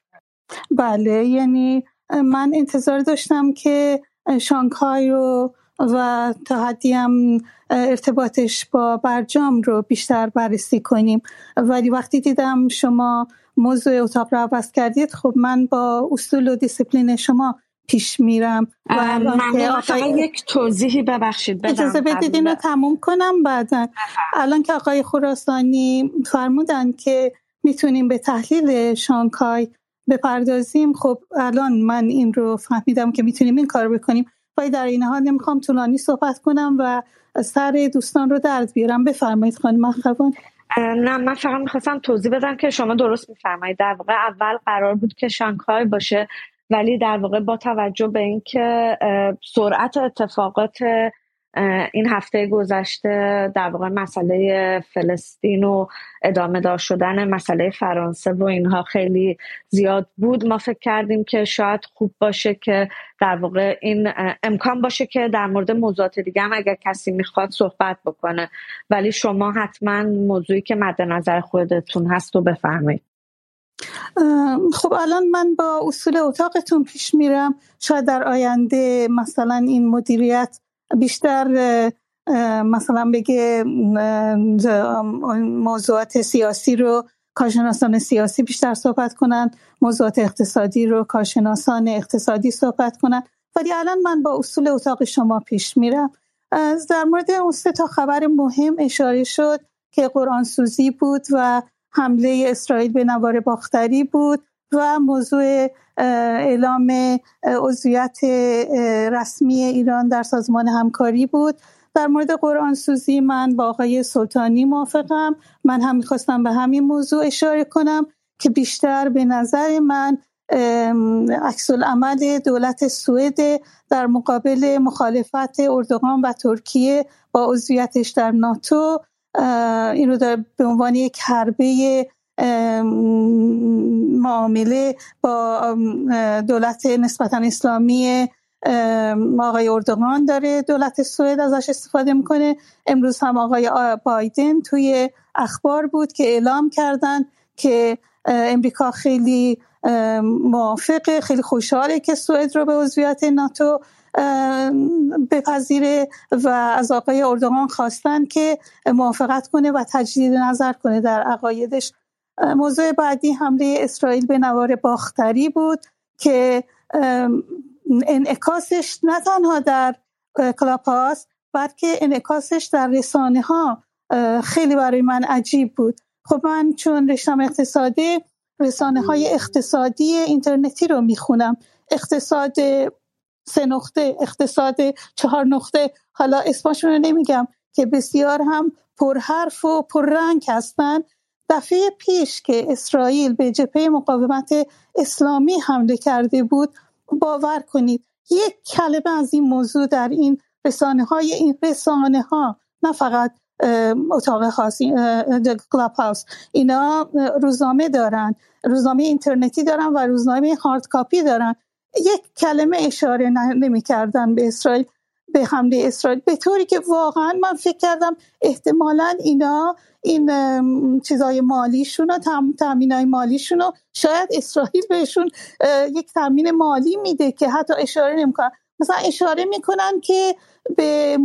بله یعنی من انتظار داشتم که شانگهای رو و تا حدی هم ارتباطش با برجام رو بیشتر بررسی کنیم. ولی وقتی دیدم شما موضوع اتاق رو عوض کردید خب من با اصول و دیسپلین شما پیش میرم و یک توضیحی ببخشید. بدم اجازه بدید اینو تموم کنم بعدا. الان که آقای خراسانی فرمودن که می‌تونیم به تحلیل شانکای بپردازیم خب الان من این رو فهمیدم که می‌تونیم این کار بکنیم. ولی در این حال نمی‌خوام طولانی صحبت کنم و سر دوستان رو درد بیارم. بفرمایید خانم مخوان نه من فقط می‌خواستم توضیح بدم که شما درست میفرمایید. در واقع اول قرار بود که شانگهای باشه ولی در واقع با توجه به اینکه سرعت اتفاقات این هفته گذشته در واقع مسئله فلسطین و ادامه دار شدن مسئله فرانسه و اینها خیلی زیاد بود. ما فکر کردیم که شاید خوب باشه که در واقع این امکان باشه که در مورد موضوعات دیگه هم اگر کسی می‌خواد صحبت بکنه. ولی شما حتما موضوعی که مد نظر خودتون هست و بفرمایید. خب الان من با اصول اتاقتون پیش میرم. شاید در آینده مثلا این مدیریت بیشتر مثلا بگه موضوعات سیاسی رو کارشناسان سیاسی بیشتر صحبت کنن موضوعات اقتصادی رو کارشناسان اقتصادی صحبت کنن. ولی الان من با اصول اتاق شما پیش میرم. در مورد اون سه تا خبر مهم اشاره شد که قرآن سوزی بود و حمله اسرائیل به نوار باختری بود و موضوع اعلام عضویت رسمی ایران در سازمان همکاری بود. در مورد قرآن سوزی من با آقای سلطانی موافقم. من هم می‌خواستم به همین موضوع اشاره کنم که بیشتر به نظر من عکس عمل دولت سوئد در مقابل مخالفت اردوغان و ترکیه با عضویتش در ناتو این رو به عنوان یک حربه معامله با دولت نسبتا اسلامی آقای اردوغان داره. دولت سوئد ازش استفاده می‌کنه. امروز هم آقای بایدن توی اخبار بود که اعلام کردن که امریکا خیلی موافقه خیلی خوشحاله که سوئد رو به عضویت ناتو بپذیره و از آقای اردوغان خواستن که موافقت کنه و تجدید نظر کنه در عقایدش. موضوع بعدی حمله اسرائیل به نوار باختری بود که انعکاسش نه تنها در کلاپاس بلکه انعکاسش در رسانه ها خیلی برای من عجیب بود. خب من چون رشتم اقتصادی رسانه های اقتصادی اینترنتی رو می‌خونم. اقتصاد سه نقطه اقتصاد چهار نقطه. حالا اسمشون رو نمیگم که بسیار هم پرحرف و پررنگ هستن. دفعه پیش که اسرائیل به جبهه مقاومت اسلامی حمله کرده بود باور کنید یک کلمه از این موضوع در این رسانه های این رسانه ها نه فقط اتاق خاصی کلاب هاوس اینا روزنامه دارن. روزنامه اینترنتی دارن و روزنامه هارد کاپی دارن. یک کلمه اشاره نمی کردن به اسرائیل به حمله اسرائیل. به طوری که واقعا من فکر کردم احتمالا اینا این چیزای مالیشون و تامین های مالیشون رو شاید اسرائیل بهشون یک تامین مالی میده که حتی اشاره نمی‌کنن. مثلا اشاره می‌کنن که به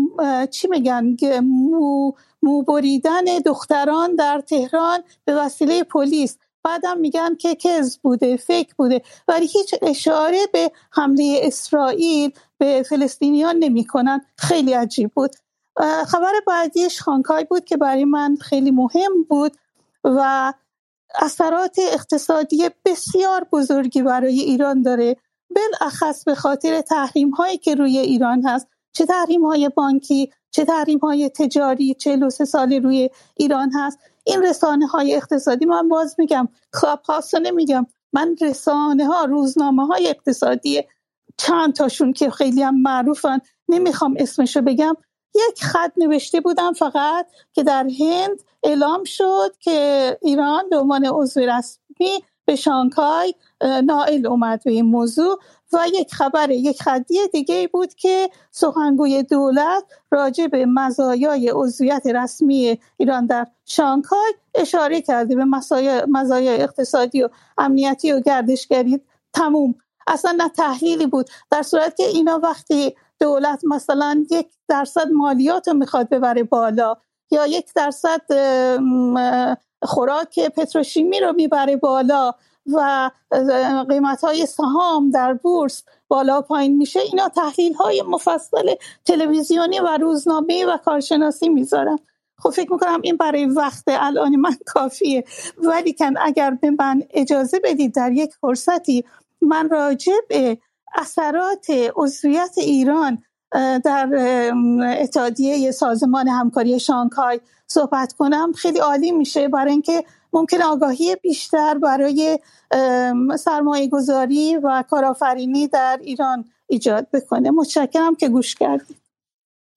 چی میگن؟ مو, مو بریدن دختران در تهران به وسیله پلیس. بعدم میگن که کز بوده فکر بوده ولی هیچ اشاره به حمله اسرائیل به فلسطینیان نمی‌کنن. خیلی عجیب بود. خبر بعدیش خانکای بود که برای من خیلی مهم بود و اثرات اقتصادی بسیار بزرگی برای ایران داره. بالاخص به خاطر تحریم هایی که روی ایران هست چه تحریم های بانکی چه تحریم های تجاری 43 سال روی ایران هست. این رسانه های اقتصادی من باز میگم کلاب هاست نمیگم من رسانه ها روزنامه های اقتصادی چند تاشون که خیلی هم معروفن نمی‌خوام اسمشو بگم. یک خط نوشته بودم فقط که در هند اعلام شد که ایران به عنوان عضو رسمی به شانگهای نائل اومد به این موضوع. و یک خبر یک خطی دیگه بود که سخنگوی دولت راجع به مزایای عضویت رسمی ایران در شانگهای اشاره کرده به مزایای اقتصادی و امنیتی و گردشگری تموم. اصلا نه تحلیلی بود در صورت که اینا وقتی دولت مثلا یک درصد مالیات رو می‌خواد ببره بالا یا یک درصد خوراک پتروشیمی رو می‌بره بالا و قیمت های سهام در بورس بالا پایین میشه اینا تحلیل های مفصل تلویزیونی و روزنامه و کارشناسی می‌ذارن خب فکر می‌کنم این برای وقت الان من کافیه. ولی کن اگر به من اجازه بدید در یک فرصتی من راجع به اثرات عضویت ایران در اتحادیه سازمان همکاری شانگهای صحبت کنم. خیلی عالی میشه برای اینکه ممکن آگاهی بیشتر برای سرمایه گذاری و کارآفرینی در ایران ایجاد بکنه. متشکرم که گوش کردید.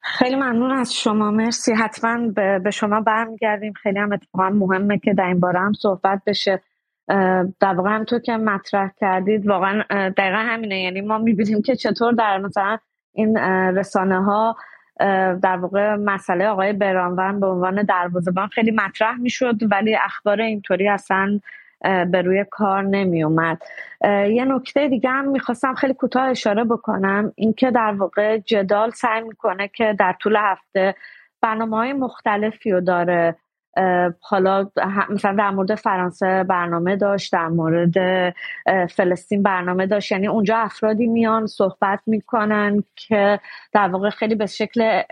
خیلی ممنون از شما. مرسی. حتما به شما برمیگردیم. خیلی هم اتفاقا مهمه که در این باره هم صحبت بشه. در واقع هم تو که مطرح کردید واقعا دقیقا همینه. یعنی ما می‌بینیم که چطور در مثلا این رسانه ها در واقع مسئله آقای برانوند به عنوان دروازه‌بان خیلی مطرح می‌شد ولی اخبار اینطوری اصلا به روی کار نمی اومد یه نکته دیگه هم می‌خواستم خیلی کوتاه اشاره بکنم اینکه در واقع جدال سعی می‌کنه که در طول هفته برنامه های مختلفی رو داره حالا مثلا در مورد فرانسه برنامه داشت در مورد فلسطین برنامه داشت. یعنی اونجا افرادی میان صحبت می‌کنن که در واقع خیلی به شکل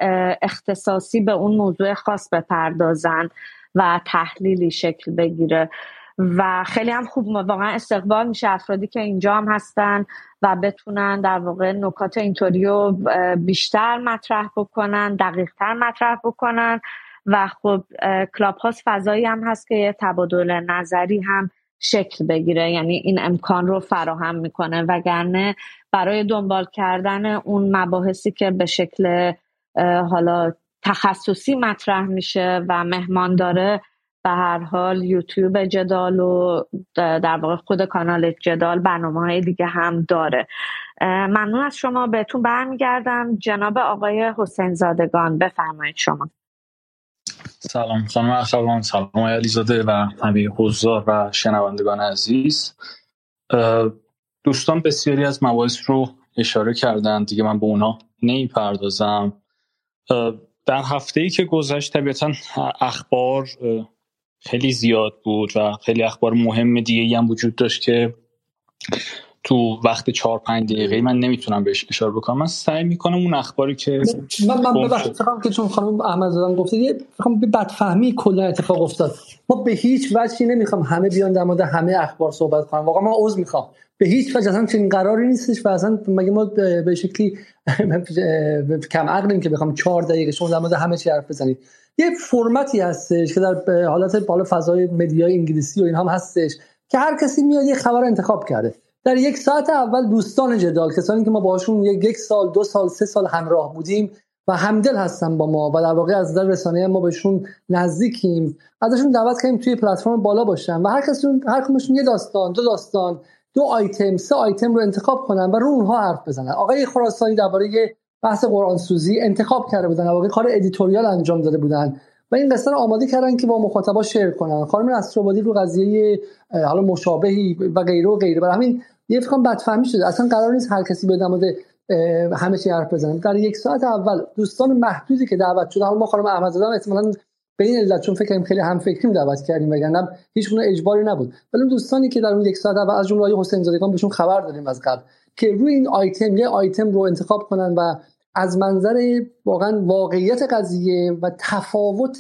اختصاصی به اون موضوع خاص بپردازن و تحلیلی شکل بگیره. و خیلی هم خوب واقعا استقبال میشه. افرادی که اینجا هم هستن و بتونن در واقع نکات اینطوری رو بیشتر مطرح بکنن دقیقتر مطرح بکنن. و خب کلاب هاست فضایی هم هست که یه تبادل نظری هم شکل بگیره. یعنی این امکان رو فراهم می‌کنه. وگرنه برای دنبال کردن اون مباحثی که به شکل حالا تخصصی مطرح میشه و مهمان داره به هر حال یوتیوب جدال و در واقع خود کانال جدال برنامه های دیگه هم داره. ممنون از شما. بهتون برمیگردم. جناب آقای حسین زادگان بفرمایید شما. سلام خانم اخوان سلام آقای علیزاده و همه حضار و شنوندگان عزیز. دوستان بسیاری از مباحث رو اشاره کردن دیگه من به اونا پردازم در هفته ای که گذشت طبیعتا اخبار خیلی زیاد بود و خیلی اخبار مهم دیگه هم وجود داشت که تو وقت چهار پنج دقیقه من نمی‌تونم بهش اشاره بکنم. من سعی می‌کنم اون اخباری که من من ببخشید که چون خانم احمد زدن گفته یه به بدفهمی کلا اتفاق افتاد. ما به هیچ وجهی نمی‌خوام همه بیان در مورد همه اخبار صحبت کنم واقعا من عذر می‌خوام. به هیچ وجه اصلا چنین قراری نیستش و اصلا مگه ما به شکلی کم عقلیم که بخوام چهار دقیقه شما در مورد همه چی حرف بزنید. یه فرمتی هستش که در حالت بالا فضای مدیای انگلیسی و این هم هستش که هر کسی میاد یه خبر انتخاب کرده. در یک ساعت اول دوستان جدال کسانی که ما باشون یک سال دو سال سه سال همراه بودیم و همدل هستن با ما و در واقع از در رسانه ما بهشون نزدیکیم. ازشون دعوت کردیم توی پلتفرم بالا باشن و هر کسی هر کمشون یه داستان دو داستان دو آیتم سه آیتم رو انتخاب کنن و رو اونها حرف بزنن. آقای خراسانی درباره بحث قرآن سوزی انتخاب کرده بودن واقعا کار editorial انجام داده بودن و این قصه رو آماده کردن که با مخاطبا شیر کنن. خانم نصرآبادی رو قضیه حالا مشابهی و غیره و غیره. برای همین یه فکر بدفهمی شده. اصلا قرار نیست هر کسی به مورد همه چی حرف بزنه. در یک ساعت اول دوستان محدودی که دعوت شده حالا ما خانم احمدزاده احتمالاً به این علت چون فکر خیلی هم فکریم دعوت کردیم وگرنه هیچ گونه اجباری نبود. ولی دوستانی که در اون یک ساعت اول از جمله حسین زادگان بهشون خبر دادیم از قبل که روی این آیتم یه آیتم رو انتخاب کنن و از منظر واقعا واقعیت قضیه و تفاوت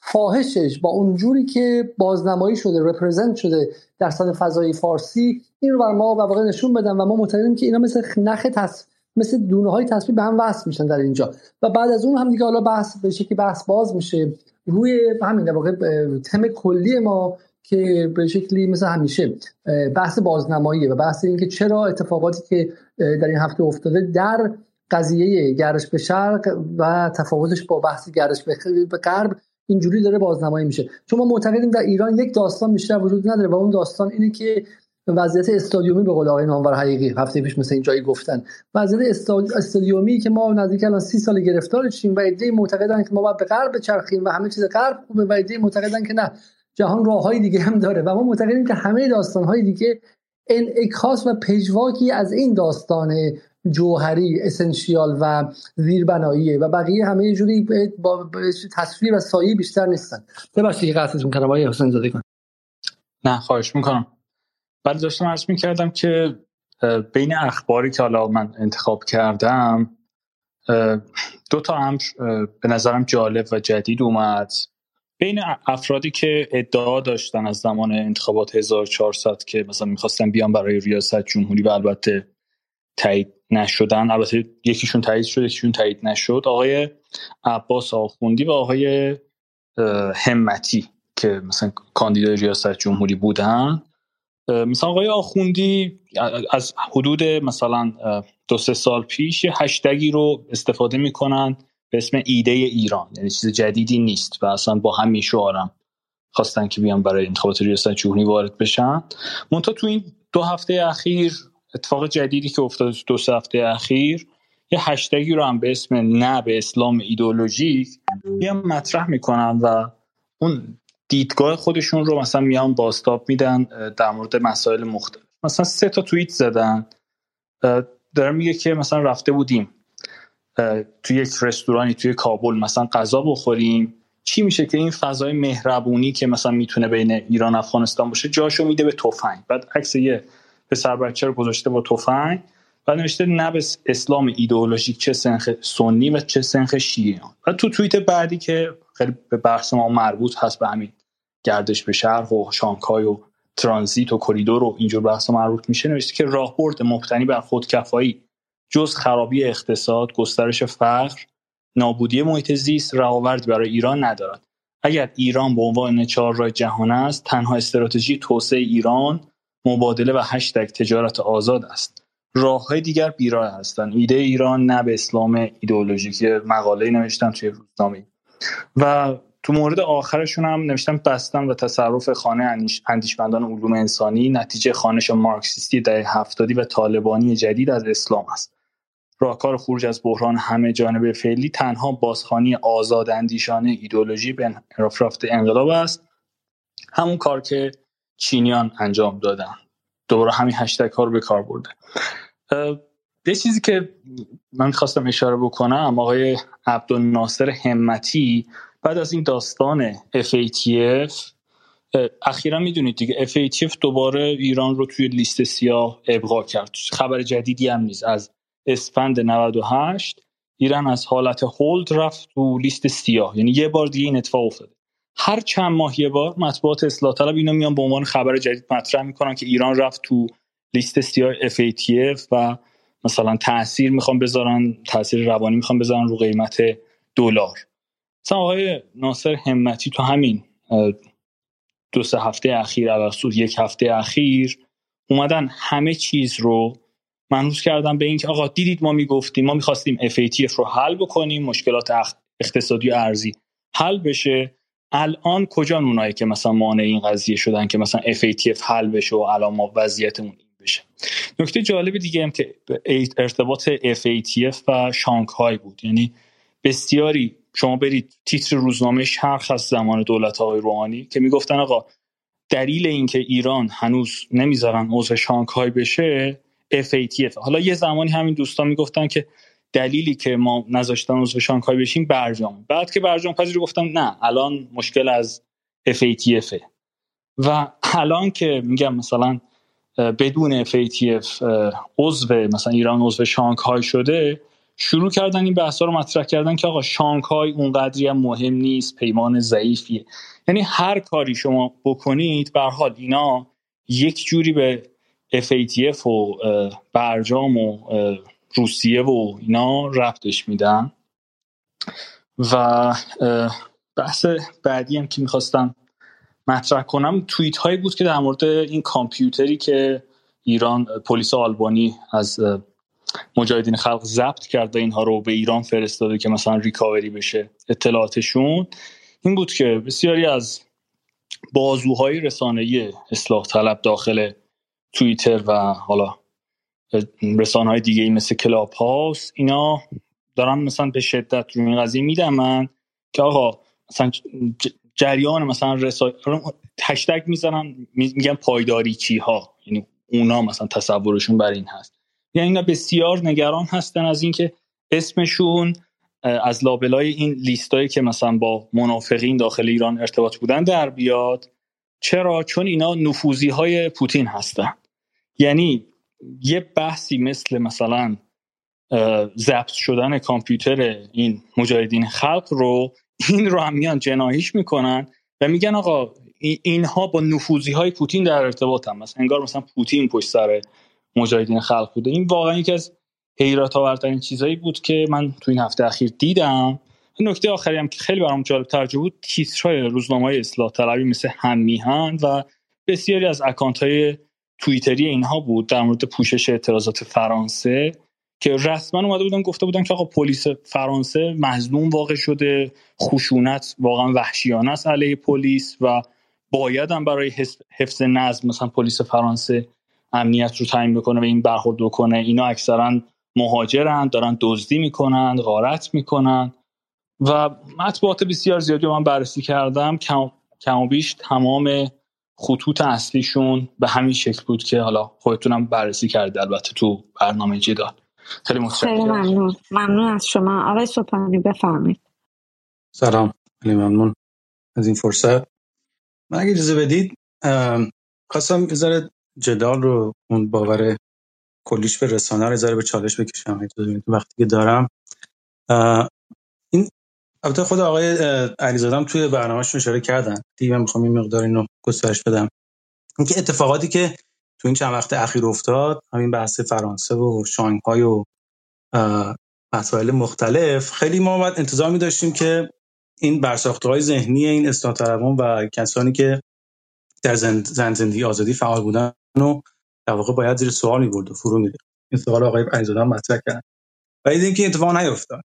فاحشش با اونجوری که بازنمایی شده رپرزنت شده در سطح فضای فارسی این رو بر ما واقعا نشون بدن و ما معتقدیم که اینا مثل نخ تص... مثل دونه های تصویر به هم وصل میشن در اینجا. و بعد از اون هم دیگه حالا بحث به شکلی بحث باز میشه. روی همین واقع تم کلی ما که به شکلی مثل همیشه بحث بازنماییه و بحث اینکه چرا اتفاقاتی که در این هفته افتاده در قضیه گرش به شرق و تفاوتش با بحث گرش به غرب اینجوری داره بازنمایی میشه. چون ما معتقدیم در ایران یک داستان بیشتر وجود نداره و اون داستان اینه که وضعیت استادیومی به قول آقای نامور حقیقی هفته پیش مثل این گفتن. وضعیت استادیومی که ما نزدیک الان سی سال گرفتار شیم و ایده معتقدن که ما باید به غرب بچرخیم و همه چیز غرب خوبه و ایده معتقدن که نه جهان راههای دیگه هم داره و ما معتقدیم که همه داستانهای دیگه انعکاس و پژواکی از این داستان جوهری اسنشیال و زیربناییه و بقیه همه جوری با تصویر و سایه بیشتر نیستن. ببخشید قصدتون کنم آقای حسین زاده کن. نه خواهش می‌کنم. ولی داشتم عرض می‌کردم که بین اخباری که حالا من انتخاب کردم دو تا امر به نظرم جالب و جدید اومد. بین افرادی که ادعا داشتن از زمان انتخابات 1400 که مثلا می‌خواستن بیان برای ریاست جمهوری و البته تایید نشدن. البته یکیشون تایید شد یکیشون تایید نشد. آقای عباس آخوندی و آقای همتی که مثلا کاندیدای ریاست جمهوری بودن. مثلا آقای آخوندی از حدود مثلا دو سه سال پیش هشتگی رو استفاده می‌کنن به اسم ایده ایران. یعنی چیز جدیدی نیست و اصلا با همین شعارم خواستن که بیان برای انتخابات ریاست جمهوری وارد بشن. منتها تو این دو هفته اخیر اتفاق جدیدی که افتاده تو دو هفته اخیر یه هشتگی رو هم به اسم نه به اسلام ایدولوژیک میان مطرح می‌کنن و اون دیدگاه خودشون رو مثلا میان باستاب میدن در مورد مسائل مختلف. مثلا سه تا توییت زدن. داره میگه که مثلا رفته بودیم توی یک رستورانی توی کابل مثلا غذا بخوریم. چی میشه که این فضای مهربونی که مثلا می‌تونه بین ایران افغانستان باشه جاشو میده به تفنگ. بعد عکس یه پسر بچه رو گذاشته با تفنگ و نوشته نه اسلام ایدئولوژیک چه سنخ سنی و چه سنخ شیعه. و تو توییت بعدی که خیلی به بحث ما مربوط هست به همین گردش به شرق و شانگهای و ترانزیت و کریدور و اینجور بحث مربوط میشه نوشته که راهبرد مبتنی بر خودکفایی جز خرابی اقتصاد گسترش فقر نابودی محیط زیست برای ایران ندارد. اگر ایران به عنوان راه جهان است تنها استراتژی توسعه ایران مبادله و هشتگ تجارت آزاد است. راه دیگر بیراه هستند. ایده ایران نه به اسلام ایدئولوژیک مقاله نوشتم توی روزنامه. و تو مورد آخرشون هم نوشتم بستن و تصرف خانه اندیشمندان علوم انسانی نتیجه خانش مارکسیستی دهه هفتادی و طالبانی جدید از اسلام است. راهکار خروج از بحران همه جانبه فعلی تنها بازخانی آزاد اندیشانه ایدولوژی به انقلاب است. همون کار که چینیان انجام دادن. دوباره همین هشتگ ها رو به کار برده. یه چیزی که من خواستم اشاره بکنم آقای عبدالناصر همتی بعد از این داستان FATF اخیرا می‌دونید دیگه FATF دوباره ایران رو توی لیست سیاه ابقا کرد. خبر جدیدی هم نیست. از اسفند 98 ایران از حالت هولد رفت تو لیست سیاه. یعنی یه بار دیگه این اتفاق افتاده. هر چند ماه یه بار مطبوعات اصلاح طلب اینو میان به عنوان خبر جدید مطرح می‌کنن که ایران رفت تو لیست سیاه FATF و مثلا تاثیر می‌خوان بذارن تاثیر روانی می‌خوان بذارن رو قیمت دلار. مثلا آقای ناصر همتی تو همین دو سه هفته اخیر اوسط یک هفته اخیر اومدن همه چیز رو منحوس کردن به اینکه آقا دیدید ما می‌گفتیم ما می‌خواستیم FATF رو حل بکنیم مشکلات اقتصادی و ارزی حل بشه. الان کجا اونایی که مثلا مانع این قضیه شدن که مثلا FATF حل بشه و الان ما وضعیتمون این بشه؟ نکته جالب دیگه هم که ارتباط FATF و شانگهای بود. یعنی بسیاری شما برید تیتر روزنامه شرق هست زمان دولت آقای روحانی که می‌گفتن آقا دلیل اینکه ایران هنوز نمی‌ذارن عضو شانگهای بشه FATF حالا یه زمانی همین دوستان می‌گفتن که دلیلی که ما نذاشتن عضو شانگهای بشیم برجام. بعد که برجام پذیر گفتم نه الان مشکل از FATF و الان که میگم مثلا بدون FATF عضو مثلا ایران عضو شانگهای شده شروع کردن این بحثا رو مطرح کردن که آقا شانگهای اونقدری هم مهم نیست پیمان ضعیفیه. یعنی هر کاری شما بکنید به حال اینا یک جوری به FATF و برجام و روسیه و اینا رفتش میدن. و بحث بعدی هم که می‌خواستم مطرح کنم توییت هایی بود که در مورد این کامپیوتری که ایران پلیس آلبانی از مجاهدین خلق ضبط کرده اینها رو به ایران فرستاده که مثلا ریکاوری بشه اطلاعاتشون این بود که بسیاری از بازوهای رسانه‌ای اصلاح طلب داخل توییتر و حالا رسانه های دیگه مثل کلاب هاوس اینا دارن مثلا به شدت روی این قضیه میدمن که آقا مثلا جریان مثلا رسا... هشتگ می‌زنن میگن پایداری چی ها یعنی اونا مثلا تصورشون بر این هست. یعنی اینا بسیار نگران هستن از اینکه اسمشون از لابلای این لیستایی که مثلا با منافقین داخل ایران ارتباط بودن در بیاد. چرا؟ چون اینا نفوذی های پوتین هستن. یعنی یه بحثی مثل مثلا ضبط شدن کامپیوتر این مجاهدین خلق رو این رو هم میان جناهیش می‌کنن و میگن آقا اینها با نفوذی های پوتین در ارتباط هم مثلا انگار مثلا پوتین پشت سر مجاهدین خلق بوده. این واقعا یکی از حیرت آورترین چیزایی بود که من تو این هفته اخیر دیدم. نکته آخری هم که خیلی برام جالب ترجمه بود تیترهای روزنامه های اصلاح طلبی مثل هم میهن و بسیاری از اکانت های توییتری اینها بود در مورد پوشش اعتراضات فرانسه که رسما اومده بودن گفته بودن که آقا پلیس فرانسه مظلوم واقع شده خشونت واقعا وحشیانه است علیه پلیس و باید هم برای حفظ نظم مثلا پلیس فرانسه امنیت رو تعیین بکنه و این برخورد بکنه. اینا اکثرا مهاجرن دارن دزدی می‌کنن غارت می‌کنن و مطبوعات بسیار زیادی من بررسی کردم. کم و بیش تمام خطوط اصلیشون به همین شکل بود که حالا خودتونم بررسی کرده البته تو برنامه جدال خیلی خیلی ممنون. ممنون از شما. آقای سوپانی بفرمایید. سلام. خیلی ممنون از این فرصت. من اگه اجازه بدید خواستم بذاره جدال رو اون باور کلیش به رسانه رو ذره به چالش بکشم. وقتی که دارم. البته خود آقای علیزاده توی برنامهشون اشاره کردن. دیگه من می‌خوام این مقدار اینو گسترش بدم. اینکه اتفاقاتی که تو این چند وقت اخیر افتاد همین بحث فرانسه و شانگهای و مسائل مختلف خیلی ما باید انتظار می داشتیم که این برساخته های ذهنی این طلبان و کسانی که در زن زندگی آزادی فعال بودن و در واقع باید زیر سوال می‌برد و فرو میره این سوال آقای علیزاده مطرح کرد. و اینکه اتفاق نیفتاد.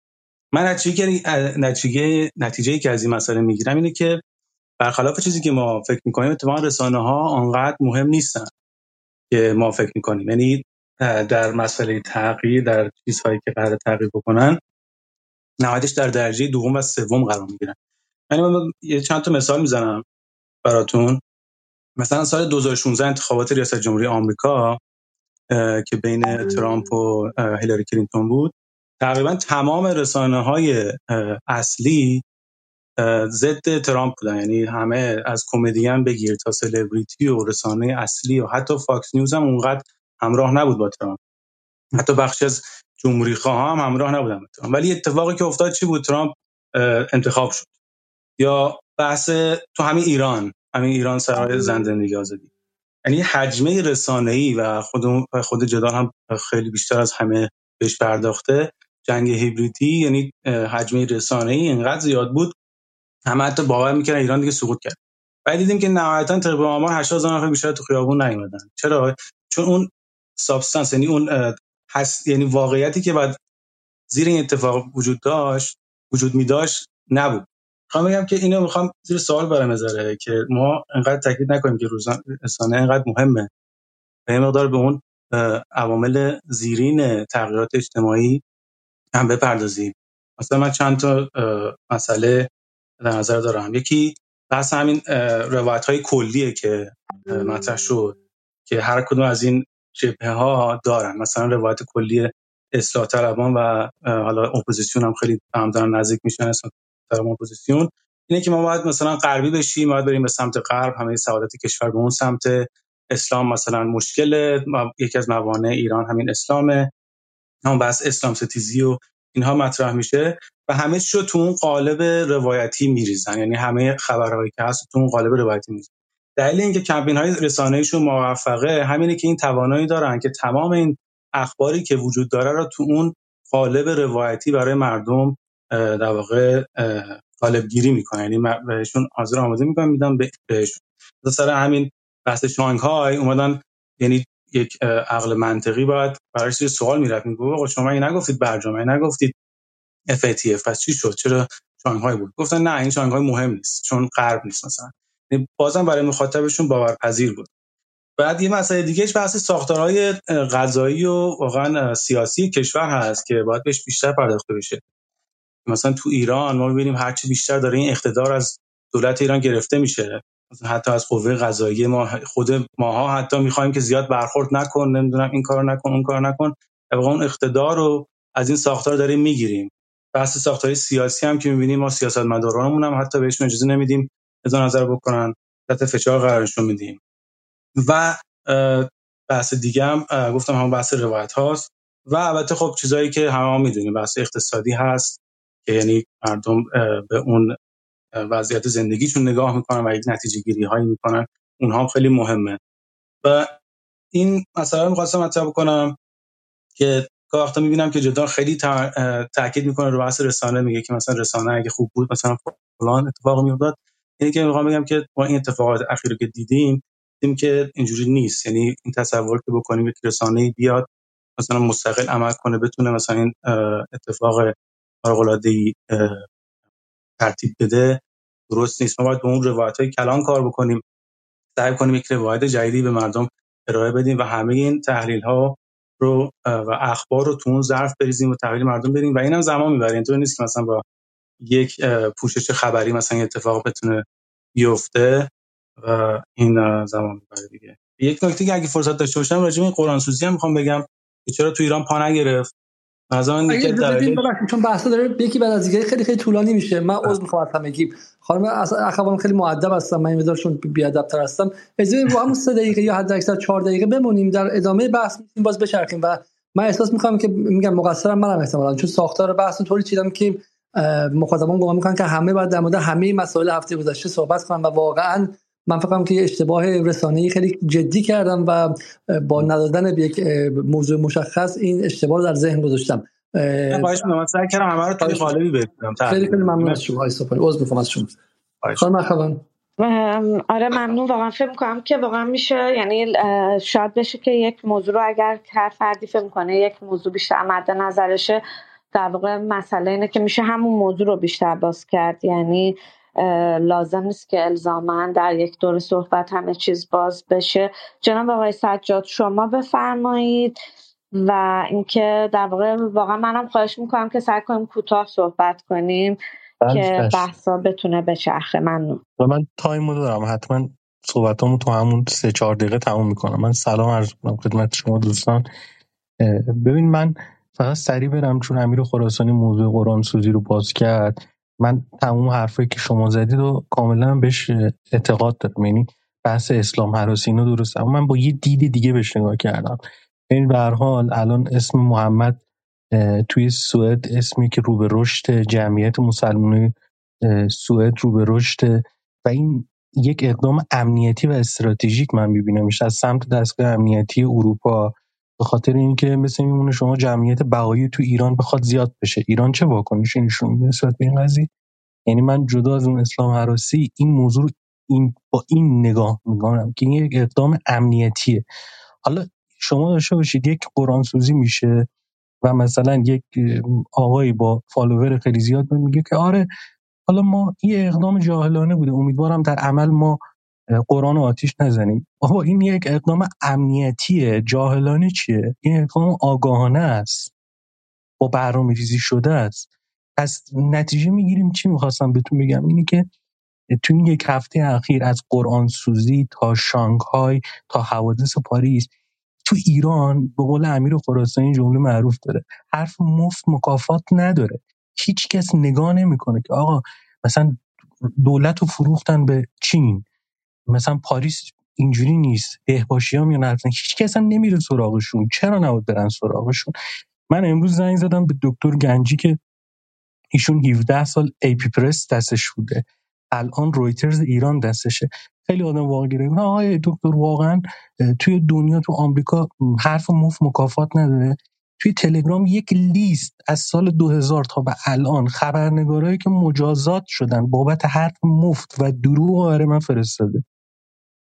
من نتیجه نتیجه نتیجه که از این مسئله می‌گیرم اینه که برخلاف چیزی که ما فکر می‌کنیم اتفاقا رسانه ها آنقدر مهم نیستن که ما فکر می‌کنیم. یعنی در مسئله تغییر در چیزهایی که قرار تغییر بکنن نهایتش در درجه دوم و سوم قرار می‌گیرن. یعنی من یه چند تا مثال می‌زنم براتون. مثلا سال 2016 انتخابات ریاست جمهوری آمریکا که بین ترامپ و هیلاری کلینتون بود. تقریبا تمام رسانه های اصلی ضد ترامپ بودن. یعنی همه از کمدین بگیر تا سلبریتی و رسانه اصلی و حتی فاکس نیوز هم اونقدر همراه نبود با ترامپ. حتی بخش از جمهوری خواه هم همراه نبودن با ترامپ. ولی اتفاقی که افتاد چی بود؟ ترامپ انتخاب شد. یا بحث تو همین ایران همین ایران سرای زن زندگی آزادی. یعنی حجمه رسانه‌ای و خود خود جدال هم خیلی بیشتر از همه بهش پرداخته. جنگ هیبریدی یعنی حجمه رسانه‌ای اینقدر زیاد بود. همه حتی باور می‌کردن ایران دیگه سقوط کرد. بعد دیدیم که نهایتا طبق آمار 80 هزار نفر بیشتر تو خیابون نیومدن. چرا؟ چون اون سابستانس یعنی اون هست یعنی واقعیتی که بعد زیر این اتفاق وجود داشت وجود می داشت نبود. می‌خوام بگم که اینو می‌خوام زیر سوال برام بذاره که ما انقدر تاکید نکنیم که رسانه انقدر مهمه. به مقدار به اون عوامل زیرین تغییرات اجتماعی هم بپردازیم. مثلا من چند تا مسئله در نظر دارم. یکی بحث همین روایت های کلیه که مطرح شد که هر کدوم از این جبهه ها دارن. مثلا روایت کلی اصلاح طلبان و حالا اپوزیسیون هم خیلی هم دارن نزدیک میشن اصلاح طلبان اپوزیسیون. اینه که ما باید مثلا غربی بشیم باید بریم به سمت غرب همه سعادت کشور به اون سمت. اسلام مثلا مشکل یکی از موانع ایران همین اسلامه. همون بحث اسلام ستیزی و اینها مطرح میشه و همه شو تو اون قالب روایتی میریزن. یعنی همه خبرهایی که هست تو اون قالب روایتی میریزن. دلیل اینکه کمپین های رسانه‌ایشون موفقه همینه که این توانایی دارن که تمام این اخباری که وجود داره رو تو اون قالب روایتی برای مردم در واقع قالب گیری می‌کنن. یعنی بهشون حاضر آماده می‌کنن میدن بهشون. سر همین بحث شانگهای اومدن یعنی یک عقل منطقی باید براش سوال می‌رفت. میگه شما این نگفتید برجامه؟ نگفتید FATF پس چی شد؟ چرا شانگهای بود؟ گفتن نه این شانگهای مهم نیست چون غرب نیست مثلا. یعنی بازم برای مخاطبشون باورپذیر بود. بعد یه مسئله دیگهش بحث ساختارهای غذایی و واقعا سیاسی کشور هست که باید بهش بیشتر پرداخته بشه. مثلا تو ایران ما می‌بینیم هر چی بیشتر داره این اقتدار از دولت ایران گرفته میشه. حتی از قوه قضاییه ما خود ماها حتی می‌خوایم که زیاد برخورد نکن نمی‌دونم این کارو نکن اون کارو نکن. اون اقتدار رو از این ساختار داریم می‌گیریم. بحث ساختار سیاسی هم که می‌بینیم ما سیاستمدارانمون هم حتی بهشون اجازه نمیدیم اظهار نظر بکنن. تحت فشار قرارشون میدیم. و بحث دیگه هم گفتم همون بحث روایت هاست. و البته خب چیزایی که همه ما می‌دونیم بحث اقتصادی هست که یعنی مردم به اون وضعیت زندگیشون نگاه می‌کنن و یک نتیجه گیری هایی می‌کنن. اونها خیلی مهمه. و این مثلا می‌خواستم مطرح بکنم که گاه وقتا می‌بینم که جدا خیلی تاکید می‌کنه رو بحث رسانه. میگه که مثلا رسانه اگه خوب بود مثلا فلان اتفاق میافتاد. اینی که می‌خوام بگم که با این اتفاقات اخیری که دیدیم دیدیم که اینجوری نیست. یعنی این تصور که بکنیم که رسانه بیاد مثلا مستقل عمل کنه بتونه مثلا این اتفاق خارق ترتیب بده درست نیست. ما باید به اون روایت های کلان کار بکنیم. سعی کنیم یک روایت جدیدی به مردم ارائه بدیم و همه این تحلیل ها رو و اخبار رو تو اون ظرف بریزیم و تحویل مردم بدیم و اینم زمان می‌بره. اینطور نیست که مثلا با یک پوشش خبری مثلا اتفاق بتونه بیفته و این زمان می‌بره دیگه. یک نکته که اگه فرصت داشته باشم راجع به قرآن سوزی هم می‌خوام بگم که چرا تو ایران پا نگرفت. یکی دلیل چون بحثا داره یکی بعد از دیگه خیلی خیلی طولانی میشه. من عذر می‌خوام از همگی خانم اخوان خیلی مؤدب هستم. من مقدارشون بی ادب تر هستم. اجازه با همون 3 دقیقه یا حد اکثر 4 دقیقه بمونیم در ادامه بحث می‌تونیم باز بچرخیم. و من احساس می‌کنم که میگم مقصرم منم احتمالاً چون ساختار بحث طوری چیدم که مخاطبان گمان می‌کنن که همه بعد در مورد همه مسائل هفته گذشته صحبت کنن و واقعا من فکر که اشتباه رسانه‌ای خیلی جدی کردم و با ندادن به یک موضوع مشخص این اشتباه در ذهن گذاشتم. خواهش می‌کنم. سعی کردم همه رو توی قالبی بگم خیلی خیلی ممنون از شما عذر می‌خوام از شما. خانم اخوان. آره ممنون. واقعا فکر می‌کنم که واقعا میشه یعنی شاید بشه که یک موضوع رو اگر هر فردی فکر می‌کنه یک موضوع بیشتر مد نظرشه در واقع مسئله اینه که میشه همون موضوع رو بیشتر باز کرد. یعنی لازم نیست که الزاما در یک دور صحبت همه چیز باز بشه. جناب آقای سجاد شما بفرمایید. و اینکه در واقع واقعا منم خواهش می‌کنم که سعی کنیم کوتاه صحبت کنیم بله، که بحثا بتونه بچرخه ممنون و من تایم رو دارم. حتما صحبتامو تو همون سه چهار دقیقه تموم می‌کنم. من سلام عرض کنم خدمت شما دوستان. ببین من فقط سریع برم چون امیر خراسانی موضوع قرآن سوزی رو باز کرد. من تموم حرفایی که شما زدید و کاملا بهش اعتقاد دارم. یعنی بحث اسلام هراسی اینو درسته. اما من با یه دید دیگه بهش نگاه کردم. این به حال الان اسم محمد توی سوئد اسمی که رو به رشد جمعیت مسلمان سوئد رو به رشد و این یک اقدام امنیتی و استراتژیک من میبینمش. از سمت دستگاه امنیتی اروپا به خاطر اینکه مثل میمونه شما جمعیت بقایی تو ایران بخواد زیاد بشه. ایران چه واکنشی نشون میده نسبت به این قضیه؟ یعنی من جدا از اون اسلام حراسی این موضوع این با این نگاه می‌کنم که این یک اقدام امنیتیه. حالا شما داشته باشید یک قرآن سوزی میشه و مثلا یک آقایی با فالوور خیلی زیاد میگه که آره حالا ما یه اقدام جاهلانه بوده. امیدوارم در عمل ما قرآن و آتیش نزنیم. آقا این یک اقدام امنیتیه جاهلانه چیه؟ این اقدام آگاهانه است. با برنامه ریزی شده است. پس نتیجه می‌گیریم چی می‌خواستم بهتون بگم؟ اینی که تو این یک هفته اخیر از قرآن سوزی تا شانگهای تا حوادث پاریس تو ایران به قول امیر خراسانی جمله معروف داره. حرف مفت مکافات نداره. هیچ کس نگاه نمی‌کنه که آقا مثلا دولت رو فروختن به چین. مثلا پاریس اینجوری نیست. بهباشی ها میان هیچ کس هم نمیره سراغشون. چرا نباید برن سراغشون؟ من امروز زنگ زدم به دکتر گنجی که ایشون 17 سال ای پی پرس دستش بوده. الان رویترز ایران دستشه. خیلی آدم واقع گرفت. آقای دکتر واقعا توی دنیا تو آمریکا حرف مفت مکافات نداره. توی تلگرام یک لیست از سال 2000 تا به الان خبرنگارایی که مجازات شدن بابت حرف مفت و دروغ آره من فرستاده.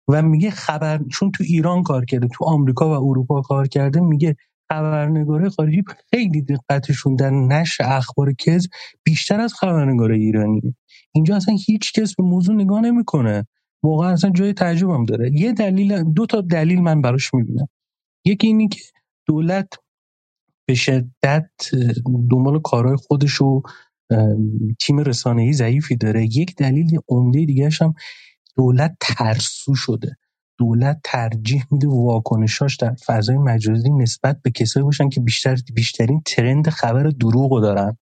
و میگه خبر چون تو ایران کار کرده تو آمریکا و اروپا کار کرده میگه خبرنگارای خارجی خیلی دقتشون در نشر اخبار کز بیشتر از خبرنگارای ایرانی. اینجا اصلا هیچ کس به موضوع نگاه نمی‌کنه. واقعا اصلا جای تعجبم داره. یه دلیل دو تا دلیل من براش می‌بینم. یکی اینی که دولت به شدت دنبال کارهای خودش و تیم رسانه‌ای ضعیفی داره. یک دلیل عمده دیگه هم دولت ترسو شده. دولت ترجیح میده واکنشاش در فضای مجازی نسبت به کسایی باشن که بیشتر بیشترین ترند خبر دروغ دارن.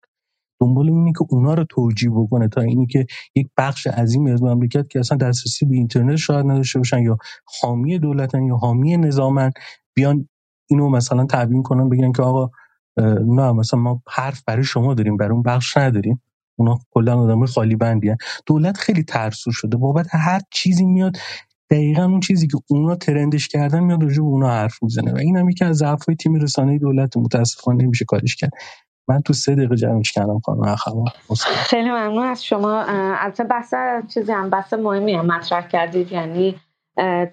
دنبال اینه که اونا رو توجیه بکنه تا اینی که یک بخش عظیمی از مملکت که اصلا دسترسی به اینترنت شاید نداشته باشن یا حامی دولتن یا حامی نظامن بیان اینو مثلا تبیین کنن بگن که آقا نه مثلا ما حرف برای شما داریم برای اون بخش نداریم. اونا کلا آدم خالی بندی دولت خیلی ترسو شده. بابت هر چیزی میاد دقیقا اون چیزی که اونا ترندش کردن میاد راجع به اونا حرف می‌زنه. و این هم یکی از ضعف‌های تیم رسانه دولت. متاسفانه نمیشه کارش کرد. من تو سه دقیقه جمعش کردم خانم اخوان خیلی ممنون از شما. البته بحث چیزی هم بحث مهمی هم مطرح کردید. یعنی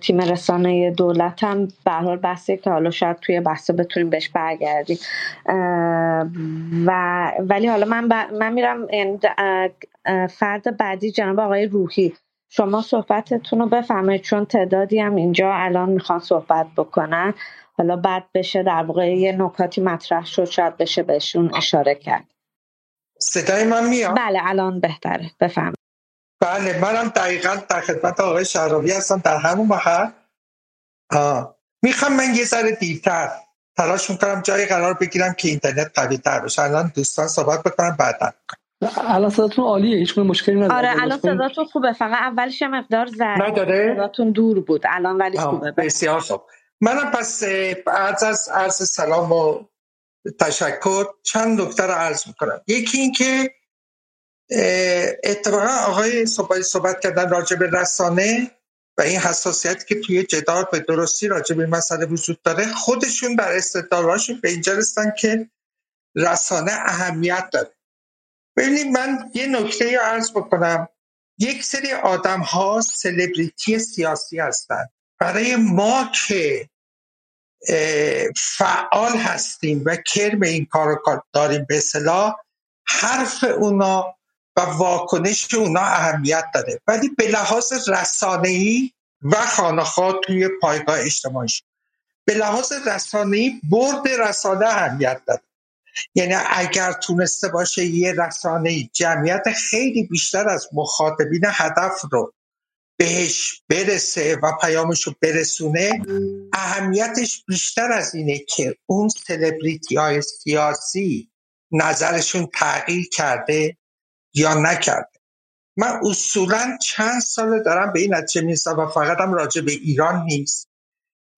تیم رسانه دولت هم به حال بحثی که حالا شاید توی بحث بتونیم بهش برگردیم. و ولی حالا من, من میرم یعنی فرد بعدی جناب آقای روحی. شما صحبتتون رو بفرمایید چون تعدادی هم اینجا الان می‌خوان صحبت بکنن. حالا بعد بشه در واقع یه نکاتی مطرح شد شاید بشه بهشون اشاره کرد. صدای من میاد؟ بله الان بهتره. بفهم بله منم دقیقا در خدمت آقای شعراوی هستم در همون محل. می‌خوام من یه ذره دیرتر تلاش می‌کنم جای قرار بگیرم که اینترنت قوی تر بشه. الان دوستان صحبت بکنم بعدا. الان صداتون عالیه هیچ مشکلی نداره. آره الان صداتون خوبه. فقط اولش مقدار زد نداره؟ صداتون دور بود. الان ولی خوبه. بسیار خوب. منم پس بعد از عرض سلام و تشکر. چند نکته رو عرض می‌کنم. یکی اینکه اتفاقا آقای صحبت صحبت کردن راجع به رسانه و این حساسیت که توی جدال به درستی راجع به مسئله وجود داره خودشون بر استدلالاشون به اینجا رسن که رسانه اهمیت داره. ببینید من یه نکته رو عرض بکنم. یک سری آدم ها سلبریتی سیاسی هستند برای ما که فعال هستیم و کرم این کار داریم به صلاح حرف اونا و واکنش اونا اهمیت داره ولی به لحاظ رسانه‌ای و خانخواه توی پایگاه اجتماعی به لحاظ رسانه‌ای برد رسانه اهمیت داره یعنی اگر تونسته باشه یه رسانه جمعیت خیلی بیشتر از مخاطبین هدف رو بهش برسه و پیامش رو برسونه اهمیتش بیشتر از اینه که اون سلبریتی های سیاسی نظرشون تغییر کرده یا نکرده من اصولا چند ساله دارم به این نتیجه می‌رسم و فقط هم راجع به ایران نیست.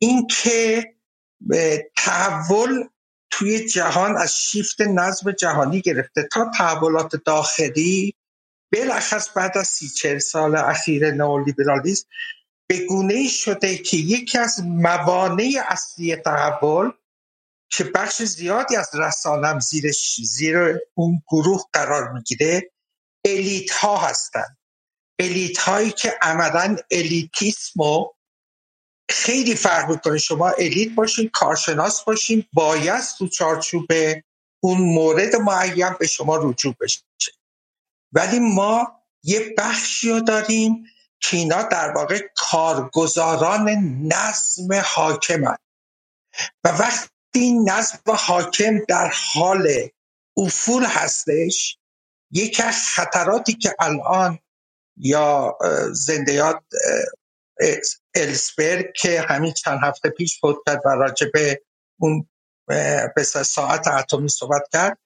اینکه تحول توی جهان از شیفت نظم جهانی گرفته تا تحولات داخلی بلخص بعد از سی چل سال اخیر نئولیبرالیسم به گونه شده که یکی از موانع اصلی تحول که بخش زیادی از رسانم زیر, زیر اون گروه قرار می‌گیره الیت ها هستن. الیت هایی که عملا الیتیسم و خیلی فرق می‌کنه. شما الیت باشین کارشناس باشین باید تو چارچوب اون مورد معین به شما رجوع بشه. ولی ما یه بخشی رو داریم که اینا در واقع کارگزاران نظم حاکمن. و وقتی نظم حاکم در حال افول هستش یکی از خطراتی که الان یا زندیات السبرگ که همین چند هفته پیش فوت کرد و راجع به اون به ساعت اتمی صحبت کرد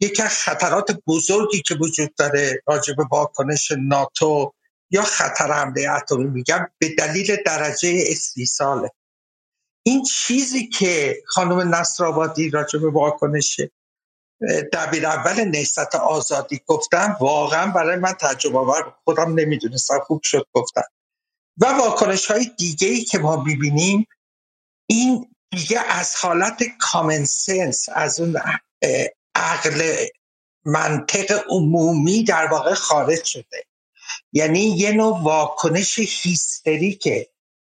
یکی از خطرات بزرگی که وجود داره راجع به واکنش ناتو یا خطر حمله اتمی میگم به دلیل درجه استیصاله. این چیزی که خانم نصرآبادی راجع به واکنش دبیر اول نهضت آزادی گفتم واقعا برای من تجربه آور خودم نمی‌دونستم خوب شد گفتم. و واکنش های دیگه ای که ما ببینیم این دیگه از حالت کامن سنس از اون عقل منطق عمومی در واقع خارج شده. یعنی یه نوع واکنش هیستریکه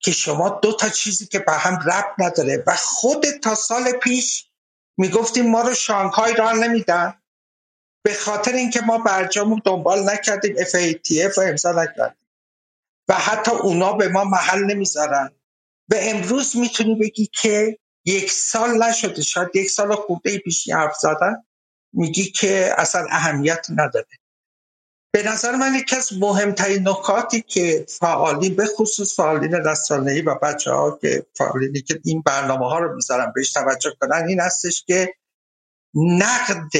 که شما دو تا چیزی که به هم ربط نداره و خود تا سال پیش می‌گفتیم ما رو شانگهای را نمیدن. به خاطر اینکه ما برجامو دنبال نکردیم FATF و امضا نکردیم. و حتی اونا به ما محل نمی‌ذارن. و امروز می‌تونی بگی که یک سال نشده. شاید یک سال خورده پیشی حرف زدن. میگی که اصلا اهمیت نداره. به نظر من یکی از مهمترین نکاتی که فعالین به خصوص فعالین رسانه‌ای و بچه ها که فعالینی که این برنامه ها رو می‌ذارن بهش توجه کنن این هستش که نقد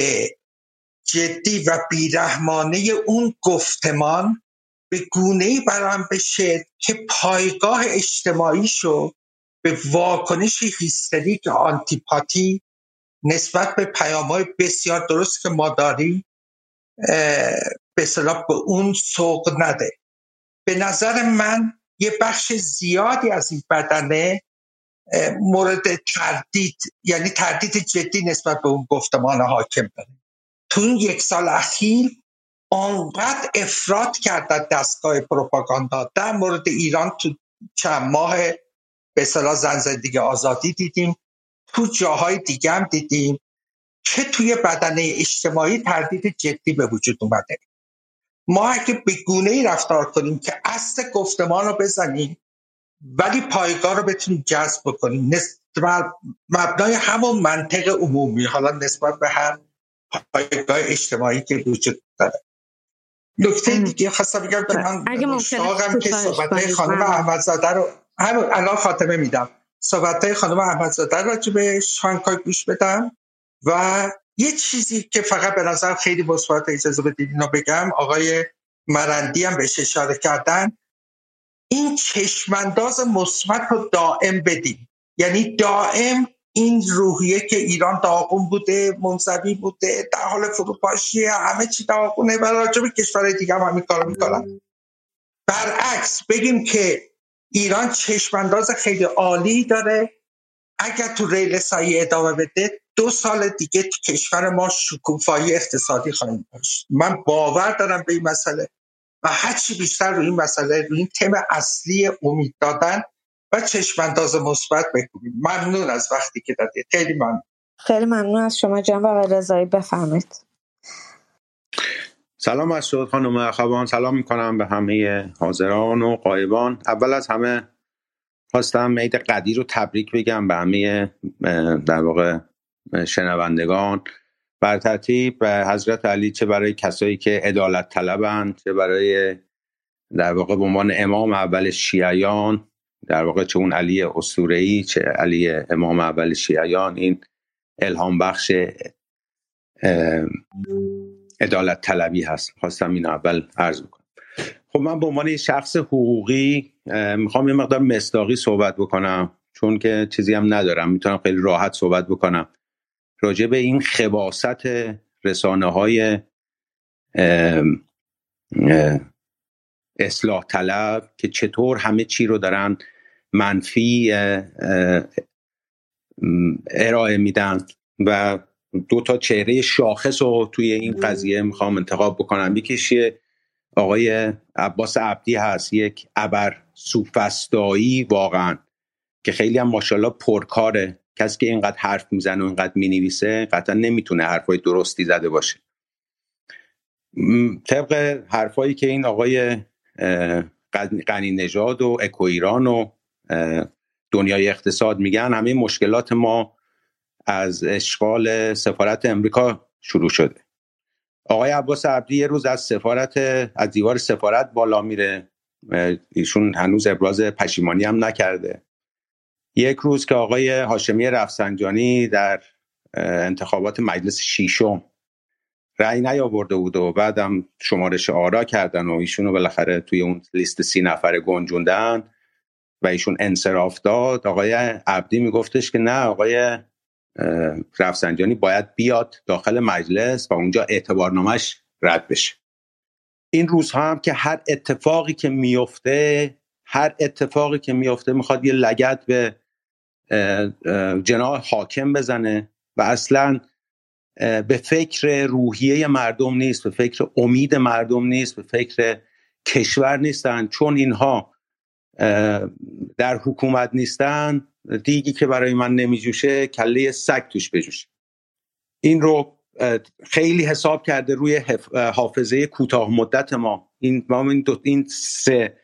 جدی و بیرحمانه اون گفتمان به گونه ای برام بشه که پایگاه اجتماعی شو به واکنش هیستریک آنتیپاتی نسبت به پیام های بسیار درست که ما داریم به صلاح به اون سوق نده. به نظر من یه بخش زیادی از این بدنه مورد تردید یعنی تردید جدی نسبت به اون گفتمان حاکم داره. تو این یک سال اخیر آنقدر افراد کرد دستگاه پروپاگاندا. در مورد ایران تو چند ماه به صلاح زن زندگی آزادی دیدیم. تو جاهای دیگه هم دیدیم که توی بدنه اجتماعی تردید جدی به وجود اومده. ما اگه به گونه ای رفتار کنیم که اصل گفتمان رو بزنیم ولی پایگاه رو بتونیم جذب بکنیم. نسبت مبنای همون منطق عمومی حالا نسبت به هر پایگاه اجتماعی که وجود داره. نکته دیگه خواستم بگم به من مشتاقم که صحبت خانم احمدزاده رو همون الان خاتمه میدم. صحبت خانم احمدزاده رو به شانکای گوش بدم و یه چیزی که فقط به نظر خیلی مثبت اجازه بدید اینو بگم آقای مرندی هم بهش اشاره کردن. این چشمانداز مثبت رو دائم بدیم یعنی دائم این روحیه که ایران داغون بوده منزوی بوده در حال فروپاشیه همه چی داغونه و راجع به کشورهای دیگه هم همین کارو می‌کنن. برعکس بگیم که ایران چشمانداز خیلی عالی داره. اگر تو ریل سایه ادامه بده دو سال دیگه تو کشور ما شکوفایی اقتصادی خواهیم داشت. من باور دارم به این مسئله و هرچی بیشتر روی این مسئله روی این تم اصلی امید دادن و چشمانداز مثبت بکنیم. ممنون از وقتی که دادید. خیلی ممنون. خیلی ممنون از شما جناب آقای رضایی. بفهمید سلام از شد خانم اخوان. سلام می‌کنم به همه حاضران و قایبان اول از همه خواستم عید قدیر رو تبریک بگم به همه در واقع شنوندگان. بر ترتیب حضرت علی چه برای کسایی که عدالت طلبند چه برای در واقع به عنوان امام اول شیعیان در واقع چه اون علی اسطوره‌ای چه علی امام اول شیعیان این الهام بخش عدالت طلبی هست. خواستم این اول عرض بکنم. خب من به عنوان شخص حقوقی می‌خوام یه مقدار مصداقی صحبت بکنم چون که چیزی هم ندارم. می‌تونم خیلی راحت صحبت بکنم. راجع به این خباست رسانه های اصلاح طلب که چطور همه چی رو دارن منفی ارائه میدن و دو تا چهره شاخص رو توی این قضیه می‌خوام انتخاب بکنم. یکیش آقای عباس عبدی هست یک ابر سوفستایی واقعا که خیلی هم ماشاءالله پرکاره. کسی که اینقدر حرف می‌زنه و اینقدر می‌نویسه قطعا نمی‌تونه حرفای درستی زده باشه. طبق حرفایی که این آقای قنی نژاد و اکو ایران و دنیای اقتصاد میگن همه مشکلات ما از اشغال سفارت امریکا شروع شده. آقای عباس عبدی یه روز از سفارت از دیوار سفارت بالا میره ایشون هنوز ابراز پشیمانی هم نکرده. یک روز که آقای هاشمی رفسنجانی در انتخابات مجلس شیشم رأی نیاورده بود و بعدم شمارش آرا کردن و ایشونو بالاخره توی اون لیست سی نفره گنجوندن و ایشون انصراف داد. آقای عبدی میگفتش که نه آقای رفسنجانی باید بیاد داخل مجلس و اونجا اعتبارنامش رد بشه. این روزها هم که هر اتفاقی که میفته هر اتفاقی که میفته می‌خواد یه لگت به جناح حاکم بزنه و اصلا به فکر روحیه مردم نیست به فکر امید مردم نیست به فکر کشور نیستن چون اینها در حکومت نیستن. دیگی که برای من نمیجوشه کله سگ توش بجوشه. این رو خیلی حساب کرده روی حافظه کوتاه مدت ما. این ما این, دو این سه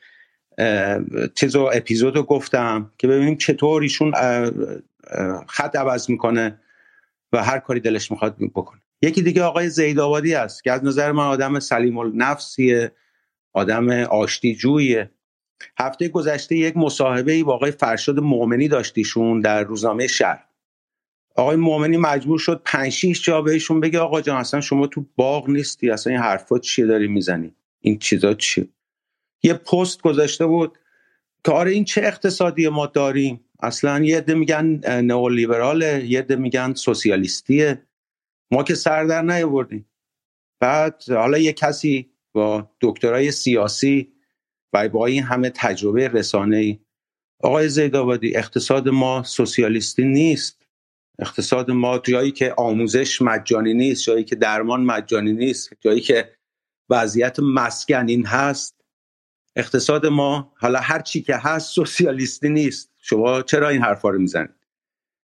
چیز و اپیزود رو گفتم که ببینیم چطور ایشون خط عوض می‌کنه و هر کاری دلش می‌خواد بکنه. یکی دیگه آقای زیدآبادی است که از نظر من آدم سلیم النفسیه آدم آشتی جویه هفته گذشته یک مصاحبه ای با آقای فرشاد مؤمنی داشتیشون در روزنامه شهر. آقای مؤمنی مجبور شد 5 6 جا بهشون بگه آقا جان اصلا شما تو باغ نیستی اصلا این حرفا چیه داری می‌زنی؟ این چیزا چیه؟ یه پست گذاشته بود که آره این چه اقتصادی ما داریم؟ اصلا یه عده میگن نئولیبراله یه عده میگن سوسیالیستیه. ما که سر در نیاوردیم. بعد حالا یه کسی با دکترای سیاسی و با این همه تجربه رسانه ای آقای زیدآبادی اقتصاد ما سوسیالیستی نیست. اقتصاد ما جایی که آموزش مجانی نیست جایی که درمان مجانی نیست جایی که وضعیت مسکنین هست. اقتصاد ما حالا هر چی که هست سوسیالیستی نیست. شما چرا این حرفا رو می‌زنید؟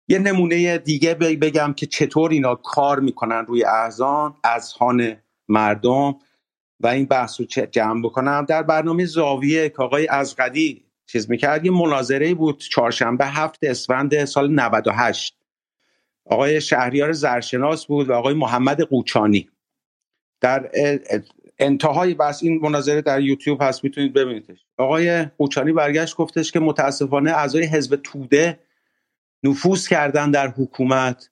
یه نمونه دیگه بگم که چطور اینا کار می‌کنن روی احزان اذهان مردم و این بحث رو جمع بکنم. در برنامه زاویه که آقای ازقدی چیز می‌کرد یه مناظره بود چهارشنبه هفت اسفند سال 98 آقای شهریار زرشناس بود و آقای محمد قوچانی. در انتهای بس این مناظره در یوتیوب هست می‌تونید ببینیدش. آقای قوچانی برگشت گفتش که متاسفانه اعضای حزب توده نفوذ کردن در حکومت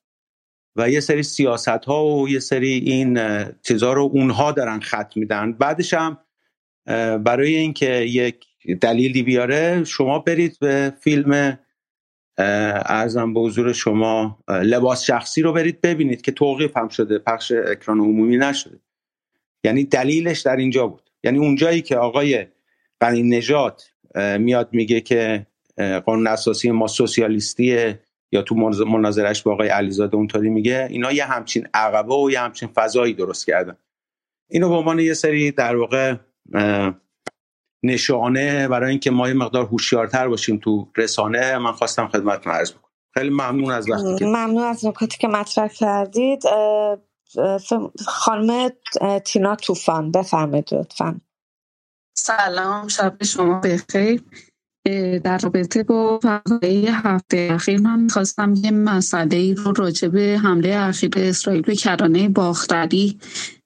و یه سری سیاست ها و یه سری این چیزها رو اونها دارن خط میدن. بعدش هم برای اینکه یک دلیلی بیاره شما برید به فیلم ارزم به حضور شما لباس شخصی رو برید ببینید که توقیف هم شده پخش اکران عمومی نشده. یعنی دلیلش در اینجا بود. یعنی اونجایی که آقای قنی نجات میاد میگه که قانون اساسی ما سوسیالیستیه یا تو مناظرش با آقای علیزاده اونطوری میگه اینا یه همچین عقبه و یه همچین فضایی درست کردن. اینو به عنوان یه سری در واقع نشانه برای اینکه ما یه مقدار هوشیارتر باشیم تو رسانه من خواستم خدمتتون عرض بکنم. خیلی ممنون از وقتی که ممنون از نکاتی که مطرح کردید. خانم تینا توفان بفرمایید لطفا. سلام شب شما بخیر. در رابطه با فقره هفته اخیر من خواستم یه مسئله ای رو راجع به حمله اخیر اسرائیل به کرانه باختری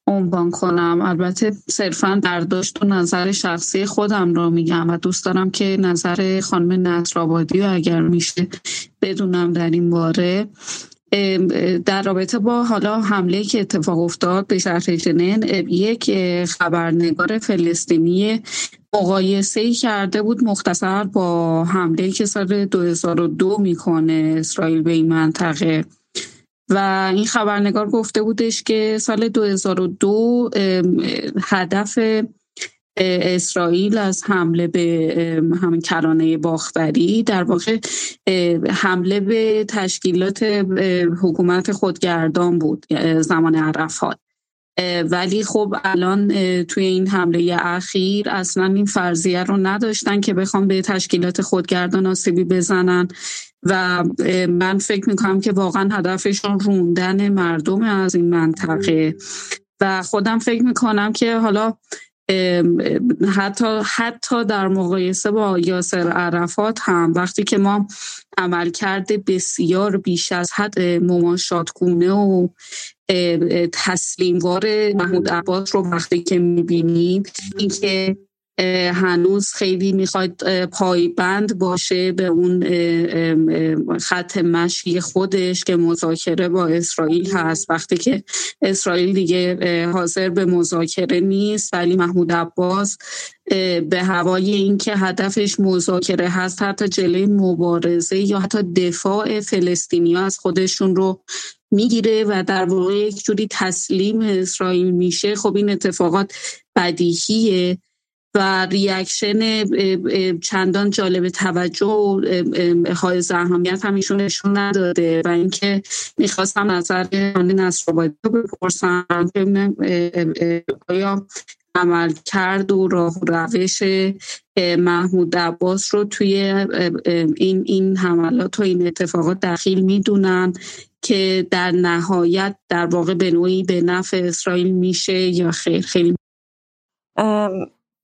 عنوان کنم. البته صرفا برداشت و نظر شخصی خودم رو میگم و دوست دارم که نظر خانم نصرآبادی رو اگر میشه بدونم در این باره. در رابطه با حالا حمله که اتفاق افتاد به شهر جنین یک خبرنگار فلسطینی مقایسه ای کرده بود مختصر با حمله که سال 2002 می‌کنه اسرائیل به این منطقه. و این خبرنگار گفته بودش که سال 2002 هدف اسرائیل از حمله به همین کرانه باختری در واقع حمله به تشکیلات حکومت خودگردان بود زمان عرفات. ولی خب الان توی این حمله اخیر اصلا این فرضیه رو نداشتن که بخوام به تشکیلات خودگردان آسیبی بزنن و من فکر می‌کنم که واقعا هدفشون روندن مردم از این منطقه. و خودم فکر می‌کنم که حالا حتی حتی در مقایسه با یاسر عرفات هم وقتی که ما عمل کرده بسیار بیش از حد مماشاتگونه و تسلیموار محمود عباس رو وقتی که می‌بینیم اینکه هنوز خیلی می‌خواد پایبند باشه به اون خط مشی خودش که مذاکره با اسرائیل هست. وقتی که اسرائیل دیگه حاضر به مذاکره نیست ولی محمود عباس به هوای اینکه هدفش مذاکره هست حتی جلوی مبارزه یا حتی دفاع فلسطینی از خودشون رو می‌گیره و در واقع یک جوری تسلیم اسرائیل میشه خب این اتفاقات بدیهیه. و ریاکشن چندان جالب توجه و حائز اهمیت هم ایشون نشون نداده و اینکه می‌خواستم نظر نصرآبادی رو بپرسم آیا عمل کرد و راه و روش محمود عباس رو توی این این حملات و این اتفاقات دخیل می‌دونن که در نهایت در واقع به نوعی به نفع اسرائیل میشه یا خیر؟ خیلی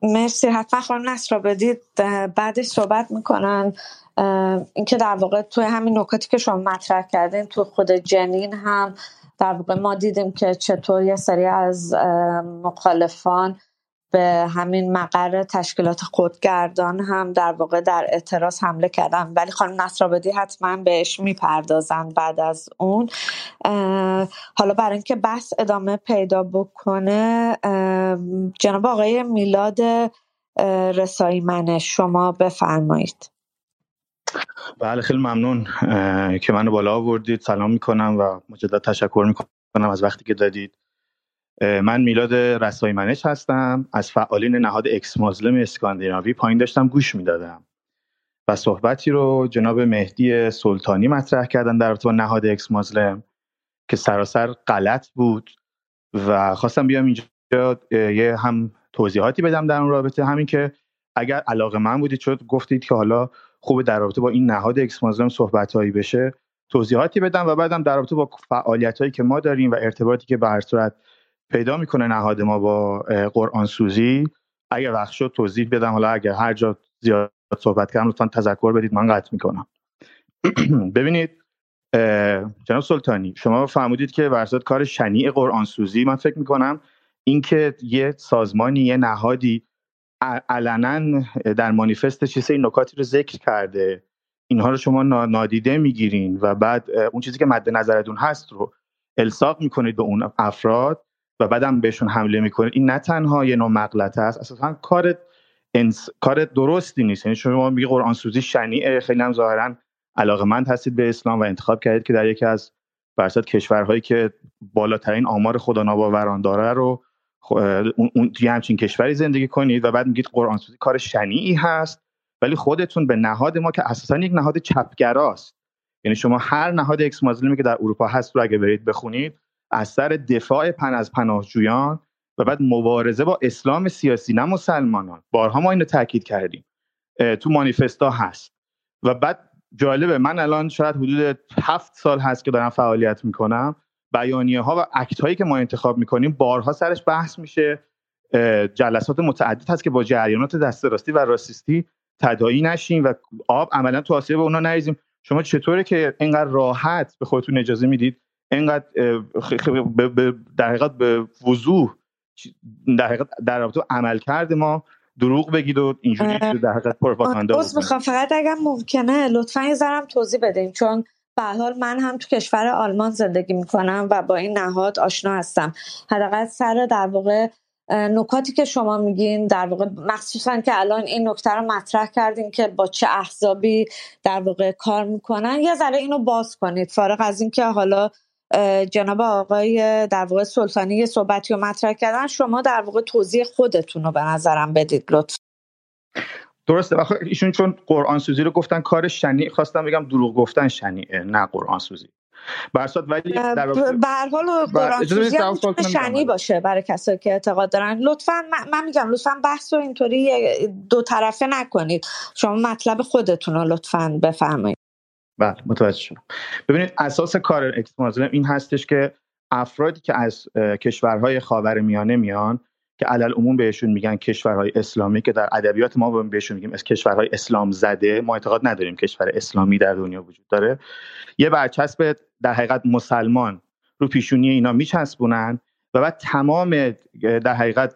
مرسی حتما خانم نصر بدید بعدش صحبت می‌کنن. اینکه در واقع توی همین نکاتی که شما مطرح کردین تو خود جنین هم در واقع ما دیدیم که چطور یه سری از مخالفان به همین مقر تشکیلات خودگردان هم در واقع در اعتراض حمله کردن ولی خانم نصرآبادی حتما بهش می‌پردازن بعد از اون. حالا برای اینکه بحث ادامه پیدا بکنه جناب آقای میلاد رسایی منه شما بفرمایید. بله خیلی ممنون که منو بالا آوردید. سلام می‌کنم و مجدد تشکر می‌کنم از وقتی که دادید. من میلاد رسای منش هستم. از فعالین نهاد Ex-Muslim اسکاندیناوی پایین داشتم گوش می‌دادم. و صحبتی رو جناب مهدی سلطانی مطرح کردن در با نهاد Ex-Muslim که سراسر غلط بود. و خواستم بیام اینجا یه هم توضیحاتی بدم در اون رابطه. همین که اگر علاقه من بودید شد گفتید که حالا خوبه در رابطه با این نهاد اکس مازلم صحبت هایی بشه توضیحاتی بدم و بعدم در رابطه با فعالیت هایی که ما داریم و ارتباطی که به صورت پیدا می‌کنه نهاد ما با قرآن سوزی. اگر وقت شد توضیح بدم. حالا اگر هر جا زیاد صحبت کردم لطفا تذکر بدید. من قطع می‌کنم. ببینید جناب سلطانی شما فرمودید که ورزاد کار شنیع قرآن سوزی من فکر می‌کنم اینکه یه سازمانی یه نهادی علنا در مانیفست چیزی این نکاتی رو ذکر کرده. اینها رو شما نادیده می‌گیرین و بعد اون چیزی که مد نظرتون هست رو الساق می‌کنید به اون افراد. و بعدم بهشون حمله می‌کنید این نه تنها یه نوع مغلطه است اساسا کار انس... کار درستی نیست. یعنی شما میگه قرآن سوزی شنیعه خیلی هم ظاهرا علاقمند هستید به اسلام و انتخاب کردید که در یکی از برصد کشورهایی که بالاترین آمار خدا ناباوران داره رو اون توی همچین کشوری زندگی کنید و بعد میگید قرآن سوزی کار شنیعی هست ولی خودتون به نهاد ما که اساسا یک نهاد چپگراست. یعنی شما هر نهاد اکس که در اروپا هست رو اگه برید بخونید از دفاع پن از پناهجویان و بعد مبارزه با اسلام سیاسی نه مسلمانان. بارها ما اینو تاکید کردیم. تو مانیفستا هست. و بعد جالبه من الان شاید حدود هفت سال هست که دارم فعالیت می‌کنم. بیانیه ها و اکت هایی که ما انتخاب می‌کنیم بارها سرش بحث میشه. جلسات متعدد هست که با جریانات دست راستی و راسیستی تدایی نشیم و آب عملا تو آسیب به اونا نریزیم شما چطوره که اینقدر راحت به خودتون اجازه می‌دید اینقدر در حقیقت به وضوح در حقیقت در رابطه عمل کرده ما دروغ بگید و اینجوری در حقیقت پروپاگاندا می‌خوام. فقط اگر ممکنه لطفا یه ذرم توضیح بدیم چون به حال من هم تو کشور آلمان زندگی می‌کنم و با این نهاد آشنا هستم. حداقل سر در واقع نکاتی که شما میگین در واقع مخصوصا که الان این نکته رو مطرح کردین که با چه احزابی در واقع کار می‌کنن یه ذره اینو باز کنید. فارغ از اینکه حالا جناب آقای در واقع سلطانی یه صحبتی رو مطرح کردن. شما در واقع توضیح خودتون رو به نظرم بدید لطفا. درسته. بخاطر ایشون چون قرآن سوزی رو گفتن کار شنیع خواستم بگم دروغ گفتن شنیعه نه قرآن سوزی برصد ولی در به هر حال قرآن سوزی شنی باشه برای کسایی که اعتقاد دارن. لطفا من میگم لطفا بحث رو اینطوری دو طرفه نکنید. شما مطلب خودتون رو لطفا بفرمایید. بله متوجه شدم. ببینید اساس کار اکس این هستش که افرادی که از کشورهای خاور میانه میان که علل عموم بهشون میگن کشورهای اسلامی که در ادبیات ما بهشون میگیم از کشورهای اسلام زده ما اعتقاد نداریم کشور اسلامی در دنیا وجود داره. یه برچسب در حقیقت مسلمان رو پیشونی اینا میچسبونن و بعد تمام در حقیقت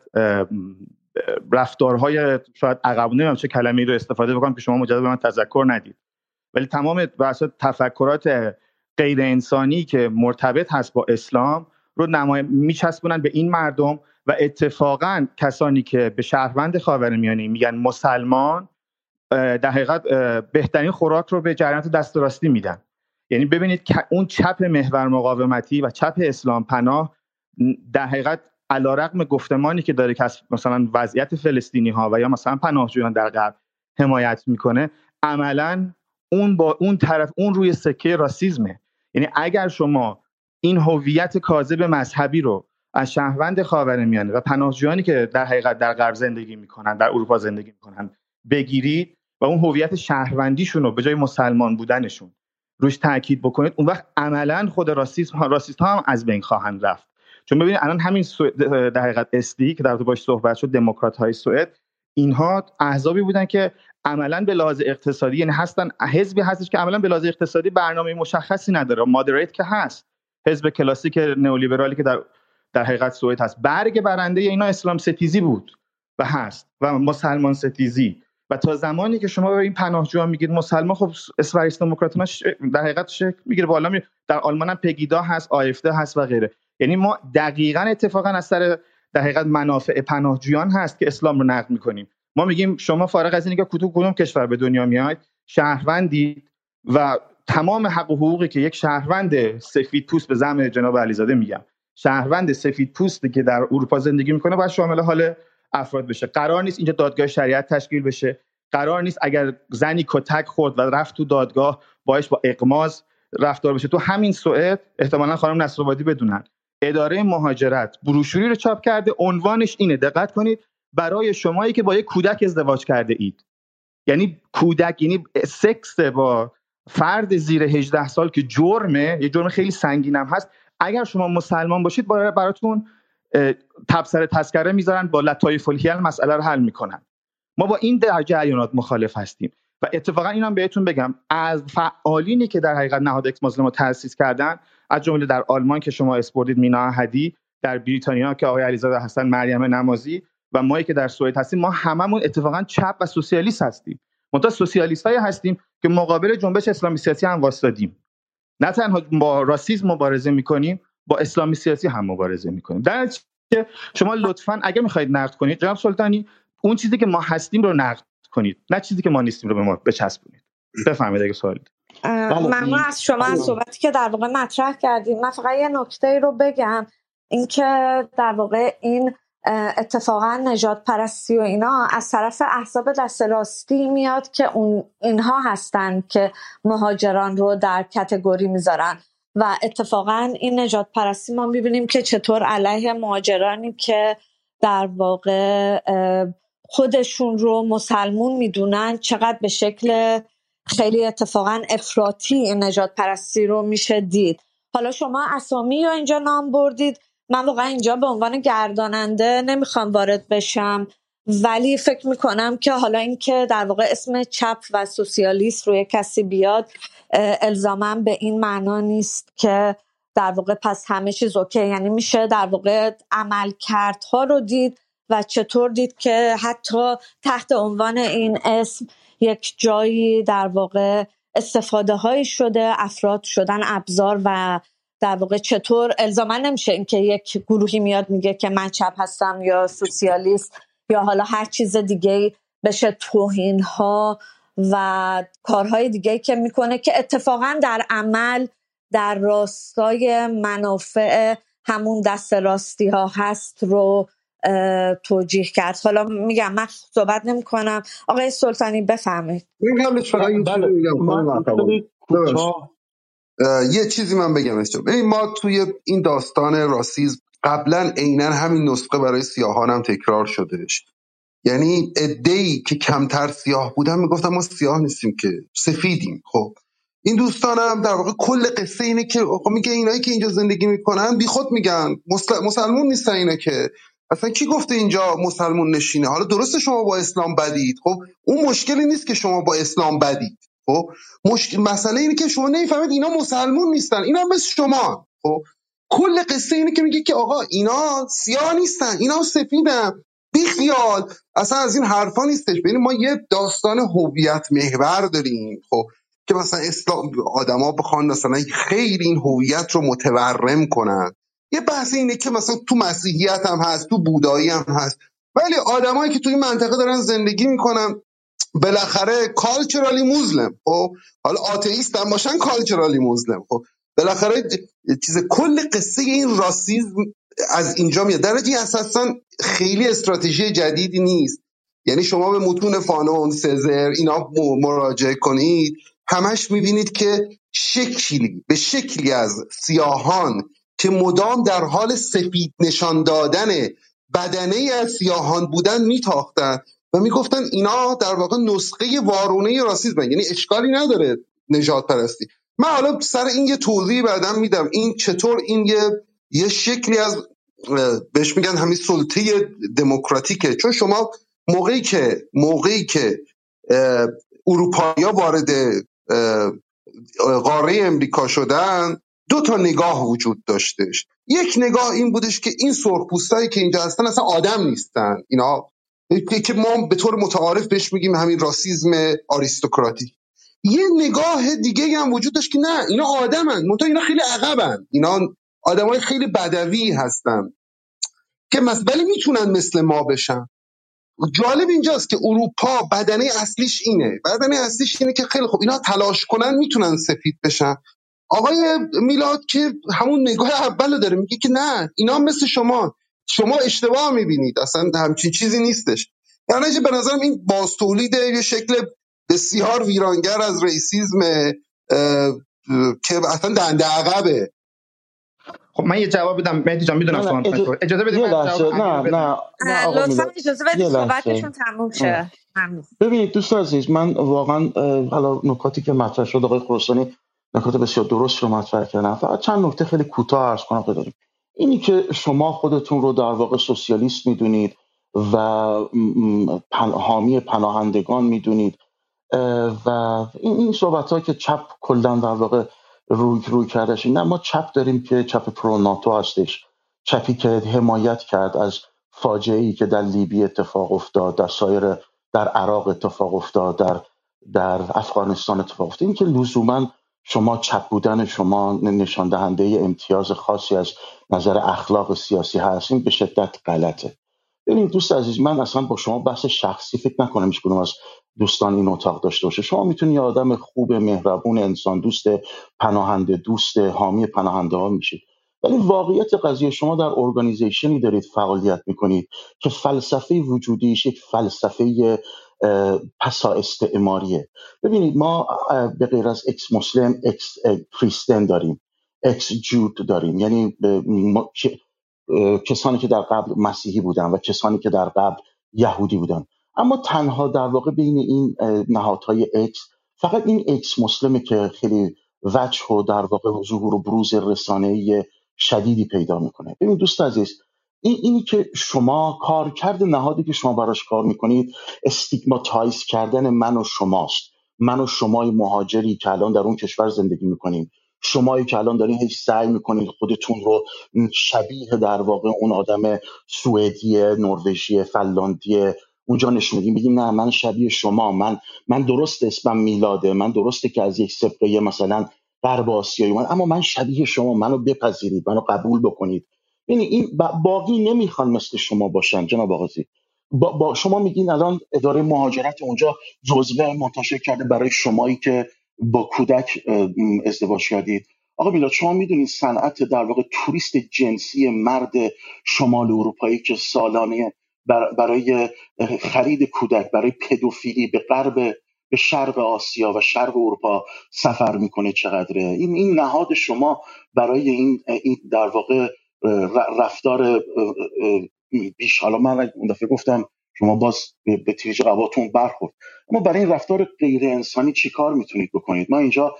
رفتارهای شاید عقب نمیم چه کلمه رو استفاده بکنم که شما مجدد به من تذکر ندید. ولی تمام بحث تفکرات غیر انسانی که مرتبط هست با اسلام رو نمای میچسبونن به این مردم و اتفاقا کسانی که به شهروند خاورمیانه میگن مسلمان در حقیقت بهترین خوراک رو به جریانات دست راستی میدن. یعنی ببینید که اون چپ محور مقاومتی و چپ اسلام پناه در حقیقت علیرغم گفتمانی که داره که مثلا وضعیت فلسطینی ها و یا مثلا پناهجویان در غرب حمایت می‌کنه عملا اون با اون طرف اون روی سکه راسیزمه. یعنی اگر شما این هویت کاذب مذهبی رو از شهروند خاورمیانه و پناهجویانی که در حقیقت در غرب زندگی می‌کنن در اروپا زندگی می‌کنن بگیرید و اون هویت شهروندیشون رو به جای مسلمان بودنشون روش تاکید بکنید اون وقت عملا خود راسیسم راسیست ها هم از بین خواهند رفت. چون ببینید الان همین در حقیقت استی که در باش صحبت شد دموکرات های سوئد اینها احزابی بودن که عملا به لحاظ اقتصادی یعنی هستن حزبی هستش که عملا به لحاظ اقتصادی برنامه مشخصی نداره. مادریت که هست. حزب کلاسیک نئولیبرالی که در در حقیقت سوئد هست. برگ برنده اینا اسلام ستیزی بود و هست و مسلمان ستیزی. و تا زمانی که شما به این پناهجویان میگید مسلمان خب اسرائیل دموکرات در حقیقت شکل می‌گیره. بالا می در آلمان هم پگیدا هست آیفده هست و غیره. یعنی ما دقیقا اتفاقا از سر در حقیقت منافع پناهجویان هست که اسلام رو نقد می‌کنیم. ما میگیم شما فارغ از اینکه کدوم کدوم کشور به دنیا میاد شهروندی و تمام حق و حقوقی که یک شهروند سفید پوست به زعم جناب علیزاده میگم. شهروند سفید پوستی که در اروپا زندگی می‌کنه باید شامل حال افراد بشه. قرار نیست اینجا دادگاه شریعت تشکیل بشه. قرار نیست اگر زنی کتک خورد و رفت تو دادگاه باش با اقماز رفتار بشه. تو همین سوئد احتمالا خانم نصرآبادی بدونن. اداره مهاجرت بروشوری رو چاپ کرده. عنوانش اینه. دقت کنید. برای شمایی که با یک کودک ازدواج کرده اید. یعنی کودک یعنی سکس با فرد زیر 18 سال که جرمه یه جرم خیلی سنگینم هست. اگر شما مسلمان باشید براتون تبصره تذکره می‌ذارن با لطایف الحیل مسئله رو حل می‌کنن. ما با این در جریانات مخالف هستیم. و اتفاقا اینم بهتون بگم از فعالینی که در حقیقت نهاد Ex رو تاسیس کردن از جمله در آلمان که شما اسم بردید مینا احدی در بریتانیا که آقای علیزاده هستن مریم نمازی و مایی که در سوئد هستیم ما هممون اتفاقا چپ و سوسیالیست هستیم. منتها سوسیالیست های هستیم که مقابل جنبش اسلامی سیاسی هم واسطادیم نه تنها با راسیسم مبارزه می‌کنیم با اسلامی سیاسی هم مبارزه می‌کنیم. در شما لطفا اگر می‌خواهید نقد کنید جناب سلطانی اون چیزی که ما هستیم رو نقد کنید. نه چیزی که ما نیستیم رو به ما بچسبونید. بفهمید اگه سوالی ممنون از شما از صحبتی که در واقع مطرح کردیم. من فقط یه نکته رو بگم. اینکه در واقع این اتفاقا نجات پرستی و اینا از طرف احزاب دست راستی میاد که اون اینها هستن که مهاجران رو در کتگوری می‌ذارن. و اتفاقا این نجات پرستی ما می‌بینیم که چطور علیه مهاجرانی که در واقع خودشون رو مسلمون می‌دونن چقدر به شکل خیلی اتفاقا افراطی نجات پرستی رو میشه دید. حالا شما اسامی یا اینجا نام بردید؟ من واقعا اینجا به عنوان گرداننده نمی‌خوام وارد بشم ولی فکر می‌کنم که حالا اینکه در واقع اسم چپ و سوسیالیست روی کسی بیاد الزاما به این معنا نیست که در واقع پس همه چیز اوکی. یعنی میشه در واقع عمل کردها رو دید و چطور دید که حتی تحت عنوان این اسم یک جایی در واقع استفاده هایی شده افراد شدن ابزار و در واقع چطور الزاما نمیشه اینکه یک گروهی میاد میگه که من چپ هستم یا سوسیالیست یا حالا هر چیز دیگه بشه توهین ها و کارهای دیگه که می‌کنه که اتفاقا در عمل در راستای منافع همون دست راستی ها هست رو توجیه کرد. حالا میگم من صحبت نمی کنم آقای سلطانی بفرمایید. یه چیزی من بگم ببین ما توی این داستان راسیزم قبلا عینا همین نسخه برای سیاهان هم تکرار شدهش. یعنی ای که کمتر سیاه بودن می‌گفتن ما سیاه نیستیم که سفیدیم. خب این دوستانم در واقع کل قصه اینه که میگه اینایی که اینجا زندگی می‌کنن بیخود میگن. مسلمون نیستن اینا که. اصلا کی گفته اینجا مسلمون نشینه؟ حالا درسته شما با اسلام بدید. خب اون مشکلی نیست که شما با اسلام بدید. خب؟ مشکل مسئله اینه که شما نمی‌فهمید اینا مسلمون نیستن. اینا مثل شما. خب؟ کل قصه اینه که میگه که آقا اینا سیاه نیستن. اینا سفیدن. بیخیال. اصلا از این حرفا نیستش. ببین ما یه داستان هویت محور داریم. خب؟ که مثلا اسلام آدما بخوان مثلا خیلی این هویت رو متورم کنن. یه بحث اینه که مثلا تو مسیحیت هم هست تو بودایی هم هست. ولی آدمایی که تو این منطقه دارن زندگی می‌کنن بالاخره کالچرالی موزلم خب حالا آتئیست هم باشن کالچرالی موزلم خب بالاخره چیز کل قصه این راسیزم از اینجا میاد. درجه اساسا خیلی استراتژی جدیدی نیست. یعنی شما به متون فانون سزر اینا مراجعه کنید. همش می‌بینید که شکلی به شکلی از سیاهان که مدام در حال سفید نشان دادن بدنه از سیاهان بودن میتاختن. و می‌گفتن اینا در واقع نسخه وارونه راسیزم یعنی اشکالی نداره نجات پرستی من حالا سر این یه توضیح بعدم میدم. این چطور این یه یه شکلی از بهش میگن همین سلطه دموکراتیکه. چون شما موقعی که موقعی که اروپایی وارد قاره امریکا شدن دو تا نگاه وجود داشتش یک نگاه این بودش که این سرخپوستایی که اینجا هستن اصلا آدم نیستن. اینا که ما به طور متعارف بهش میگیم همین راسیزم آریستوکراتی. یه نگاه دیگه هم وجود داشت که نه اینا آدمن. منتها اینا خیلی عقبن. اینا آدمای خیلی بدوی هستن. که ولی می‌تونن مثل ما بشن. جالب اینجاست که اروپا بدنه اصلیش اینه. بدنه اصلیش اینه که خیلی خوب اینا تلاش کنن می‌تونن سفید بشن. آقای میلاد که همون نگاه اول داره میگه که نه اینا مثل شما. شما اشتباه می‌بینید. اصلا همچین چیزی نیستش. یعنی به نظرم این باستولید یه شکل بسیار ویرانگر از ریسیزم که اصلا دنده عقبه. خب من یه جواب بدم. مهدی جان می‌دونم نه نه شما اجازه بدید من جواب نه بدم. نه. نه آقا لطفا اجازه بدید صحبتشون تموم. شه. ببینید دوست عزیز من واقعا حالا نکاتی که مطرح شد آقای خراسانی نکات بسیار درست رو مطرح کردن. فقط چند نکته خیلی کوتاه عرض کنم داریم اینی که شما خودتون رو در واقع سوسیالیست می‌دونید و حامی پناهندگان می‌دونید و این این صحبت ها که چپ کلا در واقع روی روی کردش نه ما چپ داریم که چپ پرو ناتو هستش چپی که حمایت کرد از فاجعه ای که در لیبی اتفاق افتاد در سایر در عراق اتفاق افتاد در در افغانستان اتفاق افتاد. این که لزوما شما چپ بودن شما نشان دهنده امتیاز خاصی از نظر اخلاق سیاسی هست این به شدت غلطه. ببینید دوست عزیز من اصلا با شما بحث شخصی فکر نکنم هیچ از دوستان این اتاق داشته باشه. شما می‌تونی آدم خوب مهربون انسان دوست پناهنده دوست حامی پناهنده ها میشید. ولی واقعیت قضیه شما در ارگانیزیشنی دارید فعالیت می‌کنید که فلسفه وجودیش یک فلسفه پسا استعماریه ببینید ما به غیر از Ex-Muslim Ex-Christian داریم. اکس جود داریم. یعنی ما- کسانی که در قبل مسیحی بودن و کسانی که در قبل یهودی بودن. اما تنها در واقع بین این نهادهای Ex فقط این Ex-Muslim ه که خیلی وجه و در واقع ظهور و بروز رسانه‌ای شدیدی پیدا می‌کنه. ببین دوست عزیز این اینی که شما کارکرد نهادی که شما براش کار می‌کنید stigmatize کردن من و شماست. من و شمای مهاجری که الان در اون کشور زندگی می‌کنیم. شمایی که الان دارین هیچ سعی می‌کنید خودتون رو شبیه در واقع اون آدم سوئدی نروژی فنلاندی اونجا نشون میدیم بگیم نه من شبیه شما من من درست اسمم میلاده من درسته که از یک سپهر مثلا غرب آسیایی من اما من شبیه شما منو بپذیرید منو قبول بکنید. یعنی این باقی نمی‌خوان مثل شما باشن جناب آقازی. با, با شما میگین الان اداره مهاجرت اونجا جزوه منتشر کرده برای شمایی که با کودک ازدواج کردید. آقا میلاد شما می‌دونید صنعت در واقع توریست جنسی مرد شمال اروپایی که سالانه برای خرید کودک برای پدوفیلی به غرب به شرق آسیا و شرق اروپا سفر می‌کنه چقدره. این این نهاد شما برای این, این در واقع رفتار بیش حالا من اون دفعه گفتم شما باز به تیرج قباتون برخورد. اما برای این رفتار غیر انسانی چی کار می‌تونید بکنید؟ ما اینجا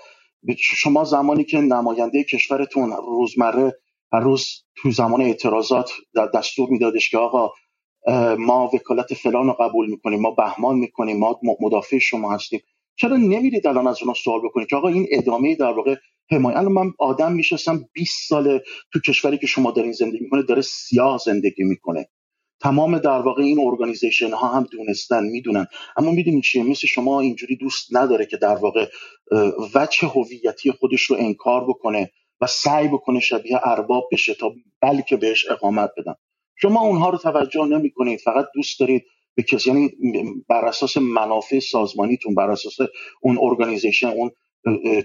شما زمانی که نماینده کشورتون روزمره هر روز تو زمان اعتراضات در دستور میدادش که آقا ما وکالت فلان رو قبول می‌کنیم ما بهمان می‌کنیم ما مدافع شما هستیم. چرا نمیرید الان از اونا سوال بکنید که آقا این ادامه در واقع حمایت؟ الان من آدم می‌شناسم 20 ساله تو کشوری که شما دارین زندگی می‌کنه داره سیاه زندگی می‌کنه. تمام در واقع این ارگانیزیشن ها هم دونستن می‌دونن. اما می‌دونید چیه؟ مثل شما اینجوری دوست نداره که در واقع وجه هویتی خودش رو انکار بکنه و سعی بکنه شبیه ارباب بشه تا بلکه بهش اقامت بدن. شما اونها رو توجه نمی کنید فقط دوست دارید به کسی یعنی بر اساس منافع سازمانیتون بر اساس اون organization اون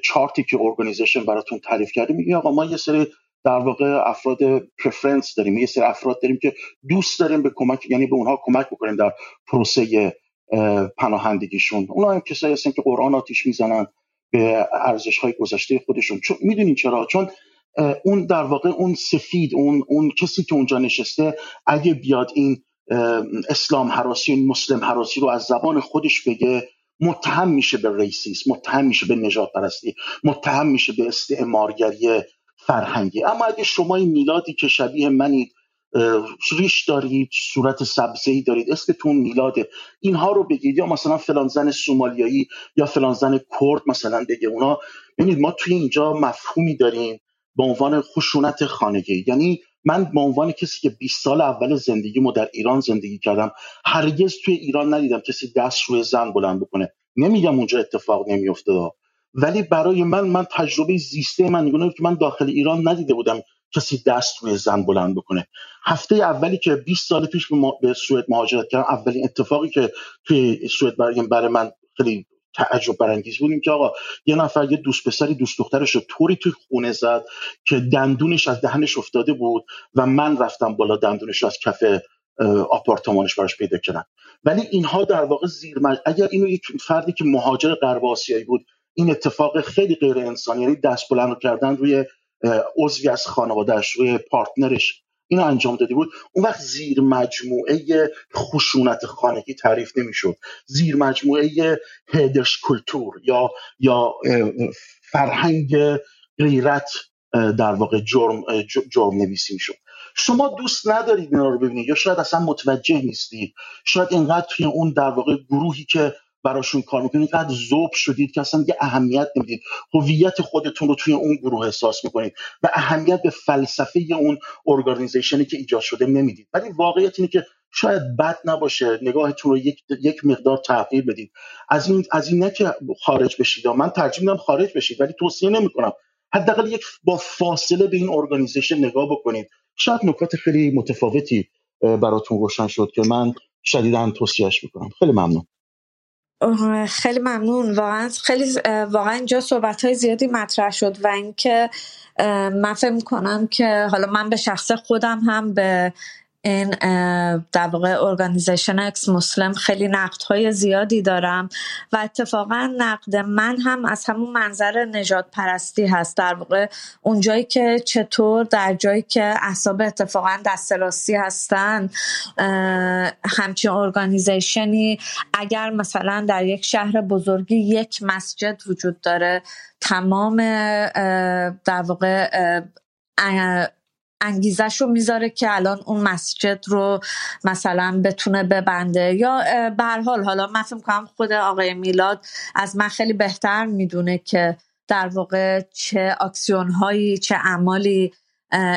چارتی که organization براتون تعریف کرده میگه آقا ما یه سری در واقع افراد preference داریم. یه سری افراد داریم که دوست داریم به کمک یعنی به اونها کمک بکنیم در پروسه پناهندگیشون. اونها هم کسایی هستن که قرآن آتیش می‌زنن به ارزش های گذشته خودشون. چون می‌دونین چرا؟ چون اون در واقع اون سفید اون اون کسی که اونجا نشسته اگه بیاد این اسلام حراسی این مسلم حراسی رو از زبان خودش بگه متهم میشه به ریسیس متهم میشه به نجات پرستی متهم میشه به استعمارگری فرهنگی. اما اگه شما این میلادی که شبیه منید ریش دارید صورت سبزه ای دارید اسمتون میلاده اینها رو بگید. یا مثلا فلان زن سومالیایی یا فلان زن کرد مثلا بگه اونا ببینید ما توی اینجا مفهومی داریم به عنوان خشونت خانگی. یعنی من به عنوان کسی که 20 سال اول زندگیمو در ایران زندگی کردم هرگز توی ایران ندیدم کسی دست روی زن بلند بکنه. نمیگم اونجا اتفاق نمیفته ولی برای من من تجربه زیسته من نگونه که من داخل ایران ندیده بودم کسی دست روی زن بلند بکنه. هفته اولی که 20 سال پیش به, سوئد مهاجرت کردم اولین اتفاقی که توی سوئد برای من خیلی تعجب برانگیز بود که آقا یه نفر یه دوست پسری دوست دخترش رو طوری توی خونه زد که دندونش از دهنش افتاده بود و من رفتم بالا دندونش از کف آپارتمانش براش پیدا کردم. ولی اینها در واقع زیر مج... اگر اینو یک فردی که مهاجر غرب آسیایی بود این اتفاق خیلی غیر انسانی یعنی دست بلند کردن روی عضوی از خانوادهش روی پارتنرش اینو انجام داده بود. اون وقت زیر مجموعه خشونت خانگی تعریف نمی‌شد. زیر مجموعه هدرش کلتور یا یا فرهنگ غیرت در واقع جرم, جرم نویسی می‌شد. شما دوست ندارید اینا رو ببینید یا شاید اصلا متوجه نیستید. شاید اینقدر توی اون در واقع گروهی که براشون کار می‌کنید. اینقدر ذوب شدید که اصلا یه اهمیت نمی‌دید. هویت خودتون رو توی اون گروه احساس می‌کنید و اهمیت به فلسفه اون organization ی که ایجاد شده نمی‌دید. ولی واقعیت اینه که شاید بد نباشه. نگاهتون رو یک, یک مقدار تغییر بدید. از این از این نه که خارج بشید. من ترجیح میدم خارج بشید ولی توصیه نمی‌کنم. حداقل یک با فاصله به این organization نگاه بکنید. شاید نکات خیلی متفاوتی براتون روشن شد که من شدیدا توصیهش می‌کنم. خیلی ممنون. خیلی ممنون. واقعا خیلی واقعا اینجا صحبت های زیادی مطرح شد و اینکه من فکر می‌کنم که حالا من به شخص خودم هم به این در واقع organization Ex-Muslim خیلی نقد های زیادی دارم و اتفاقا نقد من هم از همون منظر نژادپرستی هست. در واقع اونجایی که چطور در جایی که احزاب اتفاقا دست هستن همچین organization ی اگر مثلا در یک شهر بزرگی یک مسجد وجود داره تمام در واقع انگیزش رو می‌ذاره که الان اون مسجد رو مثلا بتونه ببنده. یا به حال حالا من فکر کنم خود آقای میلاد از من خیلی بهتر می‌دونه که در واقع چه آکسیون هایی چه اعمالی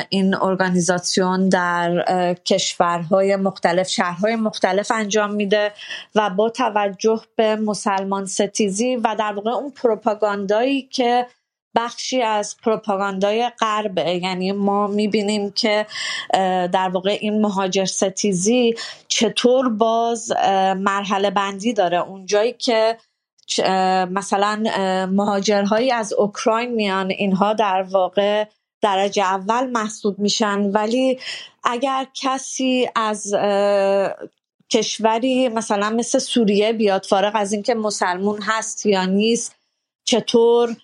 این ارگانیزاسیون در کشورهای مختلف شهرهای مختلف انجام میده و با توجه به مسلمان ستیزی و در واقع اون پروپاگاندایی که بخشی از پروپاگاندای غربه یعنی ما می‌بینیم که در واقع این مهاجر ستیزی چطور باز مرحله بندی داره. اونجایی که مثلا مهاجرهایی از اوکراین میان اینها در واقع درجه اول محسوب میشن. ولی اگر کسی از کشوری مثلا مثل سوریه بیاد فارغ از اینکه مسلمون هست یا نیست چطور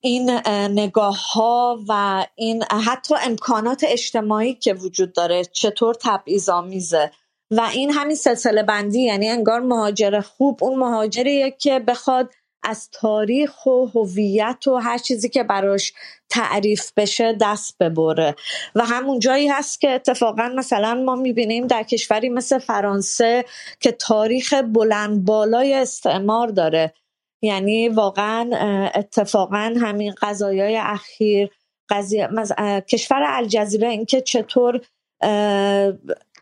این نگاه ها و این حتی امکانات اجتماعی که وجود داره چطور تبعیض آمیزه. و این همین سلسله بندی یعنی انگار مهاجر خوب اون مهاجریه که بخواد از تاریخ و هویت و هر چیزی که براش تعریف بشه دست ببره. و همون جایی هست که اتفاقا مثلا ما می‌بینیم در کشوری مثل فرانسه که تاریخ بلند بالای استعمار داره. یعنی واقعا اتفاقا همین قضایای اخیر قضیه کشور الجزیره اینکه چطور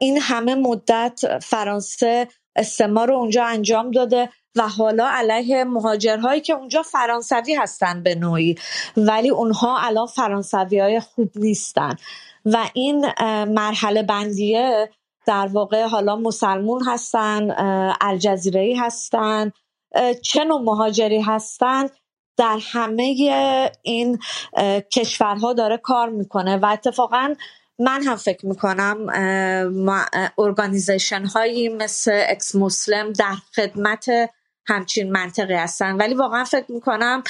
این همه مدت فرانسه استعمار رو اونجا انجام داده و حالا علیه مهاجرهایی که اونجا فرانسوی هستن به نوعی ولی اونها الان فرانسوی های خوب نیستن. و این مرحله بندیه در واقع حالا مسلمون هستن الجزیره هستن. چه نوع مهاجری هستند؟ در همه این کشورها داره کار می‌کنه و اتفاقا من هم فکر می‌کنم organization هایی مثل ex-Muslim در خدمت همچین منطقی هستن. ولی واقعا فکر می‌کنم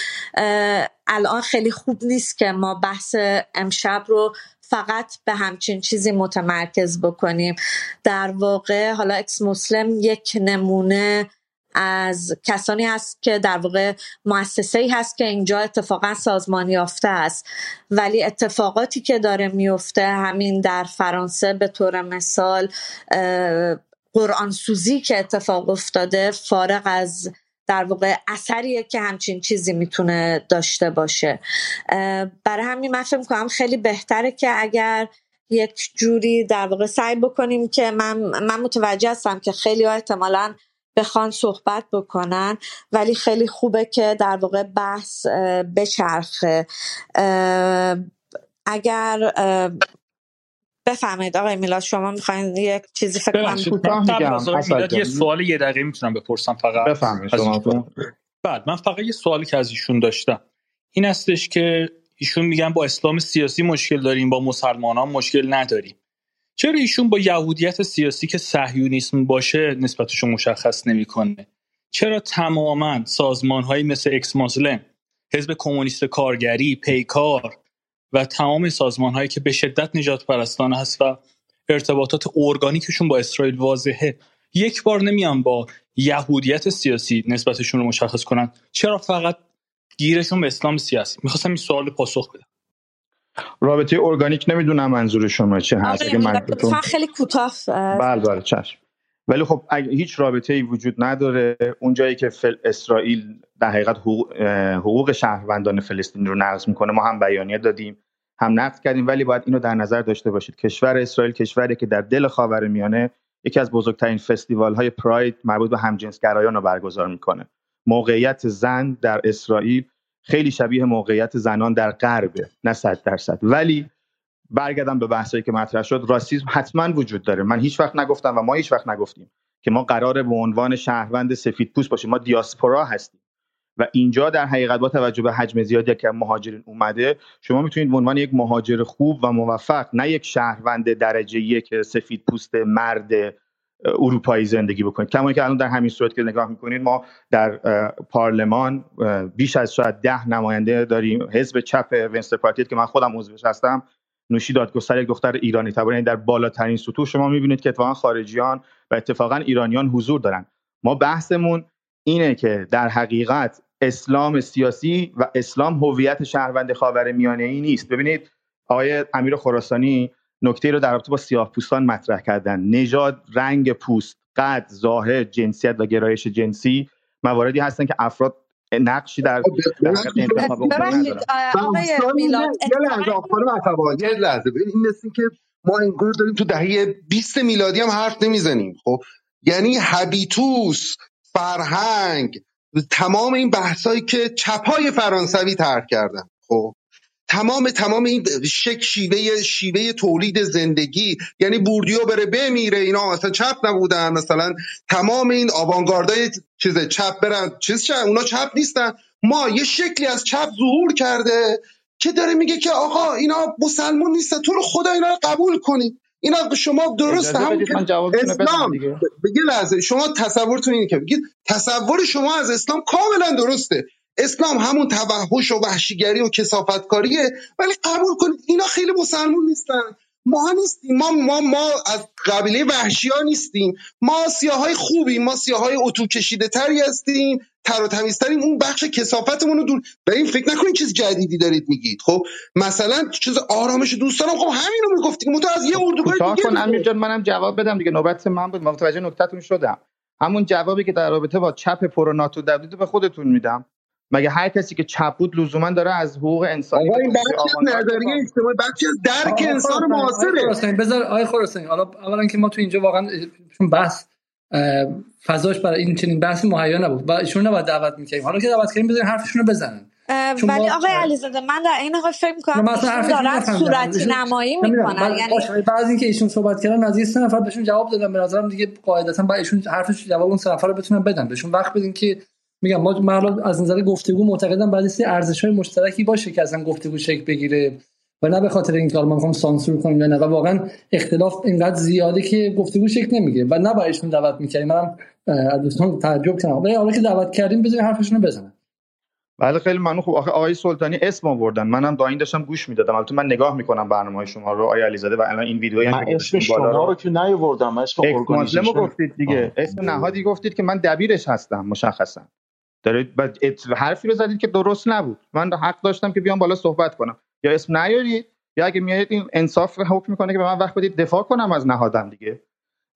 الان خیلی خوب نیست که ما بحث امشب رو فقط به همچین چیزی متمرکز بکنیم. در واقع حالا اکس مسلم یک نمونه از کسانی هست که در واقع مؤسسه ای هست که اینجا اتفاقا سازمانی یافته است. ولی اتفاقاتی که داره میفته همین در فرانسه به طور مثال قرآن سوزی که اتفاق افتاده فارغ از در واقع اثریه که همچین چیزی می‌تونه داشته باشه. برای همین من فکر کنم خیلی بهتره که اگر یک جوری در واقع سعی بکنیم که من, من متوجه هستم که خیلی ها احتمالا بخوان صحبت بکنن. ولی خیلی خوبه که در واقع بحث بچرخه. اگر بفهمید آقای میلاد شما می‌خواین یک چیزی فکر کنم یه سوال یه دقیقه می‌تونم بپرسم فقط. بفهمید شما بعد من فقط یه سوالی که از ایشون داشتم. این هستش که ایشون میگن با اسلام سیاسی مشکل داریم با مسلمانان مشکل نداریم. چرا ایشون با یهودیت سیاسی که صهیونیسم باشه نسبتشون مشخص نمی‌کنه؟ چرا تماما سازمان هایی مثل اکس ماسلم حزب کمونیست کارگری پیکار و تمام سازمان هایی که به شدت نجات پرستانه هست و ارتباطات ارگانیکشون با اسرائیل واضحه یک بار نمیان با یهودیت سیاسی نسبتشون رو مشخص کنن؟ چرا فقط گیرشون به اسلام سیاسی؟ می‌خواستم این سوال پاسخ بدم. رابطه ارگانیک نمی‌دونم منظور شما چه هست اگه منظورتون خیلی کوتاه بله بله چشم. ولی خب اگه هیچ رابطه ای وجود نداره اون جایی که فل اسرائیل در حقیقت حقوق, حقوق شهروندان فلسطین رو نقض می‌کنه ما هم بیانیه دادیم هم نقد کردیم ولی باید اینو در نظر داشته باشید. کشور اسرائیل کشوری که در دل خاورمیانه یکی از بزرگترین فستیوال های پراید مربوط به همجنسگرایان رو برگزار می‌کنه. موقعیت زن در اسرائیل خیلی شبیه موقعیت زنان در غربه نه صد درصد. ولی برگردم به بحثایی که مطرح شد راسیسم حتما وجود داره. من هیچ وقت نگفتم و ما هیچ وقت نگفتیم که ما قراره به عنوان شهروند سفید پوست باشیم. ما دیاسپورا هستیم. و اینجا در حقیقت با توجه به حجم زیادی که مهاجرین اومده شما می‌تونید به عنوان یک مهاجر خوب و موفق نه یک شهروند درجه یک سفید پوست مرد اروپایی زندگی بکنید. کما که الان در همین صورت که نگاه می‌کنید ما در پارلمان بیش از شاید ده نماینده داریم. حزب چپ ونستر پارتی که من خودم عضوش هستم نوشی دادگستر یک دختر ایرانی تبار یعنی در بالاترین سطوح شما می‌بینید که اتفاقا خارجیان و اتفاقا ایرانیان حضور دارن. ما بحثمون اینه که در حقیقت اسلام سیاسی و اسلام هویت شهروند خاور میانه ای نیست. ببینید آقای امیر خراسانی نکته رو در رابطه با سیاه پوستان مطرح کردن. نژاد رنگ پوست قد ظاهر جنسیت و گرایش جنسی مواردی هستن که افراد نقشی در انتخاب یه لحظه این مثل که ما اینگور داریم تو دهه 20 میلادی هم حرف نمی‌زنیم. خب یعنی هبیتوس فرهنگ تمام این بحثایی که چپای فرانسوی ترک کردن. خب تمام تمام این شک شیوه شیوه تولید زندگی یعنی بوردیو بره بمیره اینا مثلا چپ نبودن مثلا تمام این آوانگاردای چیز چپ برن چیز چپ اونا چپ نیستن. ما یه شکلی از چپ ظهور کرده که داره میگه که آقا اینا مسلمون نیستن تو رو خدا اینا رو قبول کنید اینا شما درست هم اسلام بگی لحظه شما تصورتون اینه که بگید تصور شما از اسلام کاملا درسته. اسلام همون توحش و وحشیگری و کسافتکاریه ولی قبول کنید اینا خیلی مسلمون نیستن. ما نیستیم. ما ما ما از قبیله وحشی ها نیستیم. ما های خوبیم. ما های اتو کشیده تری هستیم تر و تمیزتریم. اون بخش کسافتمون رو دور به این فکر نکنید چیز جدیدی دارید میگید. خب مثلا چیز آرامش دوستانم خب همین رو می‌گفتیم تو از یه اردوگاه دیگه کن امیر جان منم جواب بدم دیگه. نوبت من بود. متوجه نکتهتون شدم. همون جوابی که در رابطه با چپ پروناتو دبلیو به خودتون میدم. مگه هر کسی که چپ بود لزوما داره از حقوق انسانی این بخش نظریه اجتماعی بخشی از درک انسان معاصره. بذار آقای خراسانی حالا اولا که ما تو اینجا واقعا چون بحث فضاش برای این چنین بحثی مهیا نبود. و ایشون نباید دعوت می‌کنیم حالا که دعوت کردیم بذارین حرفشون رو بزنن. ولی آقای علیزاده من در این حال فکر می‌کنم ایشون دارن صورتی نمایی می‌کنن. یعنی بعد اینکه ایشون صحبت کردن از سه نفر بهشون جواب دادن. به نظرم دیگه قاعدتا با ایشون حرفش جواب اون سه نفر رو بتونن بدن. بهشون وقت بدین که میگم ما من از نظر گفتگو معتقدم بعد سری ارزش های مشترکی باشه که اصلا گفتگو شکل بگیره و نه به خاطر اینکه ما می‌خوام سانسور کنیم یا نه. و واقعا اختلاف اینقدر زیاده که گفتگو شکل نمی‌گیره. و نه ایشون دعوت می‌کردیم. منم از دوستان تعجب کردم. ولی حالا که دعوت کردیم بذارین حرفشون رو بزنن. بله خیلی ممنون. خوب آخه آقای سلطانی اسم آوردن. منم با این داشتم گوش می‌دادم. البته من نگاه می‌کنم برنامه شما رو. آقای علیزاده و الان این ویدیویی من اسم شما رو. که نیاوردم اسم ارگانیزیشن گفتید دیگه. اسم نهادی گفتید که من دبیرش هستم مشخصا. دارید حرفی رو زدید که درست نبود. من حق داشتم که بیام بالا صحبت کنم. یا اسم نیارید یا اگه میایید این انصاف حکم می‌کنه که به من وقت بدید دفاع کنم از نهادم دیگه.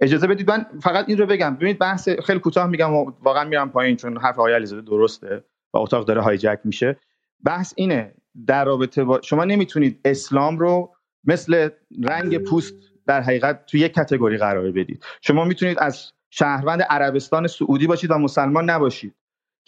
اجازه بدید من فقط این رو بگم. ببینید بحث خیلی کوتاه میگم و واقعا میرم پایین چون حرف آقای علیزاده درسته و اتاق داره هایجک میشه. بحث اینه در رابطه با شما نمی‌تونید اسلام رو مثل رنگ پوست در حقیقت توی یک کتگوری قرار بدید. شما می‌تونید از شهروند عربستان سعودی باشید و مسلمان نباشید.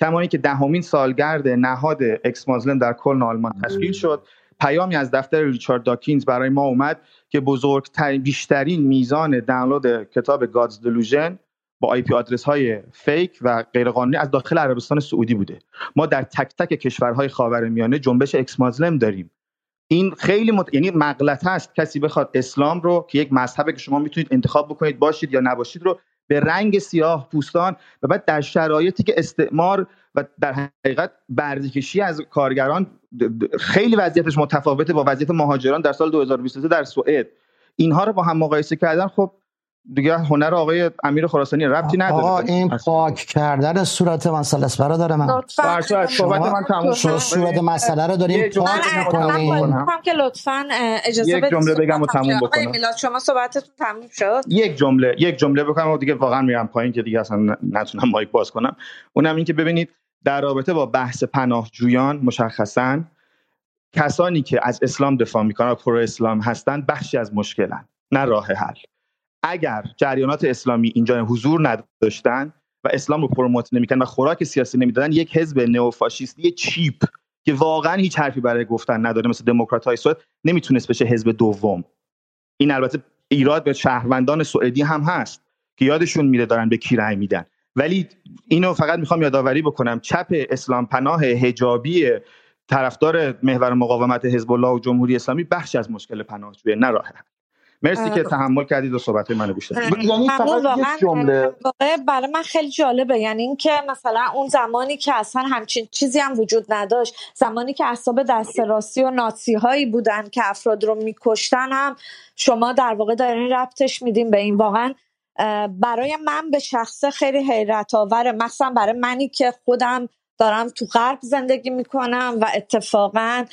کما که دهمین سالگرد نهاد اکس مازلم در کلن آلمان تشکیل شد. پیامی از دفتر ریچارد داکینز برای ما اومد که بزرگترین بیشترین میزان دانلود کتاب God Delusion با IP address های فیک و غیرقانونی از داخل عربستان سعودی بوده. ما در تک تک کشورهای خاورمیانه جنبش ex-Muslim داریم. این خیلی مت... یعنی مغلطه است. کسی بخواد اسلام رو که یک مذهبه که شما می‌تونید انتخاب بکنید باشید یا نباشید رو به رنگ سیاه پوستان و بعد در شرایطی که استعمار و در حقیقت بهره‌کشی از کارگران خیلی وضعیتش متفاوته با وضعیت مهاجران در سال 2023 در سوئد. اینها رو با هم مقایسه کردن خب دیگه هنر آقای امیر خراسانی ربطی نداره. آقا این پاک کردن صورت مسئله است برادر من. صحبت من تموم شد. صورت مسئله رو داریم پاک می‌کنیم که لطفا اجازه یک جمله بگم و تموم بکنم. میلاد شما صحبتتون تموم شد؟ یک جمله یک جمله بکنم و دیگه واقعا میرم پایین که دیگه اصلا نتونم مایک باز کنم. اونم این که ببینید در رابطه با بحث پناهجویان مشخصا کسانی که از اسلام دفاع می‌کنن و pro اسلام هستن بخشی از مشکلن نه راه حل. اگر جریانات اسلامی اینجا حضور نداشتن و اسلام رو promote نمی‌کنن و خوراک سیاسی نمی‌دادن یک حزب نئوفاشیستی cheap که واقعا هیچ حرفی برای گفتن نداره مثل دموکرات های سوئد نمی‌تونست بشه حزب دوم. این البته ایراد به شهروندان سوئدی هم هست که یادشون میره دارن به کی رأی میدن. ولی اینو فقط می‌خوام یادآوری بکنم. چپ اسلام پناه حجابی طرفدار محور مقاومت حزب الله و جمهوری اسلامی بخشی از مشکل پناهجویی نه راه مرسی که تحمل کردید و صحبت منو گوش یعنی فقط جمله. برای من خیلی جالبه. یعنی اینکه مثلا اون زمانی که اصلا همچین چیزی هم وجود نداشت زمانی که اعصاب دست راستی و ناسی هایی بودن که افراد رو میکشتن هم شما در واقع دارین ربطش میدین به این. واقعا برای من به شخصه خیلی حیرت آوره مثلا برای منی که خودم دارم تو غرب زندگی می‌کنم و اتفاقا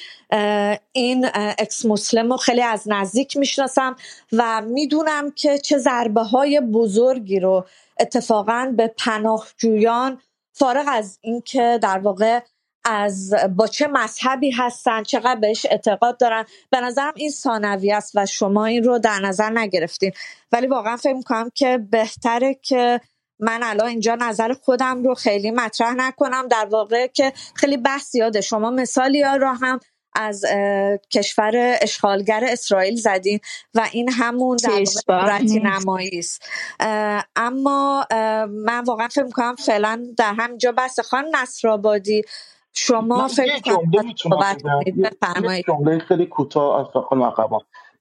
این اکس مسلم رو خیلی از نزدیک می‌شناسم و می‌دونم که چه ضربه های بزرگی رو اتفاقا به پناهجویان فارغ از اینکه در واقع از با چه مذهبی هستن چقدر بهش اعتقاد دارن. به نظرم این ثانوی است و شما این رو در نظر نگرفتین. ولی واقعا فکر می‌کنم که بهتره که من الان اینجا نظر خودم رو خیلی مطرح نکنم. در واقع که خیلی بحث یاده شما مثالی ها رو هم از کشور اشغالگر اسرائیل زدین و این همون در واقع نمایی است. اما من واقعا فکر می‌کنم فعلا در همینجا بحث خان نصرآبادی. شما فکر کنم جمله خیلی کوتاه از خانم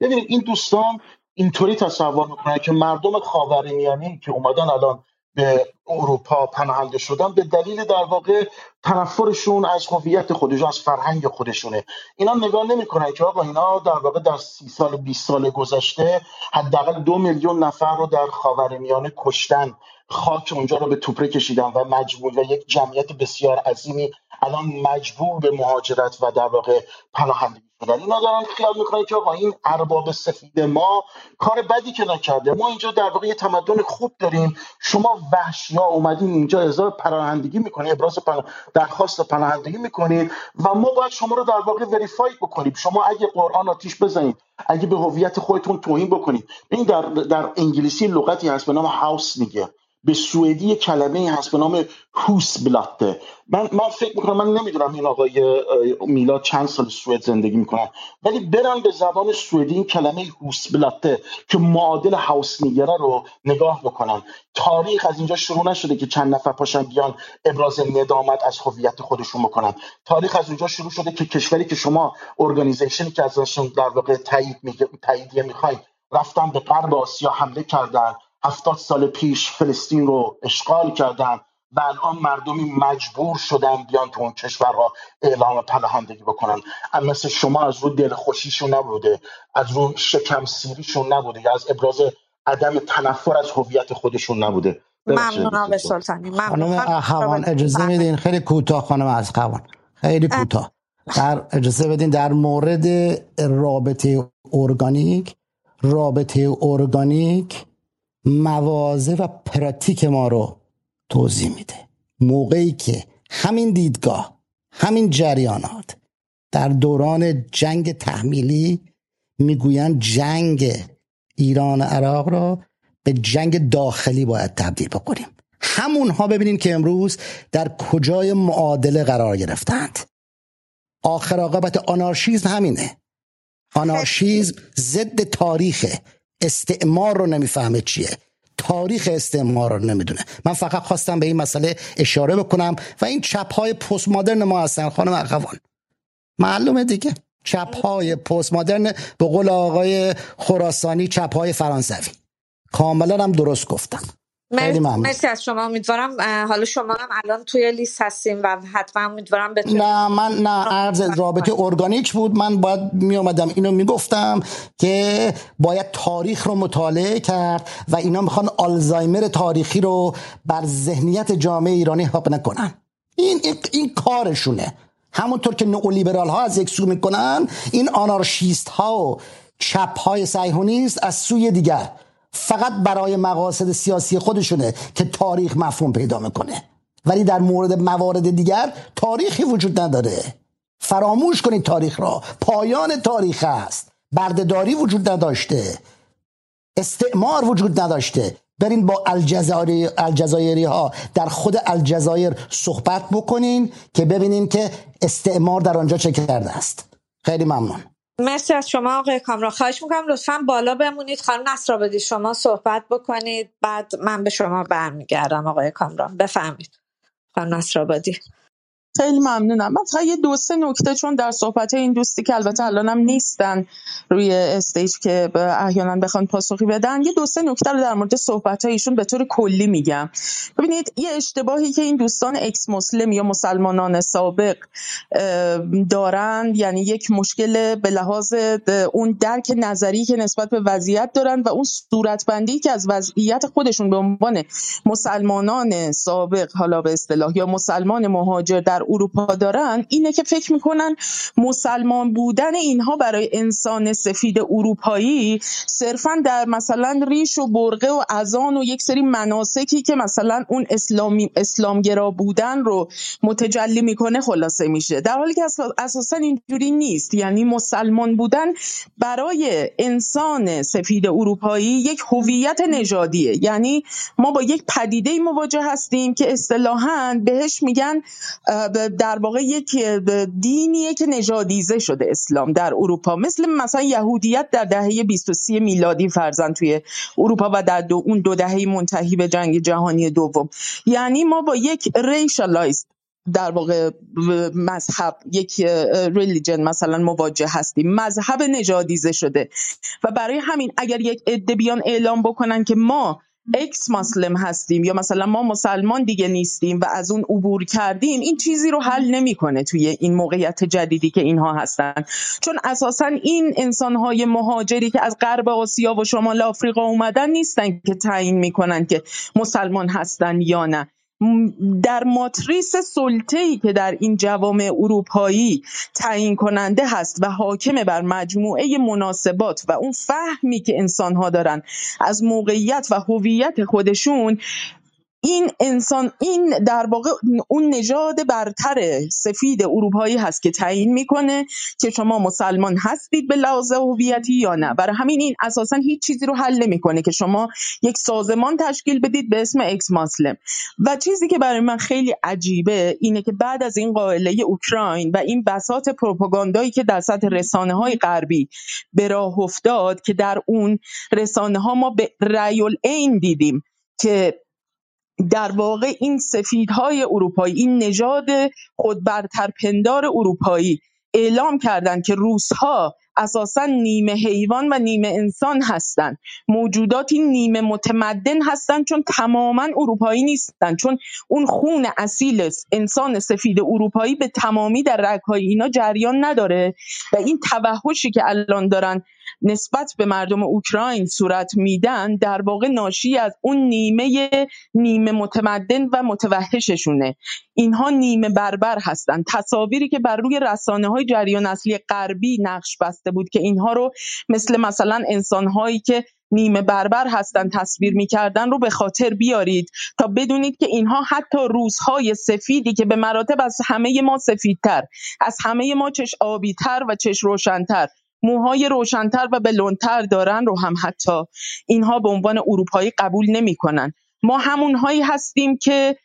ببینید این دوستان اینطوری تصور می‌کنن که مردم خاورمیانه که اومدن الان به اروپا پناهنده شدن به دلیل در واقع تنفرشون از هویت خودشون از فرهنگ خودشونه. اینا نگاه نمی‌کنن که آقا اینا در واقع در سی سال 20 سال گذشته حداقل دو میلیون نفر رو در خاورمیانه کشتن. خاک اونجا رو به توپره کشیدن و مجبور و یک جمعیت بسیار عظیمی الان مجبور به مهاجرت و در واقع پناهندگی شدن اینا دارن خیال می‌کنن که آقا این ارباب سفید ما کار بدی که نکرده. ما اینجا در واقع یه تمدن خوب داریم. شما وحشیا اومدین اینجا اظهار پناهندگی می‌کنید ابراز پناه... درخواست پناهندگی می‌کنید و ما باید شما رو در واقع وریفای بکنیم. شما اگه قرآن آتیش بزنید اگه به هویت خودتون توهین بکنید. این در در انگلیسی لغتی هست به نام هاوس میگه. به سوئدی کلمه هست به نام هوس بلاته من من فکر می‌کنم من نمی‌دونم این آقای میلاد چند سال سوئد زندگی می‌کنن ولی برن به زبان سوئدی این کلمه هوس بلاته که معادل هاوس نیگره رو نگاه بکنن تاریخ از اینجا شروع نشده که چند نفر پاشن بیان ابراز ندامت از هویت خودشون بکنن. تاریخ از اینجا شروع شده که کشوری که شما ارگانیزیشنی که ازشون در واقع تایید میگه تاییدیه می‌خواین رفتن به غرب آسیا حمله کردن. هفتاد سال پیش فلسطین رو اشغال کردن و الان مردمی مجبور شدن بیان تو اون کشورها اعلام پناهندگی بکنن. مثل شما از رو دل خوشیشون نبوده از رو شکم سیریشون نبوده یا از ابراز عدم تنفر از هویت خودشون نبوده. ممنون آقای سلطانی خانم اخوان اجازه میدین؟ خیلی کوتاه خانم از خوان خیلی کوتاه. در اجازه بدین در مورد رابطه ارگانیک رابطه ارگانیک موازه و پراتیک ما رو توضیح میده. موقعی که همین دیدگاه همین جریانات در دوران جنگ تحمیلی می‌گویند جنگ ایران عراق را به جنگ داخلی باید تبدیل بکنیم. همونها ببینید که امروز در کجای معادله قرار گرفتند. آخر عاقبت آنارشیزم همینه. آنارشیزم ضد تاریخه. استعمار رو نمی‌فهمه چیه. تاریخ استعمار رو نمی‌دونه. من فقط خواستم به این مسئله اشاره بکنم و این چپ های پست مدرن ما هستن خانم اخوان معلومه دیگه. چپ های پست مدرن به قول آقای خراسانی چپ های فرانسوی. کاملا هم درست گفتم. مرسی از شما. امیدوارم حالا شما هم الان توی لیست هستیم و حتما امیدوارم بتونیم نه من نه عرض رابطه ارگانیک بود. من باید می اومدم اینو می‌گفتم که باید تاریخ رو مطالعه کرد و اینا می‌خوان آلزایمر تاریخی رو بر ذهنیت جامعه ایرانی حق نکنن. این, این, این کارشونه. همونطور که نئولیبرال ها از یک سو می‌کنن این آنارشیست ها و چپ های سیهونیست از سوی دیگر. فقط برای مقاصد سیاسی خودشونه که تاریخ مفهوم پیدا می‌کنه. ولی در مورد موارد دیگر تاریخی وجود نداره. فراموش کنید تاریخ را. پایان تاریخ است. بردهداری وجود نداشته. استعمار وجود نداشته. برین با الجزایری, ها در خود الجزایر صحبت بکنین که ببینین که استعمار در آنجا چه کرده است. خیلی ممنون. مرسی از شما آقای کامران. خواهش می‌کنم لطفا بالا بمونید. خانم بدید شما صحبت بکنید. بعد من به شما برمیگردم آقای کامران. بفهمید خانم بدید خیلی ممنونم. من فقط یه دو سه نکته چون در صحبت این دوستی که البته الانم نیستن روی استیج که احیانا بخوان پاسخی بدن یه دو سه نکته رو در مورد صحبت ایشون به طور کلی میگم. ببینید یه اشتباهی که این دوستان اکس مسلم یا مسلمانان سابق دارند یعنی یک مشکل به لحاظ اون درک نظری که نسبت به وضعیت دارن و اون صورتبندی که از وضعیت خودشون به عنوان مسلمانان سابق حالا به اصطلاح یا مسلمان مهاجر در اروپا دارن اینه که فکر می‌کنن مسلمان بودن اینها برای انسان سفید اروپایی صرفا در مثلا ریش و برقه و اذان و یک سری مناسکی که مثلا اون اسلامی اسلامگرا بودن رو متجلی می‌کنه خلاصه میشه. در حالی که اساسا اینجوری نیست. یعنی مسلمان بودن برای انسان سفید اروپایی یک هویت نژادیه. یعنی ما با یک پدیده مواجه هستیم که اصطلاحا بهش میگن در واقع یک دینیه که نژادیزه شده اسلام در اروپا. مثل مثلا یهودیت در دهه 23 میلادی فرزن توی اروپا و در دو اون دو دهه منتهی به جنگ جهانی دوم. یعنی ما با یک ریشالایزد در واقع مذهب یک ریلیجن مثلا مواجه هستیم. مذهب نژادیزه شده. و برای همین اگر یک عده بیان اعلام بکنن که ما اکس مسلم هستیم یا مثلا ما مسلمان دیگه نیستیم و از اون عبور کردیم این چیزی رو حل نمی‌کنه توی این موقعیت جدیدی که اینها هستن. چون اساسا این انسانهای مهاجری که از غرب آسیا و شمال آفریقا اومدن نیستن که تعیین می‌کنن که مسلمان هستن یا نه. در ماتریس ای که در این جوامع اروپایی تعیین کننده هست و حاکم بر مجموعه مناسبات و اون فهمی که انسانها دارن از موقعیت و هویت خودشون این انسان این در واقع اون نژاد برتر سفید اروپایی هست که تعیین می‌کنه که شما مسلمان هستید به لحاظ هویتی یا نه. برای همین این اساسا هیچ چیزی رو حل نمی‌کنه که شما یک سازمان تشکیل بدید به اسم اکس مسلم و چیزی که برای من خیلی عجیبه اینه که بعد از این قائله اوکراین و این بساط پروپاگاندایی که در سطح رسانه های غربی به راه افتاد که در اون رسانه ها ما به رأی این دیدیم که در واقع این سفیدهای اروپایی این نژاد خودبرترپندار اروپایی اعلام کردند که روسها اساسا نیمه حیوان و نیمه انسان هستند. موجوداتی نیمه متمدن هستند چون تماما اروپایی نیستند. چون اون خون اصیل انسان سفید اروپایی به تمامی در رگهای اینا جریان نداره. و این توحشی که الان دارن نسبت به مردم اوکراین صورت میدن در واقع ناشی از اون نیمه نیمه متمدن و متوحششونه. اینها نیمه بربر هستند تصاویری که بر روی رسانه های جریان اصلی غربی نقش بسته بود که اینها رو مثل مثلا انسان هایی که نیمه بربر هستن تصویر می‌کردن رو به خاطر بیارید تا بدونید که اینها حتی روزهای سفیدی که به مراتب از همه ما سفیدتر از همه ما چش آبیتر و چش روشنتر موهای روشنتر و بلندتر دارن رو هم حتی اینها به عنوان اروپایی قبول نمی‌کنن. ما همونهایی هستیم که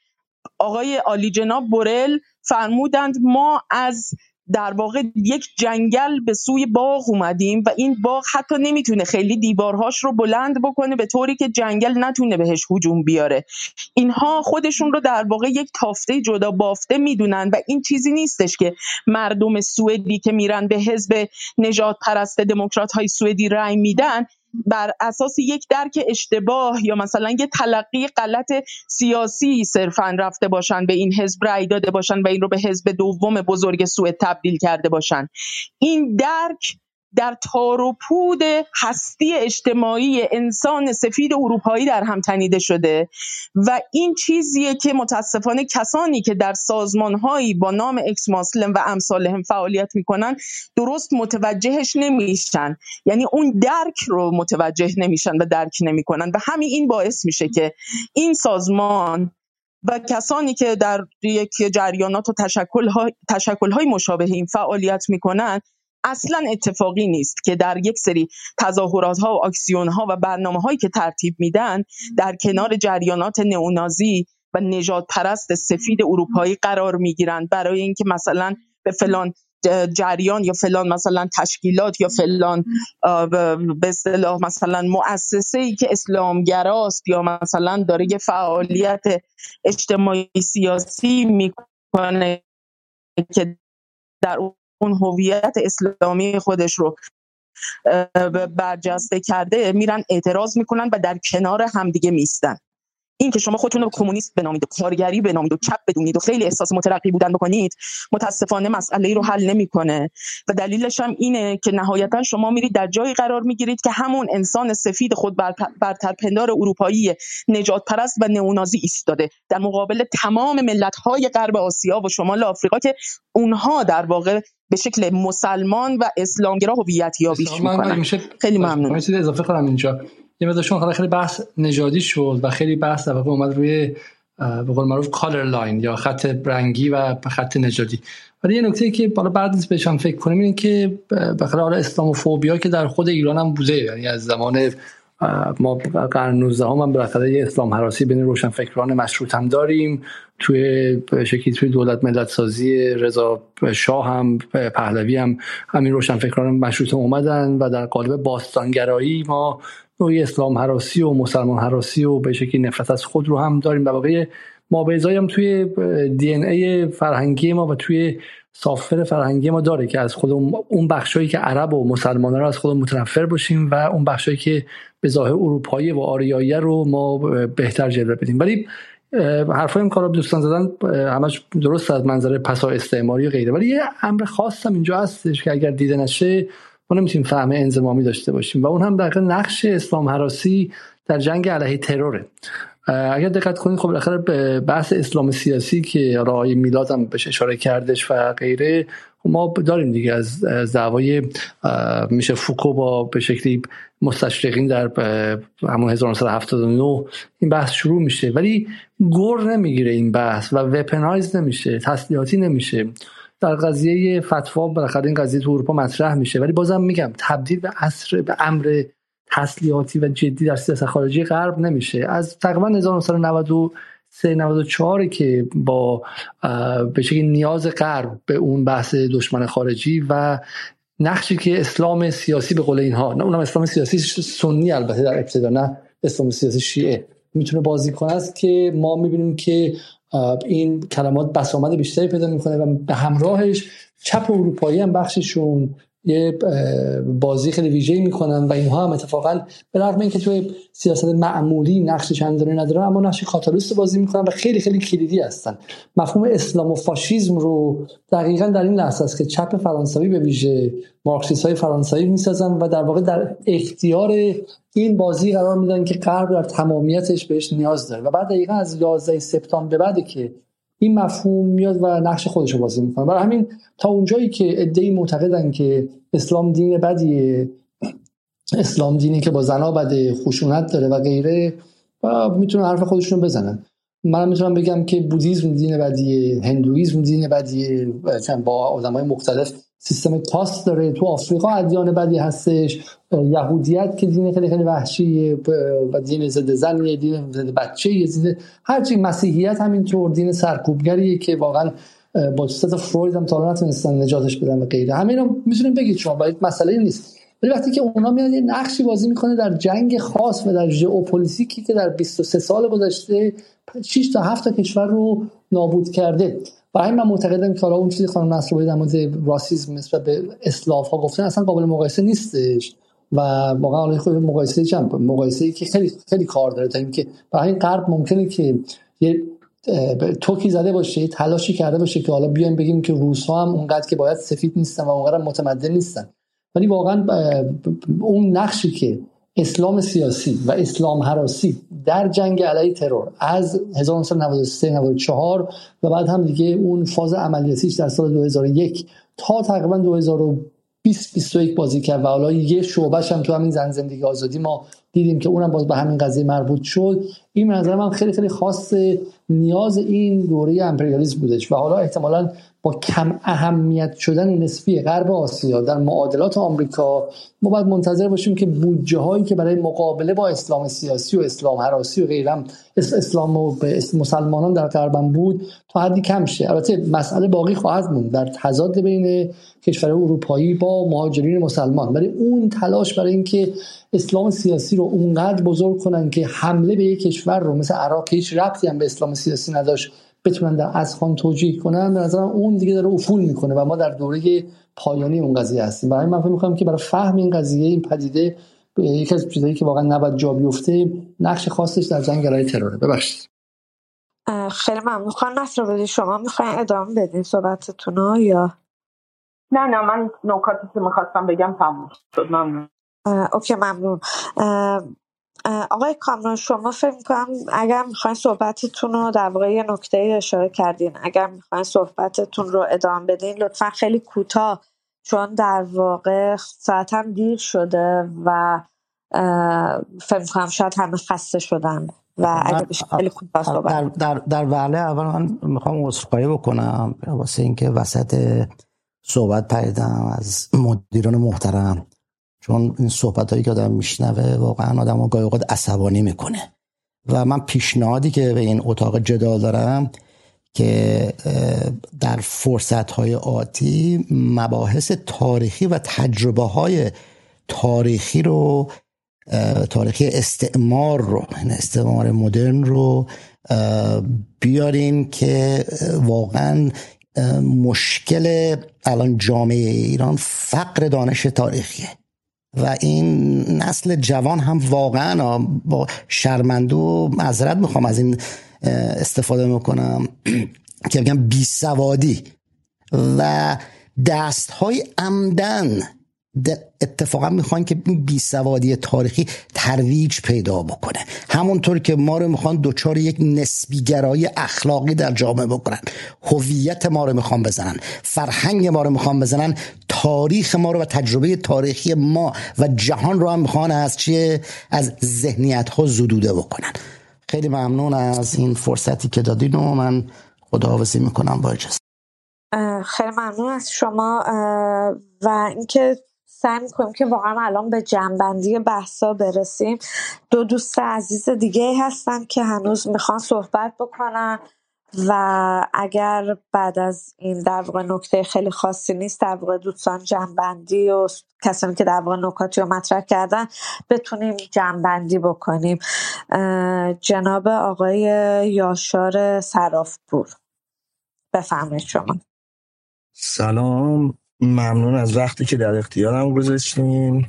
آقای عالی جناب بورل فرمودند ما از در واقع یک جنگل به سوی باغ اومدیم و این باغ حتی نمی‌تونه خیلی دیوارهاش رو بلند بکنه به طوری که جنگل نتونه بهش هجوم بیاره. اینها خودشون رو در واقع یک تافته جدا بافته می‌دونن و این چیزی نیستش که مردم سوئدی که میرن به حزب نجات پرست دموکرات های سوئدی رأی میدن بر اساس یک درک اشتباه یا مثلا یه تلقی غلط سیاسی صرفا رفته باشن به این حزب رأی داده باشن و این رو به حزب دوم بزرگ سوئد تبدیل کرده باشن. این درک در تار و پود هستی اجتماعی انسان سفید اروپایی در هم تنیده شده و این چیزیه که متاسفانه کسانی که در سازمانهایی با نام اکس ماسلم و امثالهم فعالیت می‌کنن درست متوجهش نمیشن. یعنی اون درک رو متوجه نمیشن و درک نمی‌کنن و همین این باعث میشه که این سازمان و کسانی که در یک جریانات و تشکل های مشابه این فعالیت می‌کنن اصلا اتفاقی نیست که در یک سری تظاهرات ها و اکسیون ها و برنامه هایی که ترتیب میدن در کنار جریانات نئونازی و نجات پرست سفید اروپایی قرار می‌گیرند. برای اینکه مثلا به فلان جریان یا فلان مثلا تشکیلات یا فلان به اصطلاح مثلا مؤسسه ای که اسلامگراست یا مثلا داره یه فعالیت اجتماعی سیاسی می‌کنه که در اون هویت اسلامی خودش رو برجسته کرده میرن اعتراض می‌کنن و در کنار همدیگه میستن این که شما خودتون رو کمونیست بنامید و کارگری بنامید و چپ بدونید و خیلی احساس مترقی بودن بکنید متاسفانه مسئله رو حل نمی‌کنه. و دلیلش هم اینه که نهایتا شما میرید در جایی قرار می‌گیرید که همون انسان سفید خود برترپندار اروپایی نجات پرست و نئونازی ایستاده. در مقابل تمام ملت های غرب آسیا و شمال آفریقا که اونها در واقع به شکل مسلمان و اسلامگرا هویت یابی می‌کنن. خیلی ممنون اضافه کنم اینجا. یه مقدار خیلی بحث نژادی شد و خیلی بحث در واقع اومد روی به قول معروف color line یا خط رنگی و خط نژادی. ولی یه نکته که حالا بد نیست بهش فکر کنیم اینه که بخاطر حالا Islamophobia که در خود ایران هم بوده یعنی از زمان ما قرن 19 هم, هم بالاخره یه اسلام هراسی بین روشنفکران مشروطه هم داریم. توی شکلی توی دولت ملت سازی رضا شاه هم پهلوی هم همین روشنفکران مشروطه اومدن و در قالب باستانگرایی ما نوعی اسلام حراسی و مسلمان حراسی و به شکلی نفرت از خود رو هم داریم. و واقعی ما هم توی دی ای فرهنگی ما و توی سافر فرهنگی ما داره که از خود اون بخشایی که عرب و مسلمان رو از خود متنفر باشیم و اون بخشایی که به ظاهر اروپایی و آریایی رو ما بهتر جلوه بدیم. ولی حرفای این کارا دوستان زدن همش درست از منظره پسا استعماری و غیره. ولی یه امر خاص هم اینجا هستش که اگر دیده نشه ما نمی‌تونیم فهم انزمامی داشته باشیم. و اون هم در نقش اسلام حراسی در جنگ علیه تروره اگر دقت کنید خب بالاخره بحث اسلام سیاسی که رای میلاد هم بهش اشاره کردش و غیره خب ما داریم دیگه از دعوای میشه فوکو با به شکلی مستشرقین در همون 1979 این بحث شروع میشه. ولی گور نمی‌گیره این بحث و وپنایز نمیشه تسلیحاتی نمیشه. در قضیه فتوا بالاخره این قضیه تو اروپا مطرح میشه. ولی بازم میگم تبدیل به اصر به امر تسلیحاتی و جدی در سیاست خارجی غرب نمیشه. از تقریبا 1993 94 که با به شکلی نیاز غرب به اون بحث دشمن خارجی و نقشی که اسلام سیاسی به قول اینها نه اونم اسلام سیاسی سنی البته در ابتدا نه اسلام سیاسی شیعه. می‌تونه بازی کنه است که ما می‌بینیم که این کلمات بسامد بیشتری پیدا می‌کنه و به همراهش چپ اروپایی هم بخششون یه بازی خیلی ویژه‌ای می‌کنن و اینها هم اتفاقا به رغم اینکه توی سیاست معمولی نقش چندانی ندارن اما نقش کاتالیست بازی می‌کنن و خیلی خیلی کلیدی هستن. مفهوم اسلام و فاشیسم رو دقیقا در این لحظه است که چپ فرانسوی به ویژه مارکسیست های فرانسوی می‌سازن و در واقع در اختیار این بازی قرار میدن که غرب در تمامیتش بهش نیاز داره. و بعد دقیقا از 11 سپتامبر به بعد که این مفهوم میاد و نقش خودش رو بازی می‌کنه. برای همین تا اونجایی که ادعی معتقدن که اسلام دین بدیه اسلام دینی که با زنا بده خشونت داره و غیره و می‌تونن حرف خودشون بزنن. من می‌تونم بگم که بودیزم دین بدیه هندویزم دین بدیه با آدمای مختلف سیستم کاست داره. تو آفریقا ادیان بدی هستش. یهودیت که دین خیلی خیلی وحشیه و دین ضد زنیه دین ضد بچه دین هرچی مسیحیت همینطور دین سرکوبگریه که واقعا با سه فروید هم تا نتونستن نجاتش بدن و غیره. همه اینا می‌تونیم بگید شما باید مسئله نیست. ولی وقتی که اونا میاد یه نقشی بازی می‌کنه در جنگ خاص و در ژئوپلیتیکی که در 23 سال گذشته 6 تا 7 تا کشور رو نابود کرده. برای من معتقدم که حالا اون چیزی خانم نصر در مورد راسیسم نسبت به اسلاف ها گفتن اصلا قابل مقایسه نیستش. و واقعا حالا خود مقایسه چند مقایسه ای که خیلی خیلی کار داره تا اینکه برای این غرب ممکنه که یه توکی زده باشه تلاشی کرده باشه که حالا بیایم بگیم که روس هم اونقدر که باید سفید نیستن و اونقدر متمدن نیستن. ولی واقعا اون نقشی که اسلام سیاسی و اسلام حراسی در جنگ علیه ترور از 1993 94 و بعد هم دیگه اون فاز عملیاتیش در سال 2001 تا تقریبا 2020 21 بازی کرد و حالا یه شعبش هم تو همین زن زندگی آزادی ما دیدیم که اونم باز به همین قضیه مربوط شد. این نظر من خیلی خیلی خاص نیاز این دوره امپریالیسم بودش و حالا احتمالا با کم اهمیت شدن نسبی غرب آسیا در معادلات آمریکا ما باید منتظر باشیم که بودجه هایی که برای مقابله با اسلام سیاسی و اسلام حراسی و غیرم اسلام و مسلمانان در غربم بود تا حدی کم شه. البته مسئله باقی خواهد موند در تضاد بین کشور اروپایی با مهاجرین مسلمان. ولی اون تلاش برای اینکه اسلام سیاسی رو اونقدر بزرگ کنن که حمله به یک کشور رو مثل عراق هیچ ربطی هم به اسلام سیاسی نداشت بتونن در اذهان توجیه کنن. به نظرم اون دیگه داره افول می‌کنه و ما در دوره پایانی اون قضیه هستیم. برای من فکر می‌کنم که برای فهم این قضیه این پدیده یکی از چیزایی که واقعا نباید جا بیفته نقش خاصش در جنگ علیه تروره ببخشید. خیلی ممنون. خانم نصر بدی شما می‌خواین ادامه بدین صحبتتون یا؟ نه نه من نکاتی که می‌خواستم بگم تموم شد. ممنون. اوکی ممنون. آقای کامران شما فکر می‌کنم اگر می‌خواین صحبتتون رو در واقع یه نکته اشاره کردین اگر می‌خواین صحبتتون رو ادامه بدین لطفا خیلی کوتاه چون در واقع ساعت هم دیر شده و فکر می‌کنم شاید همه خسته شدن و اگر خیلی کوتاه صحبت در, در, در وعله اول من می‌خوام عذرخواهی بکنم واسه اینکه وسط صحبت پریدم از مدیران محترم. چون این صحبت هایی که آدم میشنوه واقعا آدم رو گاهی اوقات عصبانی می‌کنه. و من پیشنهادی که به این اتاق جدال دارم که در فرصت های آتی مباحث تاریخی و تجربه های تاریخی رو تاریخی استعمار رو این استعمار مدرن رو بیاریم که واقعا مشکل الان جامعه ایران فقر دانش تاریخیه. و این نسل جوان هم واقعا با شرمنده و معذرت می‌خوام از این استفاده می‌کنم که بگم بیسوادی. و دست های عمدن اتفاقا می‌خوان که این بیسوادی تاریخی ترویج پیدا بکنه. همونطور که ما رو می‌خوان دوچار یک نسبیگرایی اخلاقی در جامعه بکنن. هویت ما رو می‌خوان بزنن. فرهنگ ما رو می‌خوان بزنن. تاریخ ما رو و تجربه تاریخی ما و جهان رو هم می‌خوان از چیه؟ از ذهنیت ها زدوده بکنن. خیلی ممنون از این فرصتی که دادین و من خداحافظی می‌کنم. با اجازه. خیلی ممنون از شما و اینکه سعی می‌کنیم که واقعا الان به جنبندی بحثا برسیم. دو دوست عزیز دیگه هستن که هنوز می‌خوان صحبت بکنن و اگر بعد از این در واقع نکته خیلی خاصی نیست در واقع دوستان جنبندی و کسانی که در واقع نکاتی رو مطرح کردن بتونیم جنبندی بکنیم. جناب آقای یاشار سرافپور بفرمایید شما. سلام. ممنون از وقتی که در اختیارم گذاشتین.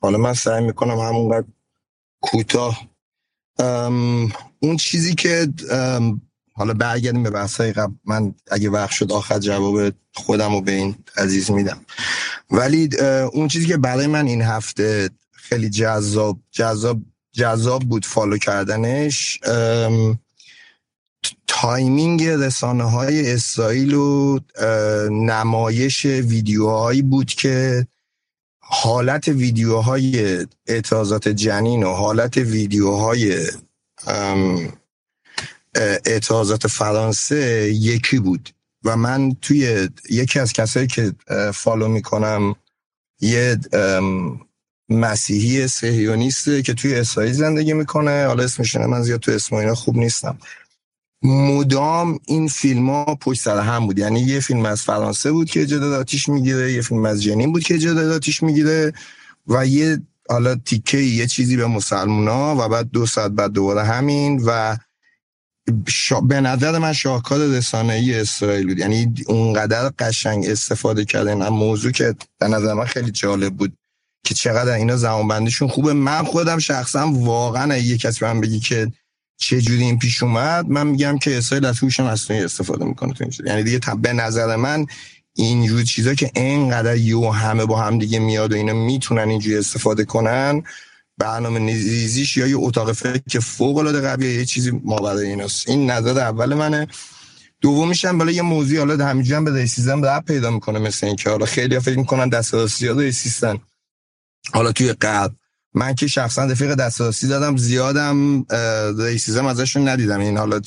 حالا من سعی می‌کنم همونقدر کوتاه. اون چیزی که حالا برگردیم به بحثای قبل. من اگه وقت شد آخر جواب خودم رو به این عزیز میدم. ولی اون چیزی که برای من این هفته خیلی جذاب جذاب جذاب بود follow کردنش timing رسانه های اسرائیل و نمایش ویدیوهایی بود که حالت ویدیوهای اعتراضات جنین و حالت ویدیوهای اعتراضات فرانسه یکی بود. و من توی یکی از کسایی که follow می‌کنم یه مسیحی سهیونیسته که توی اسرائیل زندگی می‌کنه. حالا اسمش من زیاد تو اسم خوب نیستم. مدام این فیلم ها پشت سر هم بود. یعنی یه فیلم از فرانسه بود که جداد آتیش می‌گیره یه فیلم از جنین بود که جداد آتیش می‌گیره و یه حالا تیکه یه چیزی به مسلمونا و بعد دو ساعت بعد دوباره همین و شا... به نظر من شاهکار ای اسرائیل بود. یعنی اونقدر قشنگ استفاده کردن. موضوع که به نظر من خیلی جالب بود که چقدر اینا زمان بندیشون خوبه. من خودم شخصا واقعا یه کسی من بگی که چه جوری این پیش اومد؟ من میگم که اسرائیل از هوش مصنوعی استفاده می‌کنه تو این یعنی دیگه به نظر من اینجور چیزا که اینقدر یو همه با هم دیگه میاد و اینا می‌تونن اینجوری استفاده کنن برنامه نزیزیش یا یه اتاق فکر فوق العاده قویه یه چیزی ما برای ایناست. این نظر اول منه. دومیش هم بالا یه موضوع حالا همینجوری هم به ریسیزم پیدا می‌کنه مثل اینکه حالا خیلی فکر می‌کنن دست راستی ریسیستن حالا توی قلب من که شخصا رفیق دسترسی دادم زیادم ریسیزم ازشون ندیدم. این حالا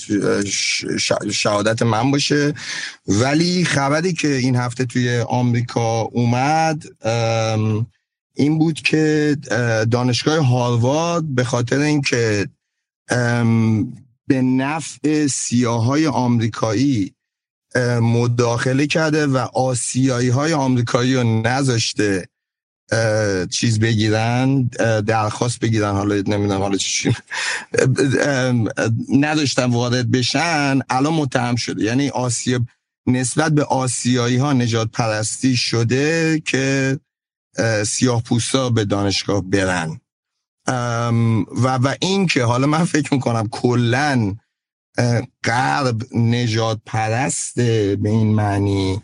شهادت من باشه. ولی خبری که این هفته توی آمریکا اومد این بود که دانشگاه هاروارد به خاطر اینکه به نفع سیاهای آمریکایی مداخله کرده و آسیایی های آمریکایی رو نذاشته چیز بگیرن درخواست بگیرن حالا نمی‌دونم حالا چی نداشتن وارد بشن الان متهم شده. یعنی آسیا نسبت به آسیایی ها نجات پرستی شده که سیاه پوستا به دانشگاه برن. و و این که حالا من فکر می‌کنم کلا غرب نجات پرسته به این معنی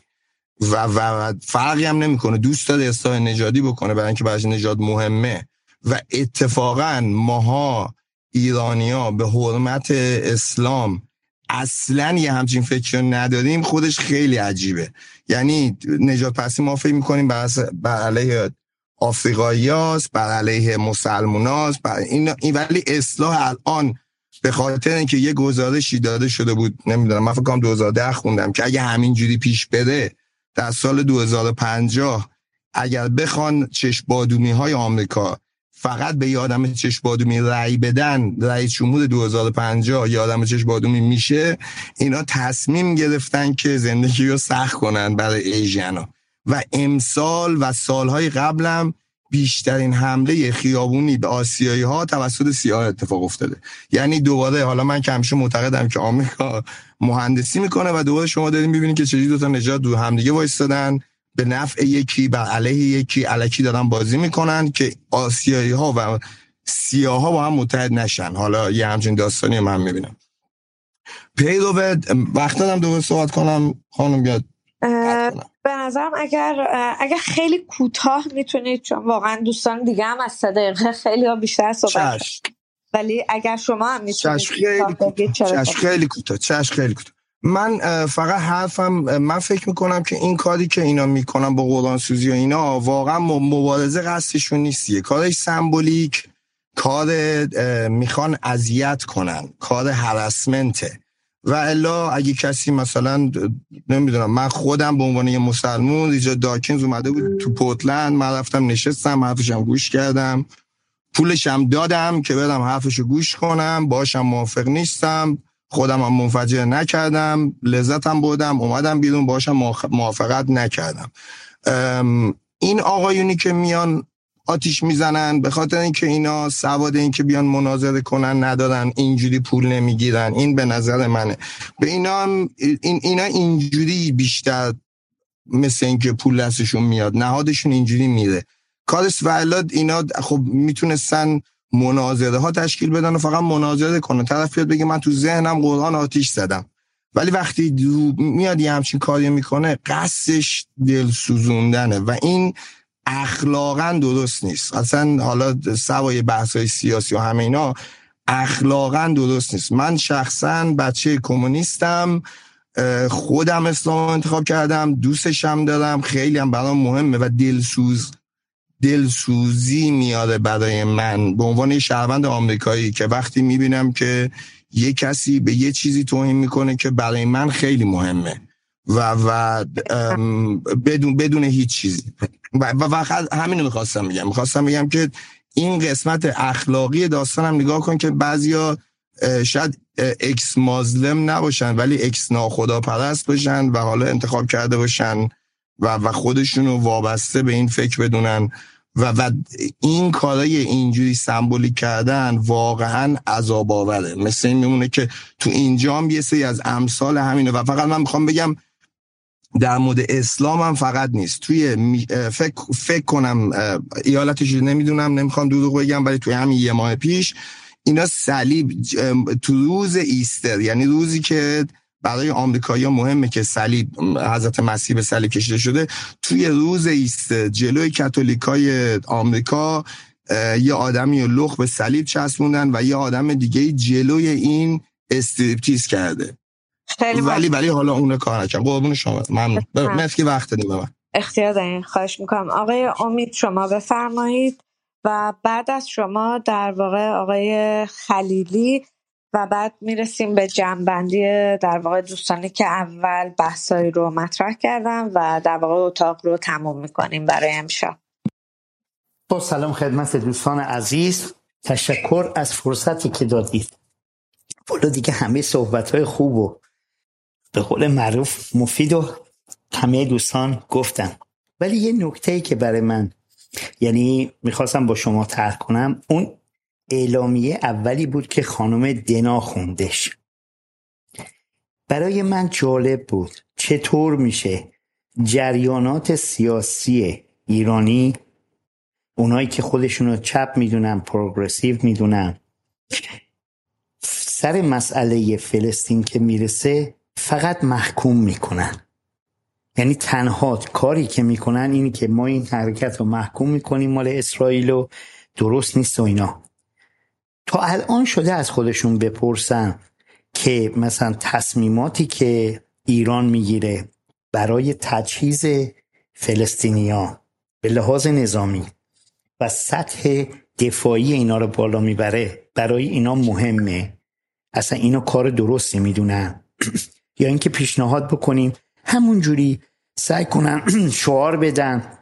و, و فرقی هم نمی‌کنه. دوست داره اصلاح نژادی بکنه برای اینکه براش نژاد مهمه. و اتفاقا ماها ایرانیا به حرمت اسلام اصلا یه همچین فکر نداریم خودش خیلی عجیبه. یعنی نجات پرستی ما فکر می‌کنیم بر علیه آفریقایی هاست بر علیه مسلمون هاست بر این, این ولی اصلاح الان به خاطر اینکه یه گزارشی داده شده بود نمی‌دونم من فکر کنم 2010 خوندم که اگه همینجوری پیش بره در سال 2050 اگر بخوان چشبادومی های آمریکا فقط به یادم چشبادومی رأی بدن رأی شمول 2050 یادم چشبادومی میشه اینا تصمیم گرفتن که زندگی رو سخت کنن برای ایژینا و امسال و سالهای قبلم بیشترین حمله خیابونی به آسیایی ها توسط سیاه اتفاق افتاده. یعنی دوباره حالا من که همیشه معتقدم که آمریکا مهندسی می‌کنه و دوباره شما دارین می‌بینید که چجوری دو تا نژاد دو همدیگه وایستادن. به نفع یکی بر علیه یکی علکی دارن بازی می‌کنن که آسیایی ها و سیاه ها با هم متحد نشن. حالا یه همچین داستانی من می‌بینم. پیرو وقت دارم دوباره صحبت کنم. خانم بیاد. به نظرم اگر اگر خیلی کوتاه می‌تونید چون واقعا دوستان دیگه هم از دقیقه خیلی ها بیشتر صحبت ولی اگر شما هم می‌تونید چشم خیلی کوتاه چشم خیلی کوتاه. من فقط حرفم من فکر می‌کنم که این کاری که اینا می‌کنن با قرآن سوزی و اینا واقعا مبارزه قصدشون نیستیه. کارش سمبولیک کار می‌خوان اذیت کنن. کار هرسمنته و الا اگه کسی مثلا نمی‌دونم من خودم به عنوان یه مسلمون اینجا داکینز اومده بود تو پورتلند من رفتم نشستم حرفشم گوش کردم. پولشم دادم که برم حرفشو گوش کنم باشم موافق نیستم خودم هم منفجر نکردم لذتم بودم اومدم بیرون باشم موافقت نکردم. این آقایونی که میان آتیش می‌زنن به خاطر اینکه اینا سواد اینکه بیان مناظره کنن ندارن اینجوری پول نمی‌گیرن. این به نظر منه. به اینا هم این اینا اینجوری بیشتر مثل اینکه پول دستشون میاد نهادشون اینجوری میره. کارس و اینا خب می‌تونستن مناظره ها تشکیل بدن و فقط مناظره کنن. طرف بیاد بگه من تو ذهنم قرآن آتیش زدم. ولی وقتی میاد یه همچین کاری می‌کنه قصدش دل سوزوندنه و این اخلاقا درست نیست. اصلا حالا سوای بحث های سیاسی و همه اینا اخلاقا درست نیست. من شخصا بچه کمونیستم خودم اسلام انتخاب کردم دوستشم دارم خیلی هم برام مهمه و دلسوز دلسوزی میاره برای من. به عنوان شهروند آمریکایی که وقتی می‌بینم که یه کسی به یه چیزی توهین می‌کنه که برای من خیلی مهمه و و بدون بدون هیچ چیزی. و, و همینو می‌خواستم بگم. می‌خواستم بگم که این قسمت اخلاقی داستانم نگاه کن که بعضیا شاید ex-Muslim نباشن ولی ex ناخدا پرست باشن و حالا انتخاب کرده باشن و و خودشونو وابسته به این فکر بدونن و, و این کارای اینجوری سمبولیک کردن واقعا عذاب آوره مثل این میمونه که تو اینجا هم یه سری از امثال همینه و فقط من می‌خوام بگم در مورد اسلام هم فقط نیست. توی فکر, فکر کنم ایالتش نمی‌دونم نمی‌خوام دروغ بگم ولی توی همین یه ماه پیش اینا صلیب تو روز ایستر یعنی روزی که برای آمریکایی مهمه که صلیب حضرت مسیح به صلیب کشیده شده توی روز ایستر جلوی کاتولیکای آمریکا یه آدمی لخ به صلیب چسبوندن و یه آدم دیگه جلوی این استریپتیز کرده. خیلی ولی ولی حالا اون کار نکردم قربون شما. ممنون. مرسی وقت دادیم من. اختیار دارین. خواهش می‌کنم. آقای امید شما بفرمایید. و بعد از شما در واقع آقای خلیلی و بعد می‌رسیم به جنبندی در واقع دوستانی که اول بحثایی رو مطرح کردم و در واقع اتاق رو تموم می‌کنیم برای امشب. با سلام خدمت دوستان عزیز. تشکر از فرصتی که دادید. بالا دیگه همه صحبت های خوب و به قول معروف مفید و همه دوستان گفتن. ولی یه نکته ای که برای من یعنی می‌خواستم با شما ترک کنم اون اعلامیه اولی بود که خانم دنا خوندش. برای من جالب بود چطور میشه جریانات سیاسی ایرانی اونایی که خودشونو چپ می‌دونن پروگرسیو می‌دونن سر مسئله فلسطین که می‌رسه فقط محکوم می‌کنن. یعنی تنها کاری که می‌کنن اینی که ما این حرکت رو محکوم می‌کنیم مال اسرائیل و درست نیست و اینا. تا الان شده از خودشون بپرسن که مثلا تصمیماتی که ایران می‌گیره برای تجهیز فلسطینیا به لحاظ نظامی و سطح دفاعی اینا رو بالا می‌بره برای اینا مهمه. اصلا اینا کار درستی می‌دونن. یا اینکه پیشنهاد بکنیم همون جوری سعی کنن شعار بدن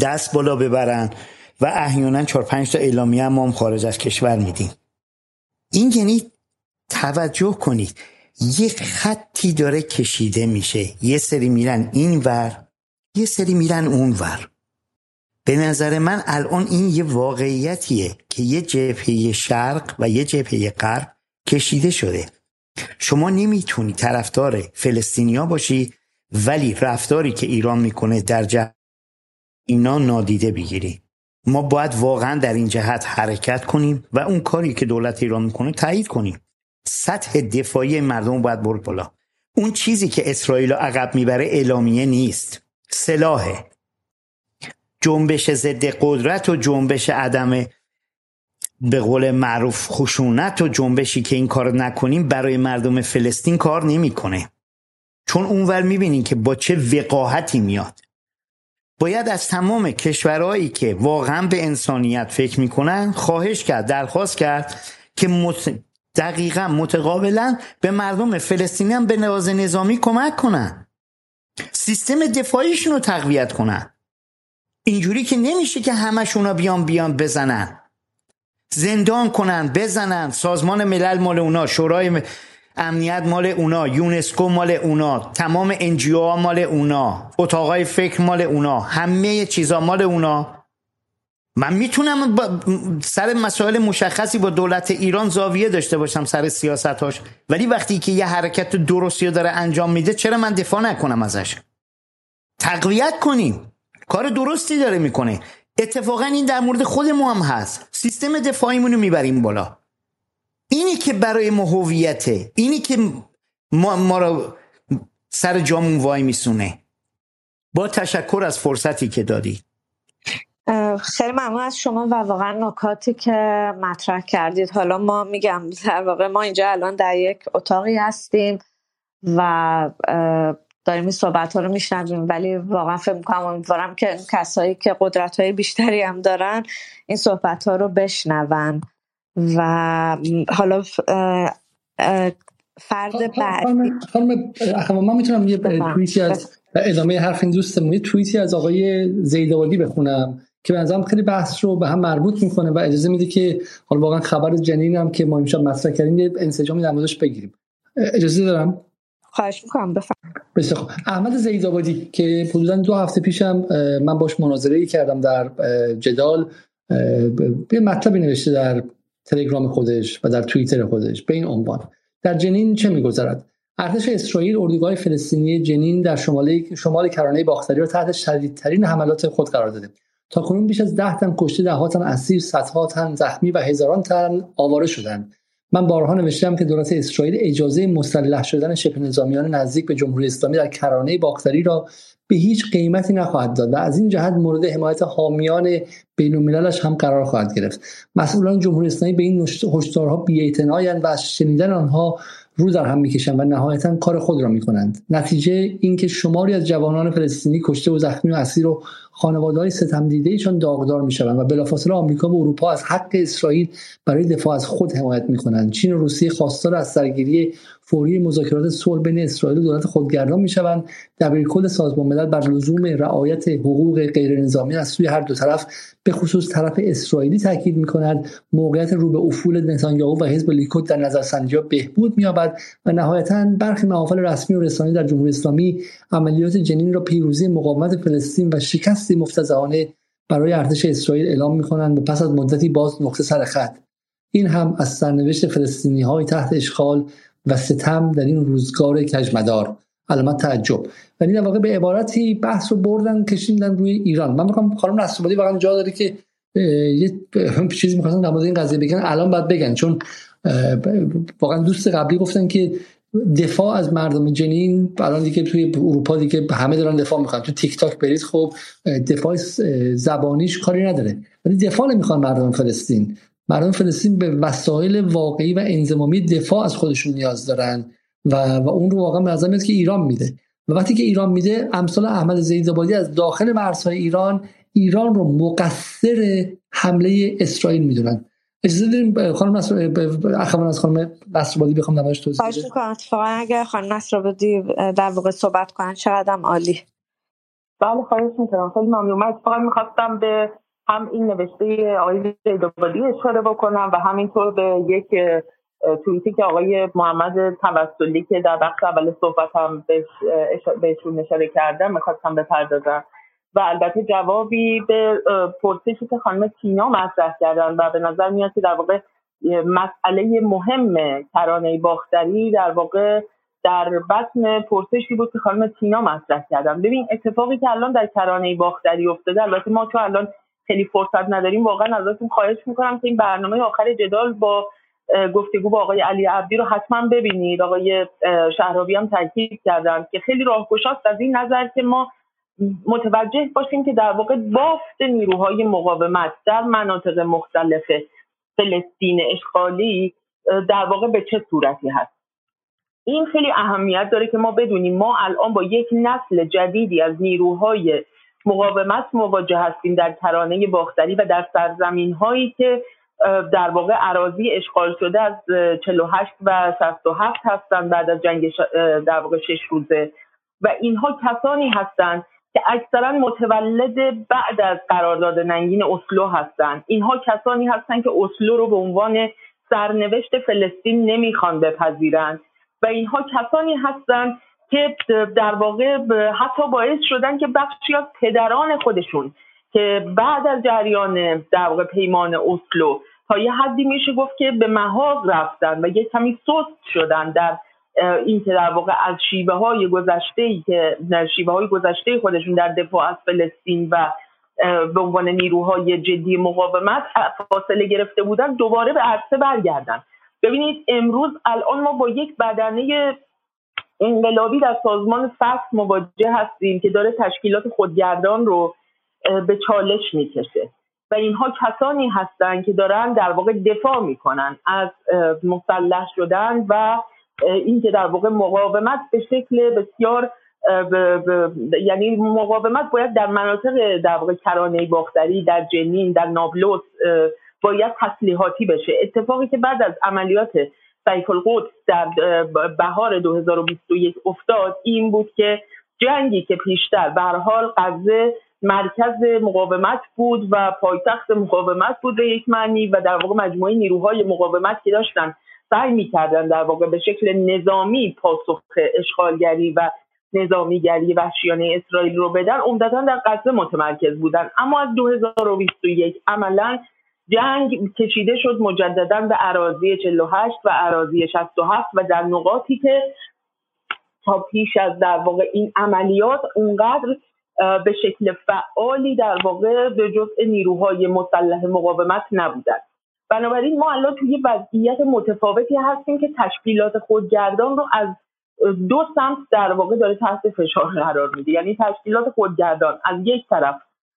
دست بالا ببرن و احیانا چهار پنج تا اعلامیه هم, هم خارج از کشور میدیم. این یعنی توجه کنید. یک خطی داره کشیده میشه. یه سری میرن این ور یه سری میرن اون ور. به نظر من الان این یه واقعیتیه که یه جبهه شرق و یه جبهه غرب کشیده شده. شما نمی‌تونی طرفدار فلسطینیا باشی ولی رفتاری که ایران می‌کنه در جهت اینا نادیده بگیری. ما باید واقعا در این جهت حرکت کنیم و اون کاری که دولت ایران می‌کنه تایید کنیم. سطح دفاعی مردم باید برد بالا. اون چیزی که اسرائیل عقب می‌بره اعلامیه نیست. سلاحه. جنبش ضد قدرت و جنبش عدم به قول معروف خشونت و جنبشی که این کار نکنیم برای مردم فلسطین کار نمی‌کنه. چون اونور می‌بینین که با چه وقاحتی میاد. باید از تمام کشورهایی که واقعا به انسانیت فکر می‌کنن خواهش کرد درخواست کرد که مت... دقیقا متقابلا به مردم فلسطینی هم به لحاظ نظامی کمک کنن. سیستم دفاعیشون رو تقویت کنن. اینجوری که نمیشه که همشون بیان بیان بزنن. زندان کنن بزنن سازمان ملل مال اونا شورای امنیت مال اونا یونسکو مال اونا تمام انجیو ها مال اونا اتاقای فکر مال اونا همه چیزا مال اونا. من می‌تونم سر مسائل مشخصی با دولت ایران زاویه داشته باشم سر سیاستاش. ولی وقتی که یه حرکت درستی داره انجام میده چرا من دفاع نکنم ازش؟ تقویت کنیم. کار درستی داره می‌کنه. اتفاقا این در مورد خود ما هم هست. سیستم دفاعیمون رو می‌بریم بالا. اینی که برای ما هویته اینی که ما, ما رو سر جامون وای میسونه. با تشکر از فرصتی که دادی. خیلی ممنون از شما و واقعا نکاتی که مطرح کردید. حالا ما میگم در واقع ما اینجا الان در یک اتاقی هستیم و داریم این صحبت ها رو میشنویم ولی واقعا فکر می‌کنم امیدوارم که کسایی که قدرت های بیشتری هم دارن این صحبت ها رو بشنون. و حالا فرد بعد خانم من می‌تونم یه توییتی از ادامه حرف این دوستمون یه توییتی از آقای زیدوالی بخونم که به نظرم خیلی بحث رو به هم مربوط می‌کنه و اجازه میده که حالا واقعا خبر جنین هم که ما امشب مطرح کردیم یه انسجامی در موردش بگیریم. اجازه دارم؟ خواهش می‌کنم بفرمایید. بسیار خوب. احمد زیدآبادی که حدودا دو هفته پیشم من باش مناظره کردم در جدال. به مطلبی نوشته در تلگرام خودش و در توییتر خودش به این عنوان. در جنین چه میگذرد؟ ارتش اسرائیل اردوگاه فلسطینی جنین در شمال شمال کرانه باختری را تحت شدیدترین حملات خود قرار داده. تا کنون بیش از ده تن کشته ده تن اسیر صدها تن زخمی و هزاران تن آواره شدند. من بارها نوشتم که دولت اسرائیل اجازه مسلح شدن شبه نظامیان نزدیک به جمهوری اسلامی در کرانه باختری را به هیچ قیمتی نخواهد داد و از این جهت مورد حمایت حامیان بین المللش هم قرار خواهد گرفت. مسئولان جمهوری اسلامی به این هشدارها بی‌اعتنایند و از شنیدن آنها رو در هم می‌کشند و نهایتا کار خود را می‌کنند. نتیجه اینکه شماری از جوانان فلسطینی کشته و زخمی و اسیر و خانواده های ستم دیده ایشان داغدار می‌شوند و بلافاصله آمریکا و اروپا از حق اسرائیل برای دفاع از خود حمایت می‌کنند. چین و روسیه خواستار از سرگیری فوری مذاکرات صلح بین اسرائیل و دولت خودگردان می‌شوند. دبیرکل سازمان ملل بر لزوم رعایت حقوق غیر نظامی از سوی هر دو طرف به خصوص طرف اسرائیلی تاکید می‌کند. موقعیت رو به افول نتانیاهو و حزب لیکود در نظرسنجی بهبود مییابد و نهایتا برخی محافل رسمی و رسانه در جمهوری اسلامی عملیات جنین را پیروزی مقاومت فلسطین و شکستی مفتزهانه برای ارتش اسرائیل اعلام می‌کنند و پس از مدتی باز نقطه سر خط. این هم از سرنوشت فلسطینی های تحت اشغال و ستم در این روزگار کجمدار علامت تعجب. ولی در واقع به عبارتی بحث رو بردن کشیدن روی ایران. من می‌خوام خانم نصرآبادی واقعا جا داره که یه چیزی می‌خواستن در مورد این قضیه بگن. الان باید بگن. چون واقعا دوست قبلی گفتن که دفاع از مردم جنین الان دیگه توی اروپا دیگه همه دارن دفاع می‌خوان تو تیک تاک برید خب دفاع زبانیش کاری نداره. ولی دفاع نمی‌خوان مردم فلسطین. مردم فلسطین به وسایل واقعی و انضمامی دفاع از خودشون نیاز دارن و, و اون رو واقعا به که ایران میده. و وقتی که ایران میده امثال احمد زیدآبادی از داخل مرزهای ایران ایران رو مقصر حمله اسرائیل می‌دونن. اجازه داریم خانم نصر اخوان از خانم نصرآبادی بخوام نمایش توضیح بده. خواهش اتفاقا اگر خانم نصرآبادی در واقع صحبت کنن چقدر عالی. بله خواهش می‌کنم. خیلی ممنون. من اتفاقا می‌خواستم به هم این نوشته آقای زیدآبادی اشاره بکنم و همینطور به یک توییتی که آقای محمد توسلی که در بخش اول صحبت هم بهشون اشاره کردم می‌خواستم بپردازم. و البته جوابی به پرسشی که خانم تینا مطرح کردن و به نظر میاد که در واقع مسئله مهم ترانه باختری در واقع در بطن پرسشی بود که خانم تینا مطرح کردن. ببین اتفاقی که الان در کرانه باختری افتاده البته ما چون الان خیلی فرصت نداریم. واقعا ازتون خواهش می‌کنم که این برنامه آخر جدال با گفتگو با آقای علی عبدی رو حتما ببینید. آقای شهرابی هم تاکید کردن که خیلی راهگشاست از این نظر که ما متوجه باشیم که در واقع بافت نیروهای مقاومت در مناطق مختلف فلسطین اشغالی در واقع به چه صورتی هست. این خیلی اهمیت داره که ما بدونیم ما الان با یک نسل جدیدی از نیروهای مقاومت مواجه هستیم در کرانه باختری و در سرزمین هایی که در واقع عراضی اشغال شده از 48 و 67 هستند بعد از جنگ در واقع شش روزه. و اینها کسانی هستند که اکثرا متولد بعد از قرارداد ننگین اسلو هستند اینها کسانی هستند که اسلو رو به عنوان سرنوشت فلسطین نمی‌خوان بپذیرند و اینها کسانی هستند که در واقع حتی باعث شدن که بخشی از پدران خودشون که بعد از جریان در واقع پیمان اسلو تا یه حدی میشه گفت که به محاض رفتن و یه کمی سست شدن در این که در واقع از شیوه های گذشته ای که شیوه های گذشته خودشون در دفاع از فلسطین و به عنوان نیروهای جدی مقاومت فاصله گرفته بودن دوباره به عرصه برگردن. ببینید امروز الان ما با یک بدنه انقلابی در سازمان فصل مواجه هستیم که داره تشکیلات خودگردان رو به چالش می‌کشه. و اینها کسانی هستند که دارن در واقع دفاع می‌کنن از مسلح شدن و اینکه در واقع مقاومت به شکل بسیار یعنی مقاومت باید در مناطق در واقع کرانه باختری در جنین در نابلس باید تسلیحاتی بشه. اتفاقی که بعد از عملیات سیف القدس در بهار 2021 افتاد. این بود که جنگی که پیشتر به حال غزه مرکز مقاومت بود و پایتخت مقاومت بود به یک معنی و در واقع مجموعه نیروهای مقاومت که داشتن سعی می‌کردن در واقع به شکل نظامی پاسخ اشغالگری و نظامیگری وحشیانه اسرائیل رو بدن عمدتا در غزه متمرکز بودن. اما از 2021 عملا جنگ کشیده شد مجددا به اراضی 48 و اراضی 67 و در نقاطی که تا پیش از در واقع این عملیات اونقدر به شکل فعالی در واقع به جزء نیروهای مسلح مقاومت نبودند بنابراین ما الان توی وضعیت متفاوتی هستیم که تشکیلات خودگردان رو از دو سمت در واقع داره تحت فشار قرار میده. یعنی تشکیلات خودگردان از یک طرف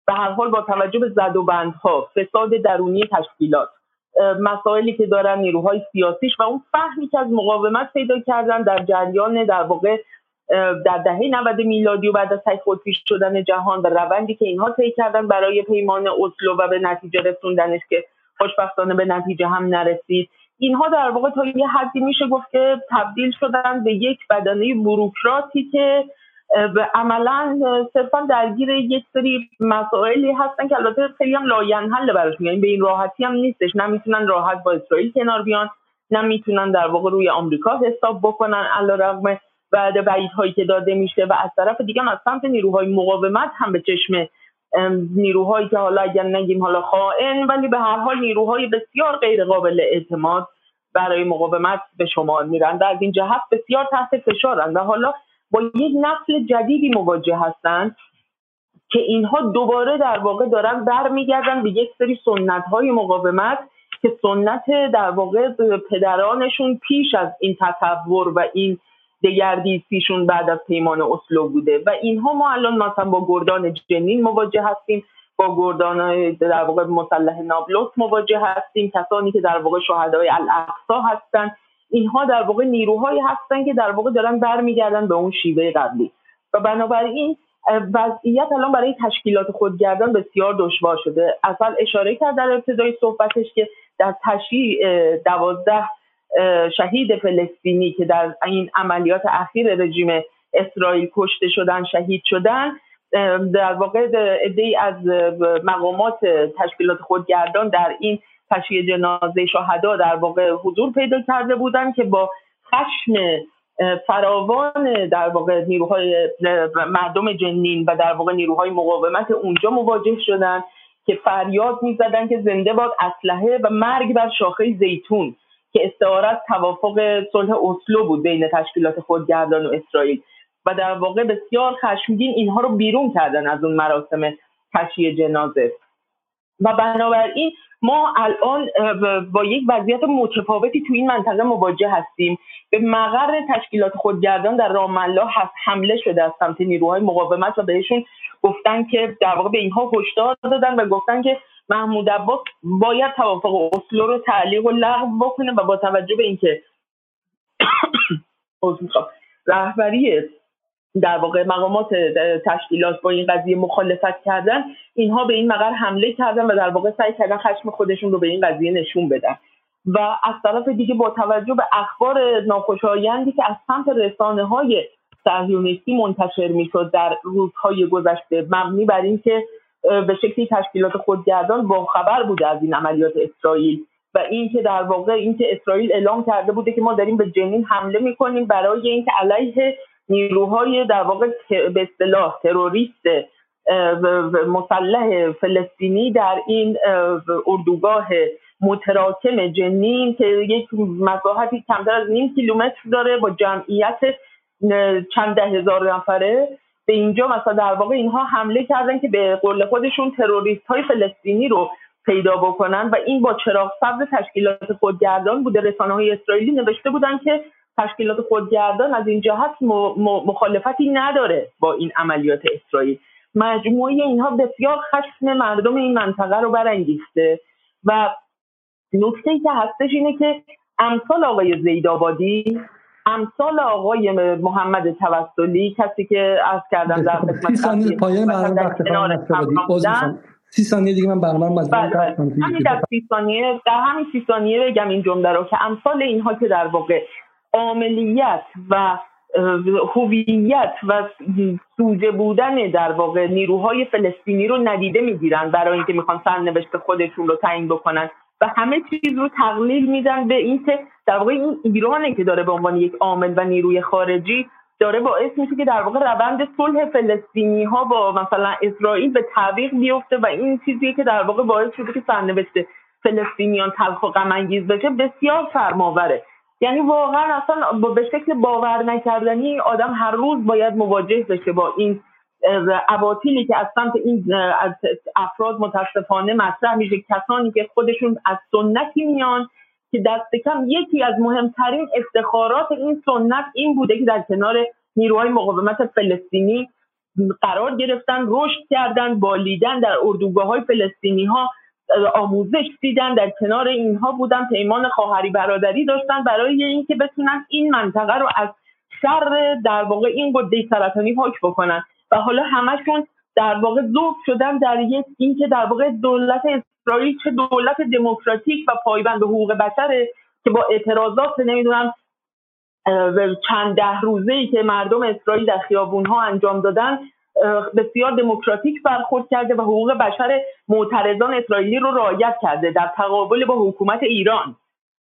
به هر حال با توجه به زد و بندها فساد درونی تشکیلات مسائلی که دارن نیروهای سیاسیش و اون فهمی که از مقاومت پیدا کردن در جریان در واقع در دهه 90 میلادی و بعد از تک شدن جهان و روندی که اینها طی کردن برای پیمان اسلو و به نتیجه رسوندنش که خوشبختانه به نتیجه هم نرسید. اینها در واقع تا یه حدی میشه گفت که تبدیل شدن به یک بدنه بروکراتی که عملا صرفا درگیر یک سری مسائلی هستن که البته خیلی هم لاینحل براشون یعنی به این راحتی هم نیستش. نمی‌تونن راحت با اسرائیل کنار بیان نمی‌تونن در واقع روی آمریکا حساب بکنن علیرغم بعد هایی که داده میشه. و از طرف دیگه از سمت نیروهای مقاومت هم به چشم نیروهایی که حالا اگر نگیم حالا خائن ولی به هر حال نیروهای بسیار غیر قابل اعتماد برای مقاومت به شما میرن. در این جهت بسیار تحت فشارن. و حالا با یک نسل جدیدی مواجه هستند که اینها دوباره در واقع دارن برمیگردن به یک سری سنت های مقاومت که سنت در واقع پدرانشون پیش از این تصور و این دگردیسیشون بعد از پیمان اسلو بوده. و اینها ما الان مثلا با گردان جنین مواجه هستیم با گردان در واقع مسلح نابلس مواجه هستیم کسانی که در واقع شهدای الاقصا هستن. اینها در واقع نیروهایی هستن که در واقع دارن برمیگردن به اون شیوه قبلی. و بنابراین وضعیت الان برای تشکیلات خودگردان بسیار دشوار شده. اصلا اشاره کرد در ابتدای صحبتش که در تشییع دوازده شهید فلسطینی که در این عملیات اخیر رژیم اسرائیل کشته شدن شهید شدن در واقع عده از مقامات تشکیلات خودگردان در این تشییع جنازه شهدا در واقع حضور پیدا کرده بودند که با خشم فراوان در واقع نیروهای مردم جنین و در واقع نیروهای مقاومت اونجا مواجه شدن که فریاد می‌زدن که زنده باد اسلحه و مرگ بر شاخه زیتون که استعارت توافق صلح اسلو بود بین تشکیلات خودگردان و اسرائیل. و در واقع بسیار خشمگین اینها رو بیرون کردن از اون مراسم تشییع جنازه. و بنابراین ما الان با یک وضعیت متفاوتی تو این منطقه مواجه هستیم. به مقر تشکیلات خودگردان در رام الله حمله شده از سمت نیروهای مقاومت و بهشون گفتن که در واقع به اینها هشدار دادن و گفتن که محمود عباس باید توافق اسلو رو تعلیق و لغو بکنه و با توجه به اینکه رهبری در واقع مقامات تشکیلات با این قضیه مخالفت کردن اینها به این مقر حمله کردن و در واقع سعی کردن خشم خودشون رو به این قضیه نشون بدن. و از طرف دیگه با توجه به اخبار ناخوشایندی که از سمت رسانه های صهیونیستی منتشر می‌شد در روزهای گذشته مبنی بر اینکه به شکلی تشکیلات خودگردان با خبر بوده از این عملیات اسرائیل و اینکه در واقع اینکه اسرائیل اعلام کرده بوده که ما داریم به جنین حمله می‌کنیم برای اینکه علیه نیروهای در واقع به اصطلاح تروریست مسلح فلسطینی در این اردوگاه متراکم جنین که یک مساحتی کمتر از نیم کیلومتر داره با جمعیت چند ده هزار نفره. به اینجا مثلا در واقع اینها حمله کردن که به قول خودشون تروریست های فلسطینی رو پیدا بکنن و این با چراغ سبز تشکیلات خودگردان بوده. رسانه های اسرائیلی نوشته بودن که تشکیلات خودگردان از این جهت مخالفتی نداره با این عملیات اسرائیل. مجموعه اینها بسیار خشم مردم این منطقه رو برانگیخته و نکته ای که هستش اینه که امثال آقای زیدآبادی امثال آقای محمد توسلی کسی که از کردن در ثانیه پایان برنامه سی ثانیه دیگه من برنامه بله، بله. همین در سی ثانیه در همین سی ثانیه بگم این جمله رو که امثال اینها که در واقع عاملیت و هویت و سوژه بودن در واقع نیروهای فلسطینی رو ندیده می‌گیرن برای اینکه می‌خوان سرنوشت خودشون رو تعیین بکنن و همه چیز رو تقلیل میدن به اینکه در واقع این ایرانه که داره به عنوان یک عامل و نیروی خارجی داره باعث میشه که در واقع روند صلح فلسطینی ها با مثلا اسرائیل به تعویق بیفته و این چیزی که در واقع باعث شده که سرنوشت فلسطینیان تلخ و غم بشه بسیار فرماوره. یعنی واقعا اصلا به شکل باور نکردنی آدم هر روز باید مواجه بشه با این عواطیلی که از سمت این از افراد متاسفانه مطرح میشه. کسانی که خودشون از سنتی میان که دست کم یکی از مهمترین افتخارات این سنت این بوده که در کنار نیروهای مقاومت فلسطینی قرار گرفتن رشد کردن بالیدن در اردوگاه های فلسطینی ها آموزش دیدن در کنار اینها بودن پیمان خواهری برادری داشتن برای اینکه بتونن این منطقه رو از شر در واقع این گده سرطانی پاک بکنن. و حالا همشون در واقع ذوب شدن در یک اینکه در واقع دولت اسرائیل چه دولت دموکراتیک و پایبند به حقوق بشره که با اعتراضات نمی‌دونم چند ده روزه ای که مردم اسرائیل در خیابون ها انجام دادن بسیار دموکراتیک برخورد کرده و حقوق بشر معترضان اسرائیلی رو رعایت کرده در تقابل با حکومت ایران.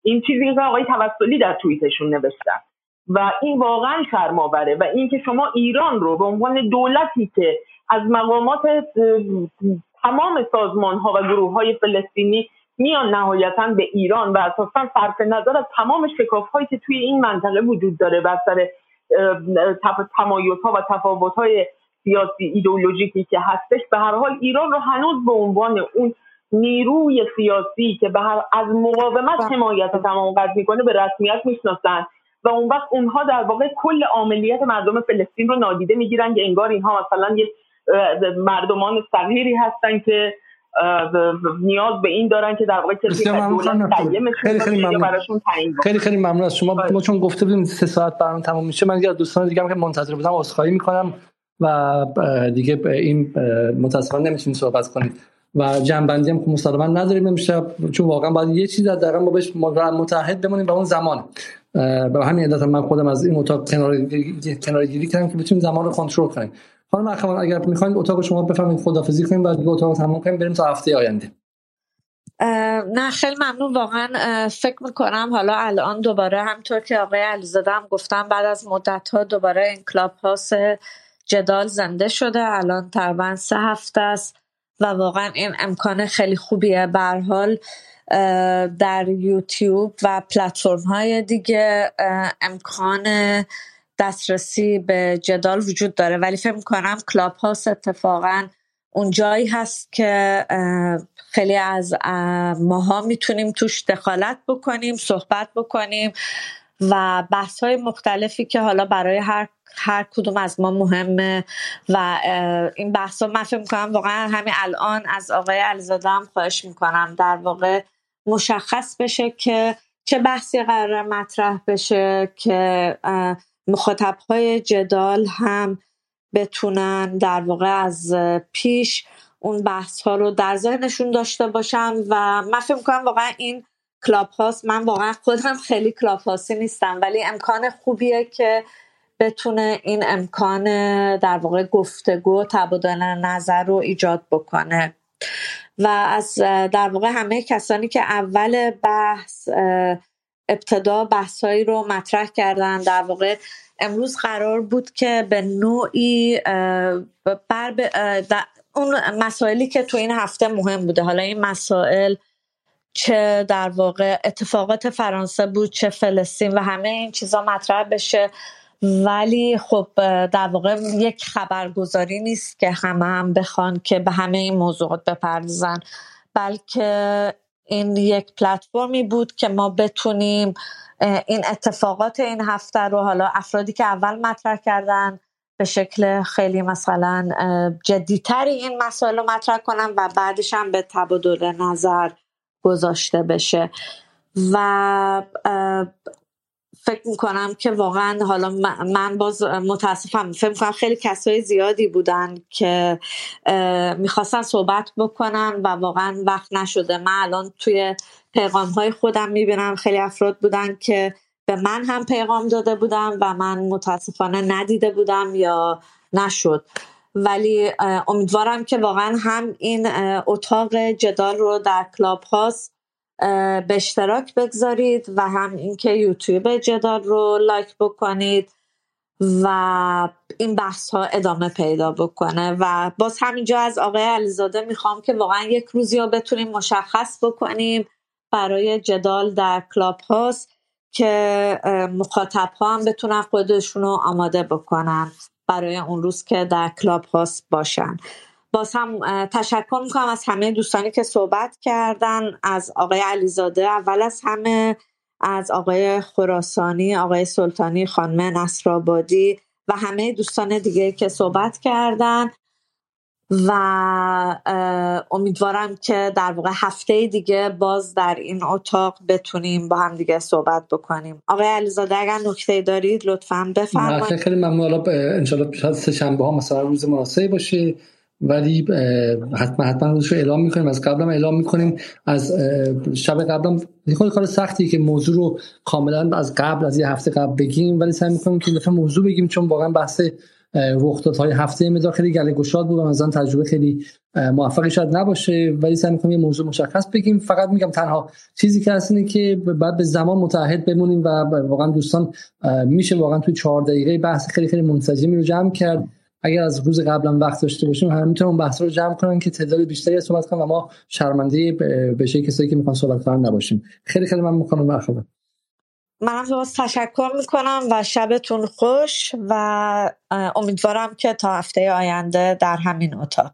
این چیزی که آقای توسلی در توییتشون نوشتن و این واقعا شرماوره و اینکه شما ایران رو به عنوان دولتی که از مقامات تمام سازمان ها و گروه های فلسطینی میان نهایتا به ایران و اساسا صرف نظر از تمام شکاف هایی که توی این منطقه وجود داره بر سر تمایز ها و تفاوت های سیاسی ایدئولوژیکی که هستش به هر حال ایران رو هنوز به عنوان اون نیروی سیاسی که به هر از مقاومت بله. حمایت تمام قد می‌کنه به رسمیت می‌شناسن و اون وقت اونها در واقع کل عملیات مردم فلسطین رو نادیده می‌گیرن که انگار اینها مثلا یه مردمان صغیری هستن که نیاز به این دارن که در واقع کسی خیلی خیلی ممنون. خیلی خیلی ممنون. از شما. ما چون گفته بودیم سه ساعت برنامه تموم میشه من دیگه دوستان دیگه هم که منتظر بودم عذرخواهی می‌کنم. و دیگه این متاسفانه نمی‌تونیم صحبت کنیم. و جنبندی هم که مسلما نداریم امشب چون واقعا باید یه چیز در ما بهش متحد بمونیم به اون زمان به همین علت من خودم از این اتاق کنار گیری کردم که بتونیم زمان رو کنترل کنیم. خانم اخوان اگر می‌خواین اتاق شما بفهمید خدافظی کنیم بعد دیگه اتاق تموم کنیم بریم تا هفته آینده. نه خیلی ممنون. واقعا فکر می‌کنم حالا الان دوباره همطور که آقای علیزاده هم گفتم بعد از مدت ها دوباره این کلاب هاست جدال زنده شده. الان تقریبا سه هفته است و واقعا این امکان خیلی خوبیه. بر حال در یوتیوب و پلتفرم های دیگه امکان دسترسی به جدال وجود داره. ولی فکر می‌کنم کلاب هاست اتفاقا اون جایی هست که خیلی از ماها می‌تونیم توش دخالت بکنیم صحبت بکنیم. و بحث های مختلفی که حالا برای هر هر کدوم از ما مهمه و این بحث ها من فکر می‌کنم واقعا همین الان از آقای علیزاده هم خواهش می‌کنم در واقع مشخص بشه که چه بحثی قرار مطرح بشه که مخاطب های جدال هم بتونن در واقع از پیش اون بحث ها رو در ذهنشون داشته باشن و من فکر می‌کنم واقعا این کلاب هاست من واقعا خودم خیلی کلاب هاستی نیستم ولی امکان خوبیه که بتونه این امکان در واقع گفتگو تبادل نظر رو ایجاد بکنه. و از در واقع همه کسانی که اول بحث ابتدا بحثهایی رو مطرح کردن در واقع امروز قرار بود که به نوعی بر اون مسائلی که تو این هفته مهم بوده حالا این مسائل چه در واقع اتفاقات فرانسه بود چه فلسطین و همه این چیزا مطرح بشه. ولی خب در واقع یک خبرگزاری نیست که همه هم بخوان که به همه این موضوعات بپردازن. بلکه این یک پلتفرمی بود که ما بتونیم این اتفاقات این هفته رو حالا افرادی که اول مطرح کردن به شکل خیلی مثلا جدیتری این مسائل رو مطرح کنم و بعدش هم به تبادل نظر گذاشته بشه. و فکر می‌کنم که واقعا حالا من باز متاسفم. فکر می‌کنم خیلی کسای زیادی بودن که می‌خواستن صحبت بکنن و واقعا وقت نشده. من الان توی پیغام های خودم می‌بینم خیلی افراد بودن که به من هم پیغام داده بودم و من متاسفانه ندیده بودم یا نشد. ولی امیدوارم که واقعا هم این اتاق جدال رو در کلاب هاست به اشتراک بگذارید و هم اینکه یوتیوب جدال رو لایک بکنید و این بحث ها ادامه پیدا بکنه. و باز همینجا از آقای علیزاده می‌خوام که واقعا یک روزی رو بتونیم مشخص بکنیم برای جدال در کلاب هاست که مخاطب ها هم بتونن خودشون رو آماده بکنن. برای اون روز که در کلاب هاست باشن. باز هم تشکر می‌کنم از همه دوستانی که صحبت کردن از آقای علیزاده اول از همه از آقای خراسانی آقای سلطانی خانم نصرآبادی و همه دوستان دیگه که صحبت کردن. و امیدوارم که در واقع هفته دیگه باز در این اتاق بتونیم با هم دیگه صحبت بکنیم. آقای علیزاده اگر نکته دارید لطفا بفرمایید. خیلی ممنون. انشالله سه شنبه ها مثلا روز مناسبی باشه ولی حتما حتما روزش رو اعلام می‌کنیم. از قبلم اعلام می‌کنیم. از شب قبلم خیلی کار سختی که موضوع رو کاملا از قبل از یه هفته قبل بگیم ولی سعی می‌کنیم که دفعه موضوع بگیم چون واقعا بحث های هفته مدار خیلی گله گشاد بود و مثلا تجربه خیلی موفقی شاید نباشه ولی سعی می‌کنیم یه موضوع مشخص بگیم. فقط میگم تنها چیزی که هست اینه که بعد به زمان متعهد بمونیم و واقعا دوستان میشه واقعا توی چهار دقیقه بحث خیلی خیلی منسجمی رو جمع کرد. اگر از روز قبلا وقت داشته باشیم هم می‌تونن اون بحث رو جمع کنن که تعداد بیشتری صحبت کنن و ما شرمنده بشه کسایی که می‌خوان صحبت کنن نباشیم. خیلی خیلی من می‌کنم مرحبا. منم باز تشکر می‌کنم و شبتون خوش و امیدوارم که تا هفته آینده در همین اتاق.